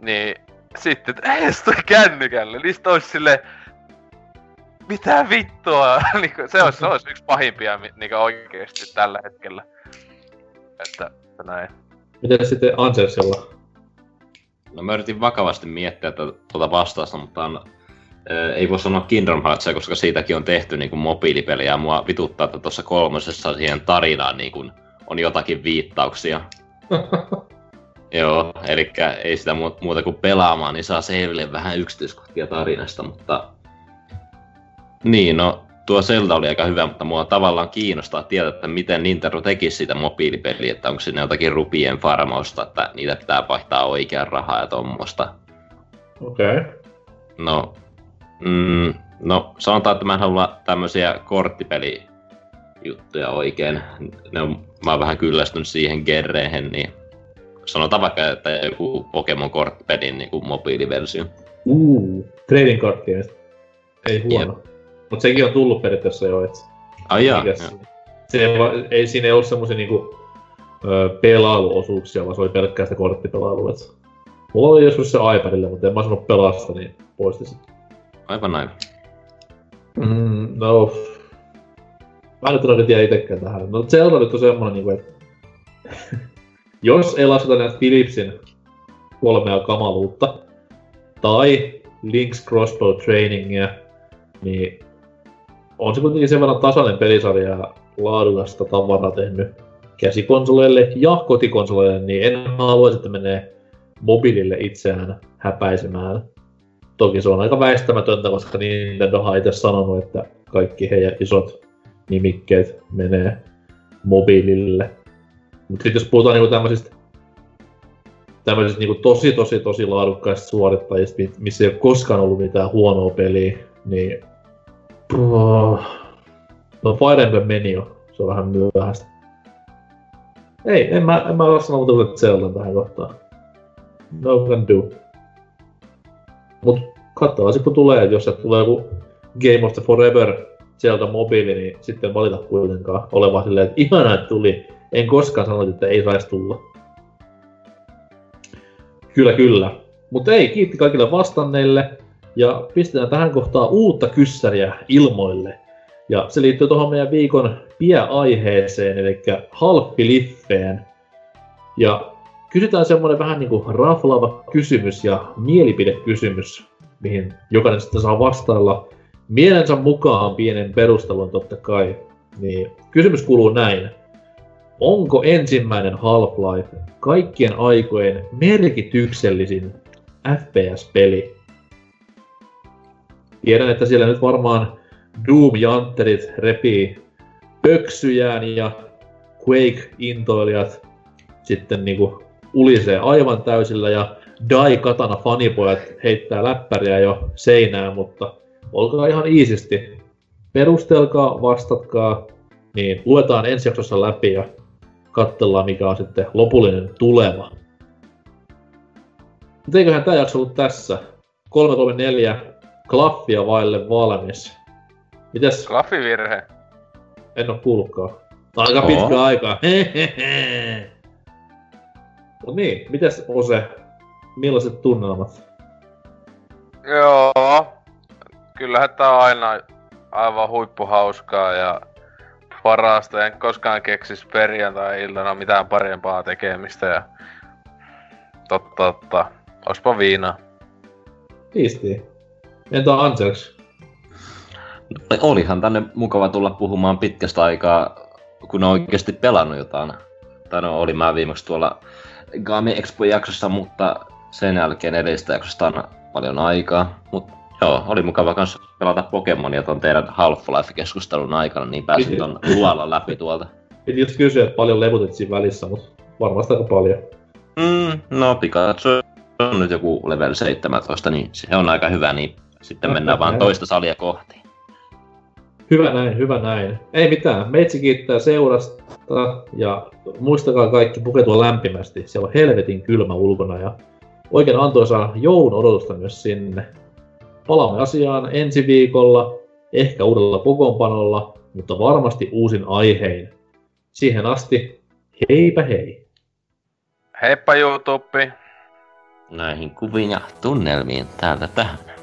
[SPEAKER 3] niin sitten, että ei kännykälle, niin sit olisi silleen, mitä vittua, niin se olisi, se olisi yksi pahimpia niin oikeesti tällä hetkellä. Että, että näin.
[SPEAKER 2] Miten sitten Anselsilla?
[SPEAKER 4] No mä yritin vakavasti miettiä tätä tuota vastausta, mutta on, ää, ei voi sanoa Kingdom Heartsia, koska siitäkin on tehty niin kuin mobiilipeli, ja mua vituttaa, että tuossa kolmosessa siihen tarinaan niin kuin, on jotakin viittauksia. Joo, eli ei sitä muuta kuin pelaamaan, niin saa selville vähän yksityiskohtia tarinasta, mutta... Niin, no tuo Zelda oli aika hyvä, mutta mua tavallaan kiinnostaa tietää, että miten Nintendo teki sitä mobiilipeliä, että onko sinne jotakin rupien farmausta, että niitä pitää vaihtaa oikean rahaa ja tommosta.
[SPEAKER 2] Okei. Okay.
[SPEAKER 4] No, mm, no, sanotaan, että mä en halua tämmöisiä korttipelijuttuja oikein. Ne on, mä oon vähän kyllästynyt siihen gerreihin, niin sanotaan vaikka, että joku Pokemon korttipelin niin kuin mobiiliversio.
[SPEAKER 2] Uh, trading karttien. Ei huono. Yep. Mut sekin on tullut periaatteessa jo, et...
[SPEAKER 4] Ai jaa,
[SPEAKER 2] se ei, ei, siinä ei ollut semmosia niinku pelailuosuuksia, vaan se oli pelkkää sitä korttipelailua, et... Mulla oli joskus se iPadille, mutta en mä sanonut pelasta, niin poistin sen.
[SPEAKER 4] Aivan näin.
[SPEAKER 2] Mm, no... Mä nyt en tiedä itekään tähän. No Zelda nyt on semmonen niinku, että... jos ei lasketa näitä Philipsin kolmea kamaluutta, tai Link's Crossbow Trainingia, niin on se kuitenkin sen verran tasainen pelisarja ja laadukasta tavaraa tehnyt käsikonsoleille ja kotikonsoleille, niin en haluaisi, että menee mobiilille itseään häpäisemään. Toki se on aika väistämätöntä, koska Nintendo on itse sanonut, että kaikki heidän isot nimikkeet menee mobiilille. Mutta sitten jos puhutaan niinku tämmöisistä tämmöisistä niinku tosi tosi tosi laadukkaista suorittajista, missä ei ole koskaan ollut mitään huonoa peliä, niin. No Fire Emblem meni jo. Se on vähän myöhäistä. Ei, en mä, en mä ole sanonut uudet Zeldan tähän kohtaan. No can do. Mut katsotaan sitten kun tulee, jos se tulee joku Game of the Forever Zelda mobiili, niin sitten valita kuitenkaan. Ole vaan silleen, että ihanaa, että tuli. En koskaan sanonut, että ei saisi tulla. Kyllä, kyllä. Mutta ei, kiitti kaikille vastanneille. Ja pistetään tähän kohtaan uutta kyssäriä ilmoille. Ja se liittyy tuohon meidän viikon pieaiheeseen, eli halppiliffeen. Ja kysytään semmoinen vähän niin kuin raflaava kysymys ja mielipidekysymys mihin jokainen sitten saa vastailla mielensä mukaan pienen perustelun totta kai. Niin kysymys kuuluu näin. Onko ensimmäinen Half-Life kaikkien aikojen merkityksellisin FPS-peli? Tiedän, että siellä nyt varmaan Doom-jantterit repii pöksyjään ja Quake-intoilijat sitten niinku ulisee aivan täysillä ja Dai Katana fanipojat heittää läppäriä jo seinään, mutta olkaa ihan iisisti. Perustelkaa, vastatkaa, niin luetaan ensi jaksossa läpi ja katsellaan mikä on sitten lopullinen tulema. Mutta eiköhän tämä jakso ollut tässä. 334 klaffia vaille valmis. Mitäs?
[SPEAKER 3] Klaffivirhe.
[SPEAKER 2] En oo kuullutkaan. Aika pitkä aika. Mut niin, mitäs Ose? Millaiset tunnelmat?
[SPEAKER 3] Joo. Kyllähän tää on aina aivan huippuhauskaa ja parasta. En koskaan keksis perjantai-iltana mitään parempaa tekemistä ja totta, totta. Ospa viinaa.
[SPEAKER 2] Siistiä. Entä Anselks?
[SPEAKER 4] Olihan tänne mukava tulla puhumaan pitkästä aikaa, kun on oikeasti pelannut jotain. Tai no, oli mä viimeksi tuolla Game Expo-jaksossa, mutta sen jälkeen edellisestä jaksosta on paljon aikaa. Mutta joo, oli mukava myös pelata Pokemonia tuon teidän Half-Life-keskustelun aikana, niin pääsin ton luolla läpi tuolta.
[SPEAKER 2] Piti just kysyä, että paljon levutit siinä välissä, mutta varmasti aika paljon.
[SPEAKER 4] Mm, no Pikachu on nyt joku level 17, niin se on aika hyvä, niin sitten mennään vaan toista salia kohti.
[SPEAKER 2] Hyvä näin, hyvä näin. Ei mitään. Meitsi kiittää seurasta ja muistakaa kaikki pukeutua lämpimästi. Siellä on helvetin kylmä ulkona ja oikein antoisaa joulun odotusta myös sinne. Palaamme asiaan ensi viikolla, ehkä uudella kokoonpanolla, mutta varmasti uusin aihein. Siihen asti, heipä hei!
[SPEAKER 3] Heippa YouTube!
[SPEAKER 4] Näihin kuviin ja tunnelmiin täältä tähän.